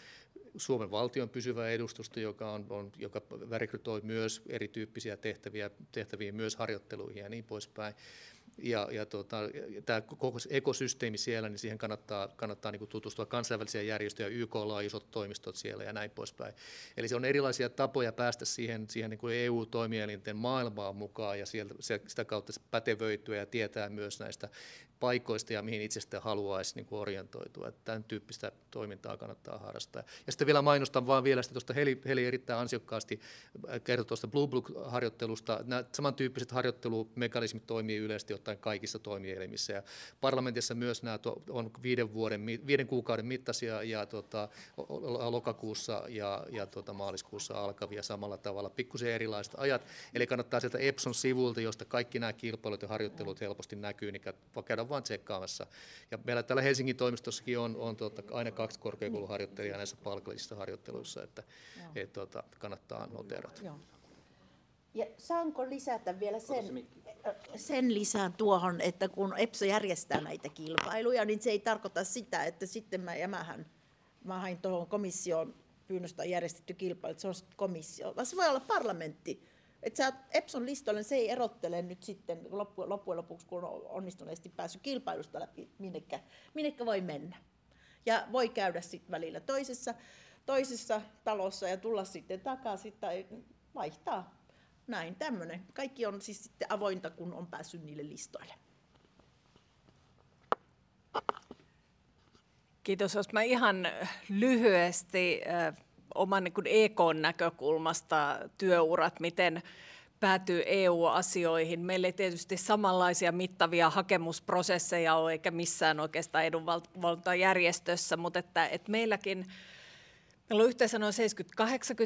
Suomen valtion pysyvä edustusto, joka, on, on, joka rekrytoi myös erityyppisiä tehtäviä, tehtäviä myös harjoitteluihin ja niin poispäin. Ja, ja tota, tämä koko ekosysteemi siellä, niin siihen kannattaa, kannattaa niin tutustua kansainvälisiä järjestöjä, YKlla on isot toimistot siellä ja näin poispäin. Eli se on erilaisia tapoja päästä siihen, siihen niin kuin EU-toimielinten maailmaan mukaan ja sieltä, sitä kautta pätevöityä ja tietää myös näistä paikoista ja mihin itse sitten haluaisi niin kuin orientoitua. Että tämän tyyppistä toimintaa kannattaa harrastaa. Ja sitten vielä mainostan vaan vielä sitä tuosta Heli, Heli erittäin ansiokkaasti kertoi tuosta Blue Book-harjoittelusta. Nämä samantyyppiset harjoittelumekanismit toimii yleisesti ottaen kaikissa toimielimissä. Ja parlamentissa myös nämä on viiden, vuoden, viiden kuukauden mittaisia ja tota, lokakuussa ja, ja tota, maaliskuussa alkavia samalla tavalla. Pikkusen erilaiset ajat. Eli kannattaa sieltä Epson sivulta, josta kaikki nämä kilpailut ja harjoittelut helposti näkyy, niin käydä vaan tsekkaamassa. Ja meillä täällä Helsingin toimistossakin on, on tuota, aina kaksi korkeakouluharjoittelijaa näissä palkallisissa harjoitteluissa, että et, tuota, kannattaa noterata. Joo. Ja saanko lisätä vielä sen, sen lisään tuohon, että kun EPSO järjestää näitä kilpailuja, niin se ei tarkoita sitä, että sitten mä, ja mähän, mä hain tuohon komission pyynnöstä järjestetty kilpailu, että se on komissio, vaan se voi olla parlamentti. Että sä Epson listolle, niin se ei erottele nyt sitten loppujen, loppujen lopuksi, kun on onnistuneesti päässyt kilpailusta läpi, minnekä, minnekä voi mennä. Ja voi käydä sitten välillä toisessa, toisessa talossa ja tulla sitten takaisin tai vaihtaa. Näin, tämmöinen. Kaikki on siis sitten avointa, kun on päässyt niille listoille. Kiitos. Jos mä ihan lyhyesti oman niin EK-näkökulmasta työurat, miten päätyy EU-asioihin. Meillä ei tietysti samanlaisia mittavia hakemusprosesseja ole, eikä missään oikeastaan edunvalvontajärjestössä, mutta että, että meilläkin Meillä on yhteensä noin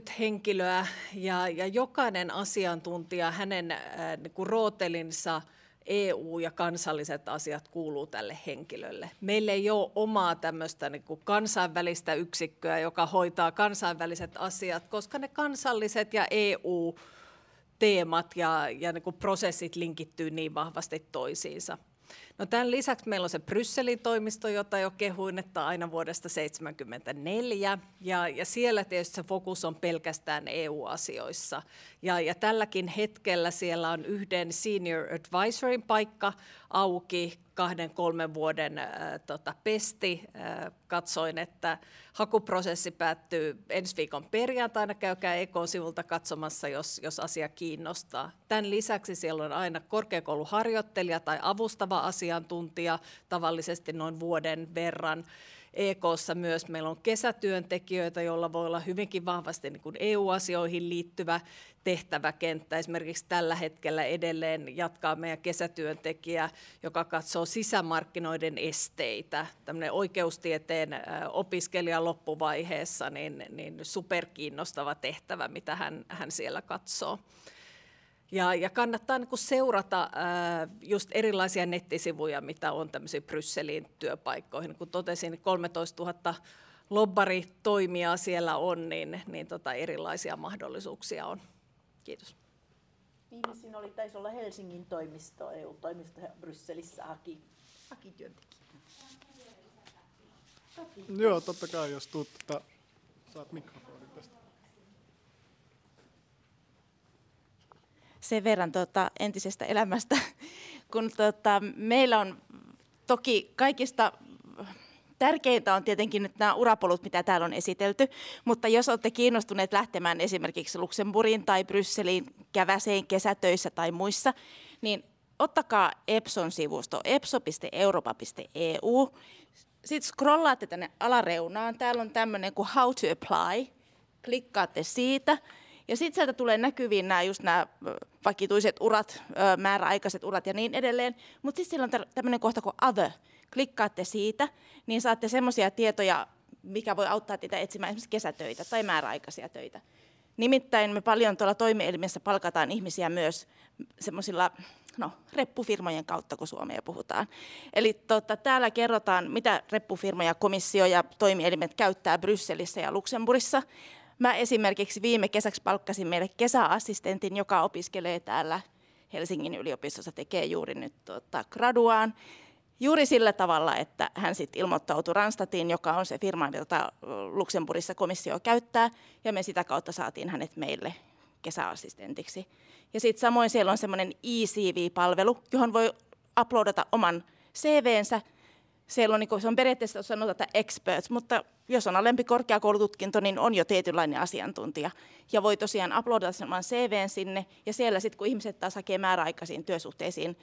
70-80 henkilöä ja, ja jokainen asiantuntija, hänen äh, niin kuin rootelinsa EU ja kansalliset asiat kuuluu tälle henkilölle. Meillä ei ole omaa tämmöistä niin kansainvälistä yksikköä, joka hoitaa kansainväliset asiat, koska ne kansalliset ja EU teemat ja, ja niin prosessit linkittyy niin vahvasti toisiinsa. No tämän lisäksi meillä on se Brysselin toimisto, jota jo kehuin, että aina vuodesta 1974, ja, ja siellä tietysti se fokus on pelkästään EU-asioissa. Ja, ja tälläkin hetkellä siellä on yhden senior advisorin paikka auki kahden, kolmen vuoden äh, tota, pesti. Äh, katsoin, että hakuprosessi päättyy ensi viikon perjantaina. Käykää Ekon-sivulta katsomassa, jos, jos asia kiinnostaa. Tämän lisäksi siellä on aina korkeakouluharjoittelija tai avustava asiantuntija, tavallisesti noin vuoden verran. EKssa myös meillä on kesätyöntekijöitä, joilla voi olla hyvinkin vahvasti niin kuin EU-asioihin liittyvä tehtäväkenttä. Esimerkiksi tällä hetkellä edelleen jatkaa meidän kesätyöntekijä, joka katsoo sisämarkkinoiden esteitä. Tämmöinen oikeustieteen opiskelija loppuvaiheessa, niin, niin superkiinnostava tehtävä, mitä hän, hän siellä katsoo. Ja, ja kannattaa niin seurata ää, just erilaisia nettisivuja, mitä on tämmöisiin Brysselin työpaikkoihin. Kun totesin, 13 000 lobbaritoimijaa siellä on, niin, niin tota erilaisia mahdollisuuksia on. Kiitos. Viimeisin oli, taisi olla Helsingin toimisto, EU-toimisto Brysselissä haki, haki työntekijä. Joo, totta kai, jos tuut, tota, saat mikrofonin Sen verran tota, entisestä elämästä, kun tota, meillä on toki kaikista Tärkeintä on tietenkin nyt nämä urapolut, mitä täällä on esitelty, mutta jos olette kiinnostuneet lähtemään esimerkiksi Luxemburgiin tai Brysseliin käväseen kesätöissä tai muissa, niin ottakaa Epson sivusto epso.europa.eu. Sitten scrollaatte tänne alareunaan. Täällä on tämmöinen kuin How to Apply. Klikkaatte siitä. Ja sitten sieltä tulee näkyviin nämä just nämä vakituiset urat, määräaikaiset urat ja niin edelleen. Mutta sitten siellä on tämmöinen kohta kuin Other klikkaatte siitä, niin saatte semmoisia tietoja, mikä voi auttaa teitä etsimään esimerkiksi kesätöitä tai määräaikaisia töitä. Nimittäin me paljon tuolla toimielimessä palkataan ihmisiä myös semmoisilla no, reppufirmojen kautta, kun Suomea puhutaan. Eli tota, täällä kerrotaan, mitä reppufirmoja, komissio ja toimielimet käyttää Brysselissä ja Luxemburissa. Mä esimerkiksi viime kesäksi palkkasin meille kesäassistentin, joka opiskelee täällä Helsingin yliopistossa, tekee juuri nyt tota, graduaan juuri sillä tavalla, että hän sitten ilmoittautui Ranstatiin, joka on se firma, jota Luxemburgissa komissio käyttää, ja me sitä kautta saatiin hänet meille kesäassistentiksi. Ja sitten samoin siellä on semmoinen eCV-palvelu, johon voi uploadata oman CVnsä. Siellä on, niin se on periaatteessa sanotaan, että experts, mutta jos on alempi korkeakoulututkinto, niin on jo tietynlainen asiantuntija. Ja voi tosiaan uploadata oman CVn sinne, ja siellä sitten kun ihmiset taas hakee määräaikaisiin työsuhteisiin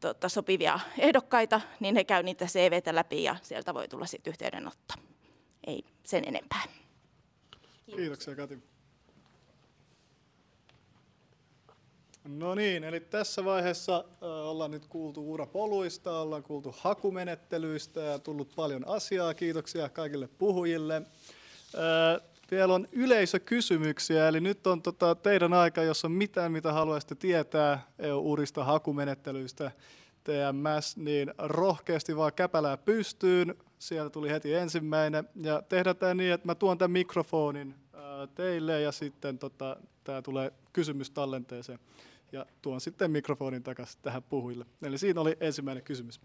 tota, sopivia ehdokkaita, niin he käy niitä CVtä läpi ja sieltä voi tulla sitten yhteydenotto. Ei sen enempää. Kiitoksia Kati. No niin, eli tässä vaiheessa ollaan nyt kuultu urapoluista, ollaan kuultu hakumenettelyistä ja tullut paljon asiaa. Kiitoksia kaikille puhujille. Vielä on yleisökysymyksiä, eli nyt on tota teidän aika, jos on mitään, mitä haluaisitte tietää EU-urista hakumenettelyistä TMS, niin rohkeasti vaan käpälää pystyyn. Siellä tuli heti ensimmäinen. Ja tehdään tämä niin, että mä tuon tämän mikrofonin teille ja sitten tota, tämä tulee kysymys tallenteeseen. Ja tuon sitten mikrofonin takaisin tähän puhujille. Eli siinä oli ensimmäinen kysymys.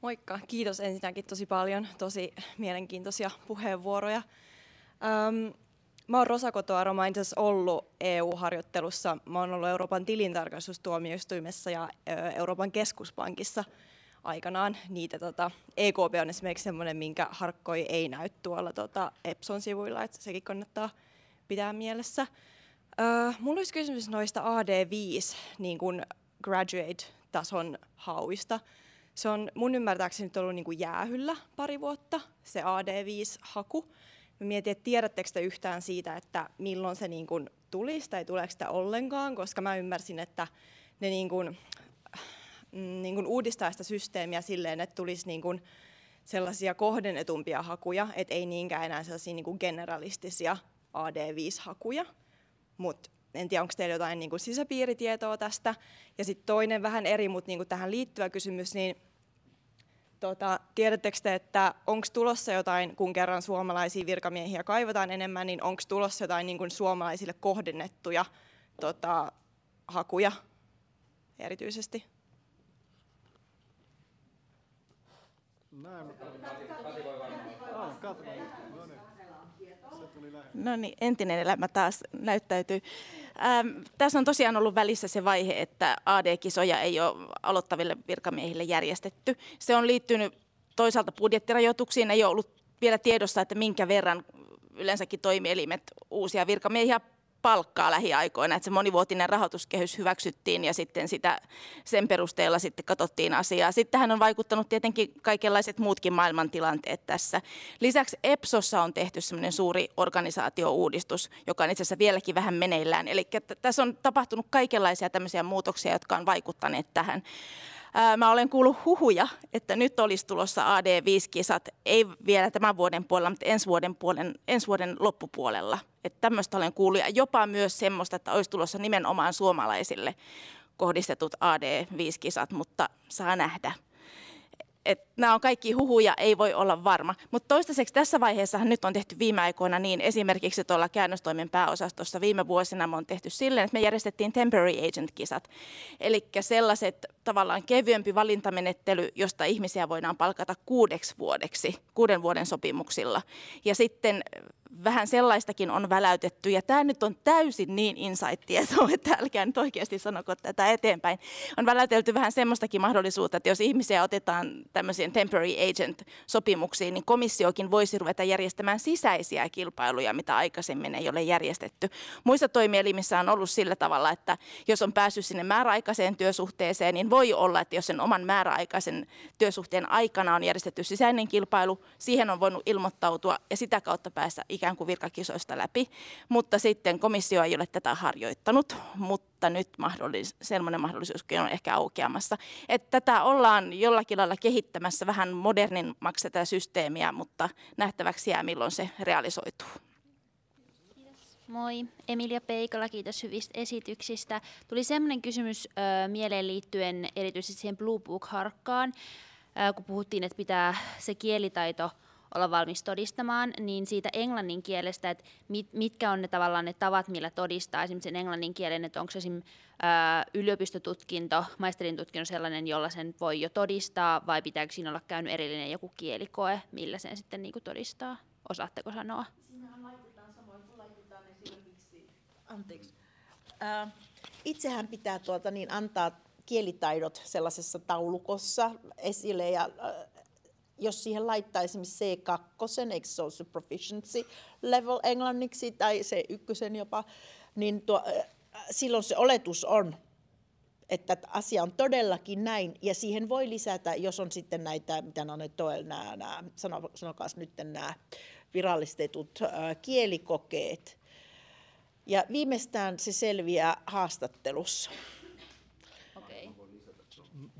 Moikka, kiitos ensinnäkin tosi paljon, tosi mielenkiintoisia puheenvuoroja. Ähm, mä oon Rosa Kotoaro, mä ollut EU-harjoittelussa. Mä oon ollut Euroopan tilintarkastustuomioistuimessa ja Euroopan keskuspankissa aikanaan. Niitä tota, EKP on esimerkiksi sellainen, minkä harkkoi ei näy tuolla tota, Epson sivuilla, että sekin kannattaa pitää mielessä. Äh, mulla olisi kysymys noista AD5 niin kun graduate-tason hauista. Se on mun ymmärtääkseni nyt ollut niin kuin jäähyllä pari vuotta, se AD5-haku. Mä mietin, että tiedättekö te yhtään siitä, että milloin se niin kuin tulisi tai tuleeko sitä ollenkaan, koska mä ymmärsin, että ne niin kuin, niin kuin uudistaa sitä systeemiä silleen, että tulisi niin kuin sellaisia kohdennetumpia hakuja, että ei niinkään enää sellaisia niin kuin generalistisia AD5-hakuja. Mutta en tiedä, onko teillä jotain niin kuin sisäpiiritietoa tästä. Ja sitten toinen vähän eri, mutta niin kuin tähän liittyvä kysymys, niin Tota, tiedättekö te, että onko tulossa jotain, kun kerran suomalaisia virkamiehiä kaivataan enemmän, niin onko tulossa jotain niin kuin suomalaisille kohdennettuja tota, hakuja erityisesti? Näin. Ah, Katri. No niin. Se tuli lähelle. No niin, entinen elämä taas näyttäytyy. Ähm, tässä on tosiaan ollut välissä se vaihe, että AD-kisoja ei ole aloittaville virkamiehille järjestetty. Se on liittynyt toisaalta budjettirajoituksiin, ei ole ollut vielä tiedossa, että minkä verran yleensäkin toimielimet uusia virkamiehiä palkkaa lähiaikoina, että se monivuotinen rahoituskehys hyväksyttiin ja sitten sitä, sen perusteella sitten katsottiin asiaa. Sitten tähän on vaikuttanut tietenkin kaikenlaiset muutkin maailmantilanteet tässä. Lisäksi EPSOssa on tehty semmoinen suuri organisaatiouudistus, joka on itse asiassa vieläkin vähän meneillään. Eli tässä on tapahtunut kaikenlaisia tämmöisiä muutoksia, jotka on vaikuttaneet tähän. Mä olen kuullut huhuja, että nyt olisi tulossa AD5-kisat, ei vielä tämän vuoden puolella, mutta ensi vuoden, puolen, ensi vuoden loppupuolella. Että tämmöistä olen kuullut ja jopa myös semmoista, että olisi tulossa nimenomaan suomalaisille kohdistetut AD5-kisat, mutta saa nähdä että nämä on kaikki huhuja, ei voi olla varma. Mutta toistaiseksi tässä vaiheessa nyt on tehty viime aikoina niin, esimerkiksi tuolla käännöstoimen pääosastossa viime vuosina me on tehty silleen, että me järjestettiin temporary agent-kisat. Eli sellaiset tavallaan kevyempi valintamenettely, josta ihmisiä voidaan palkata kuudeksi vuodeksi, kuuden vuoden sopimuksilla. Ja sitten vähän sellaistakin on väläytetty, ja tämä nyt on täysin niin insight-tietoa, että älkää nyt oikeasti sanoko tätä eteenpäin. On väläytelty vähän semmoistakin mahdollisuutta, että jos ihmisiä otetaan tämmöisiin temporary agent-sopimuksiin, niin komissiokin voisi ruveta järjestämään sisäisiä kilpailuja, mitä aikaisemmin ei ole järjestetty. Muissa toimielimissä on ollut sillä tavalla, että jos on päässyt sinne määräaikaiseen työsuhteeseen, niin voi olla, että jos sen oman määräaikaisen työsuhteen aikana on järjestetty sisäinen kilpailu, siihen on voinut ilmoittautua ja sitä kautta päästä ikään kuin virkakisoista läpi, mutta sitten komissio ei ole tätä harjoittanut, mutta nyt mahdollis- sellainen mahdollisuuskin on ehkä aukeamassa. Että tätä ollaan jollakin lailla kehittämässä vähän modernimmaksi tätä systeemiä, mutta nähtäväksi jää milloin se realisoituu. Moi, Emilia Peikola, kiitos hyvistä esityksistä. Tuli sellainen kysymys ö, mieleen liittyen erityisesti siihen Blue Book-harkkaan, ö, kun puhuttiin, että pitää se kielitaito olla valmis todistamaan, niin siitä englannin kielestä, että mit, mitkä on ne tavallaan ne tavat, millä todistaa esimerkiksi sen englannin kielen, että onko se esimerkiksi ää, yliopistotutkinto, maisterin tutkinto sellainen, jolla sen voi jo todistaa, vai pitääkö siinä olla käynyt erillinen joku kielikoe, millä sen sitten niin kuin todistaa? Osaatteko sanoa? Anteeksi, itsehän pitää tuota, niin antaa kielitaidot sellaisessa taulukossa esille ja jos siihen laittaa esimerkiksi C2, eikö se ole se proficiency level englanniksi tai se ykkösen jopa, niin tuo, silloin se oletus on, että asia on todellakin näin, ja siihen voi lisätä, jos on sitten näitä, mitä ne on nyt toel, nämä, nämä sano, sanokaas nyt nämä virallistetut äh, kielikokeet. Ja viimeistään se selviää haastattelussa.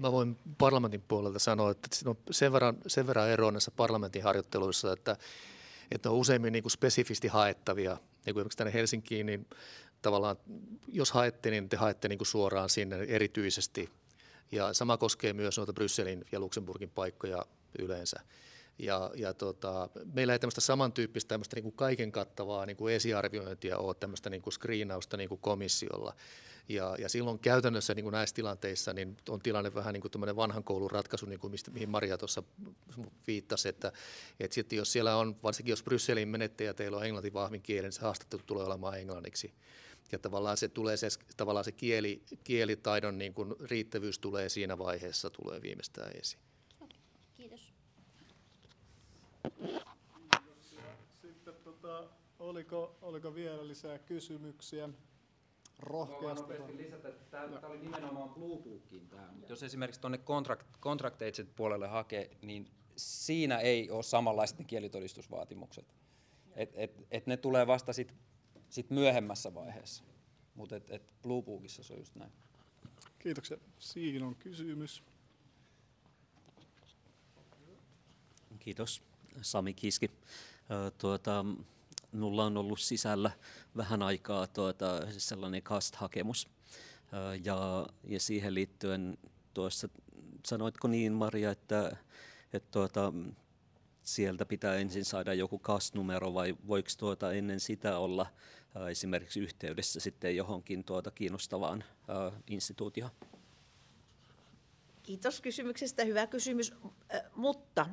Mä voin parlamentin puolelta sanoa, että on sen verran, sen verran eroa näissä parlamentin harjoitteluissa, että, että ne on useimmin niin kuin spesifisti haettavia. Niin kuin esimerkiksi tänne Helsinkiin, niin tavallaan jos haette, niin te haette niin kuin suoraan sinne erityisesti. Ja sama koskee myös noita Brysselin ja Luxemburgin paikkoja yleensä. Ja, ja tota, meillä ei tämmöistä samantyyppistä tämmöistä niin kuin kaiken kattavaa niin kuin esiarviointia ole tämmöistä niin kuin screenausta niin kuin komissiolla. Ja, ja silloin käytännössä niin kuin näissä tilanteissa niin on tilanne vähän niin kuin tämmöinen vanhan koulun ratkaisu, niin kuin mistä, mihin Maria tuossa viittasi, että, että sitten jos siellä on, varsinkin jos Brysselin menette ja teillä on englanti vahvin kieli, niin se haastattelu tulee olemaan englanniksi. Ja tavallaan se, tulee se, tavallaan se kieli, kielitaidon niin kuin riittävyys tulee siinä vaiheessa, tulee viimeistään esiin. Kiitos. Sitten tota, oliko, oliko vielä lisää kysymyksiä? Rohkeasti. nopeasti lisätä, että tämä, tämä oli nimenomaan Blue Bookiin tämä. Mutta jos esimerkiksi tuonne contract, contract agent puolelle hakee, niin siinä ei ole samanlaiset ne kielitodistusvaatimukset. Et, et, et ne tulee vasta sit, sit myöhemmässä vaiheessa. Mutta et, et Blue Bookissa se on just näin. Kiitoksia. Siinä on kysymys. Kiitos. Sami Kiski. Tuota, mulla on ollut sisällä vähän aikaa tuota, sellainen CAST-hakemus. Ja, ja siihen liittyen tuossa, sanoitko niin Maria, että, että tuota, sieltä pitää ensin saada joku CAST-numero vai voiko tuota ennen sitä olla esimerkiksi yhteydessä sitten johonkin tuota kiinnostavaan instituutioon? Kiitos kysymyksestä, hyvä kysymys. Mutta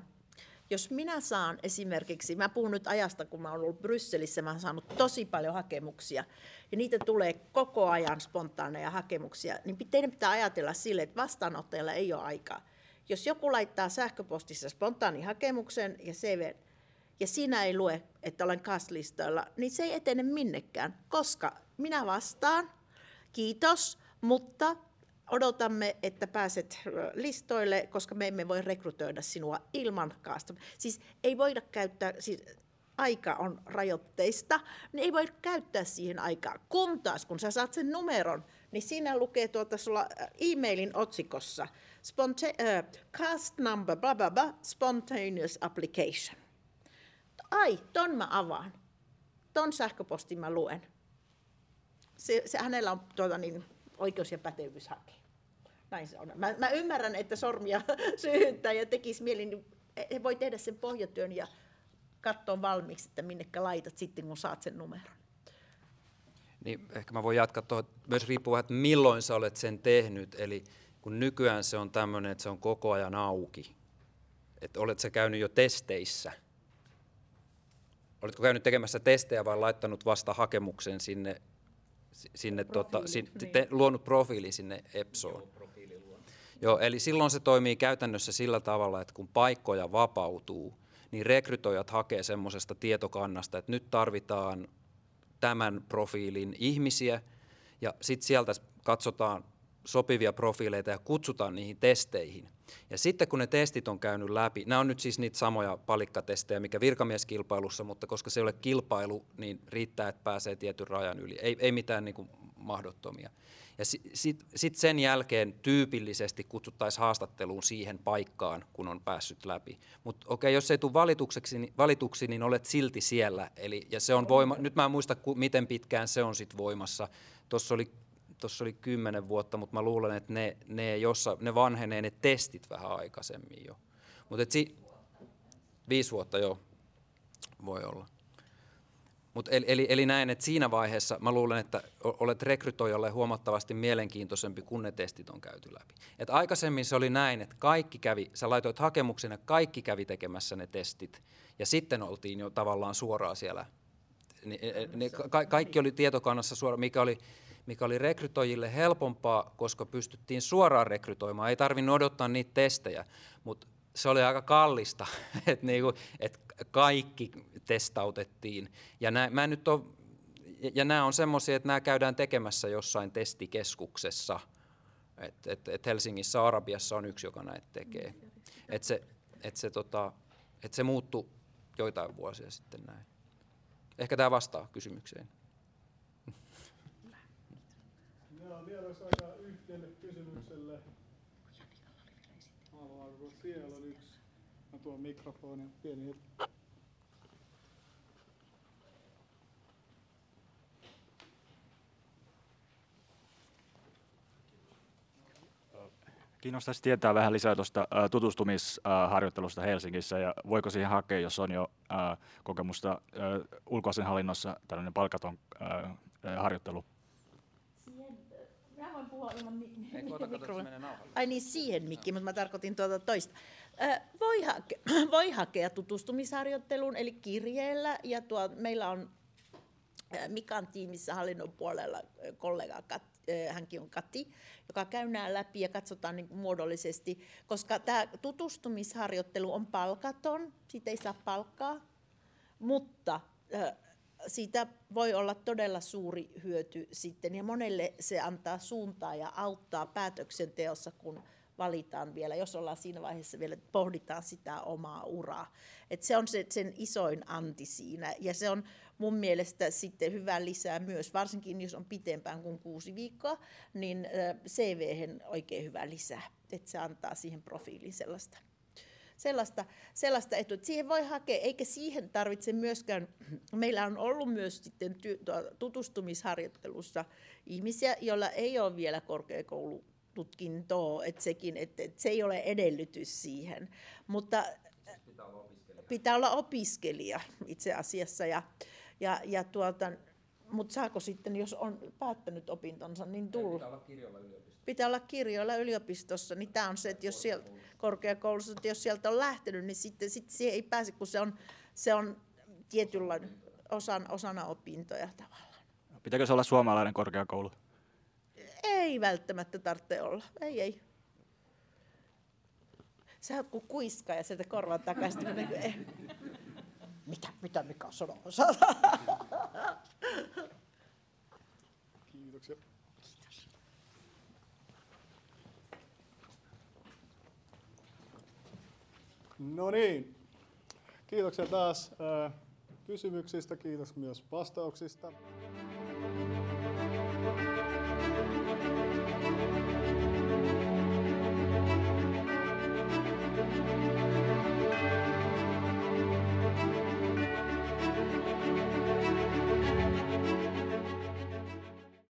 jos minä saan esimerkiksi, mä puhun nyt ajasta, kun mä olen ollut Brysselissä, mä oon saanut tosi paljon hakemuksia, ja niitä tulee koko ajan spontaaneja hakemuksia, niin teidän pitää ajatella sille, että vastaanottajalla ei ole aikaa. Jos joku laittaa sähköpostissa spontaanihakemuksen ja CV, ja siinä ei lue, että olen kaslistoilla, niin se ei etene minnekään, koska minä vastaan, kiitos, mutta odotamme, että pääset listoille, koska me emme voi rekrytoida sinua ilman kaasta. Siis ei voida käyttää, siis aika on rajoitteista, niin ei voida käyttää siihen aikaa. Kun taas, kun sä saat sen numeron, niin siinä lukee tuota sulla e-mailin otsikossa, Sponta- äh, cast number, blah, blah, blah, spontaneous application. Ai, ton mä avaan. Ton sähköpostin mä luen. Se, se, hänellä on tuota, niin, oikeus ja pätevyys hakea. Näin se on. Mä, mä ymmärrän, että sormia syyhyttää ja tekisi mieli, niin he voi tehdä sen pohjatyön ja katsoa valmiiksi, että minnekä laitat sitten, kun saat sen numeron. Niin ehkä mä voin jatkaa tuohon, myös riippuu vähän, että milloin sä olet sen tehnyt. Eli kun nykyään se on tämmöinen, että se on koko ajan auki. Että olet sä käynyt jo testeissä. Oletko käynyt tekemässä testejä vai laittanut vasta hakemuksen sinne, si- sinne tota, sin, te, luonut profiili sinne EPSOon? Joo, eli silloin se toimii käytännössä sillä tavalla, että kun paikkoja vapautuu, niin rekrytoijat hakee semmoisesta tietokannasta, että nyt tarvitaan tämän profiilin ihmisiä, ja sitten sieltä katsotaan sopivia profiileita ja kutsutaan niihin testeihin. Ja sitten kun ne testit on käynyt läpi, nämä on nyt siis niitä samoja palikkatestejä, mikä virkamieskilpailussa, mutta koska se ei ole kilpailu, niin riittää, että pääsee tietyn rajan yli. Ei, ei mitään niin kuin mahdottomia. Ja sitten sit, sit sen jälkeen tyypillisesti kutsuttaisiin haastatteluun siihen paikkaan, kun on päässyt läpi. Mutta okei, jos ei tule valituksi, niin, valituksi, niin olet silti siellä. Eli, ja se on voima, nyt mä en muista, ku, miten pitkään se on sit voimassa. Tuossa oli tuossa oli kymmenen vuotta, mutta mä luulen, että ne, ne, jossa, ne vanhenee ne testit vähän aikaisemmin jo. Mutta si- viisi vuotta joo, voi olla. Mut eli, eli, eli näin, että siinä vaiheessa mä luulen, että olet rekrytoijalle huomattavasti mielenkiintoisempi, kun ne testit on käyty läpi. Et aikaisemmin se oli näin, että kaikki kävi, sä laitoit hakemuksen ja kaikki kävi tekemässä ne testit. Ja sitten oltiin jo tavallaan suoraan siellä. Ni- e- Ne, ka- kaikki oli tietokannassa suoraan, mikä oli, mikä oli rekrytoijille helpompaa, koska pystyttiin suoraan rekrytoimaan. Ei tarvinnut odottaa niitä testejä, mutta se oli aika kallista, että niinku, et kaikki testautettiin. Ja nää, mä nyt ole, ja nämä on semmoisia, että nämä käydään tekemässä jossain testikeskuksessa. Et, et, et Helsingissä Arabiassa on yksi, joka näitä tekee. Et se, et se, tota, et se muuttui joitain vuosia sitten näin. Ehkä tämä vastaa kysymykseen. Joo, vielä aikaa yhdelle kysymykselle. Haluaako siellä on yksi? Mä tuon pieni hetki. Kiinnostaisi tietää vähän lisää tuosta tutustumisharjoittelusta Helsingissä ja voiko siihen hakea, jos on jo kokemusta ä, ulkoasianhallinnossa tällainen palkaton harjoittelu? Puhua ilman mi- Ei, kato, että se mikrofonia. menee nauhalle. Ai niin, siihen mikki, mutta mä tarkoitin tuota toista. Voi, hake, voi hakea tutustumisharjoitteluun, eli kirjeellä, ja tuo, meillä on Mikan tiimissä hallinnon puolella kollega, Kat- hänkin on Kati, joka käy nämä läpi ja katsotaan niin kuin muodollisesti, koska tämä tutustumisharjoittelu on palkaton, siitä ei saa palkkaa, mutta siitä voi olla todella suuri hyöty sitten ja monelle se antaa suuntaa ja auttaa päätöksenteossa, kun valitaan vielä, jos ollaan siinä vaiheessa vielä, että pohditaan sitä omaa uraa. Et se on se, sen isoin anti siinä ja se on mun mielestä sitten hyvä lisää myös, varsinkin jos on pitempään kuin kuusi viikkoa, niin cv oikein hyvä lisää, että se antaa siihen profiiliin sellaista sellaista, sellaista etua, että siihen voi hakea, eikä siihen tarvitse myöskään, meillä on ollut myös sitten tutustumisharjoittelussa ihmisiä, joilla ei ole vielä korkeakoulututkintoa, että sekin, että, että se ei ole edellytys siihen, mutta pitää olla opiskelija, pitää olla opiskelija itse asiassa ja, ja, ja tuota, mutta saako sitten, jos on päättänyt opintonsa, niin tulla? Pitää olla kirjoilla yliopistossa. Pitää olla kirjoilla yliopistossa, niin tämä on se, että jos sieltä korkeakoulussa, että jos sieltä on lähtenyt, niin sitten, sitten siihen ei pääse, kun se on, se on tietynlainen osan, osana opintoja tavallaan. Pitääkö se olla suomalainen korkeakoulu? Ei välttämättä tarvitse olla, ei ei. Sä oot kuin kuiska ja sieltä korvan takaisin. Niin kuin, eh. Mitä, mitä Mika sanoo? Kiitoksia. No niin, kiitoksia taas kysymyksistä, kiitos myös vastauksista.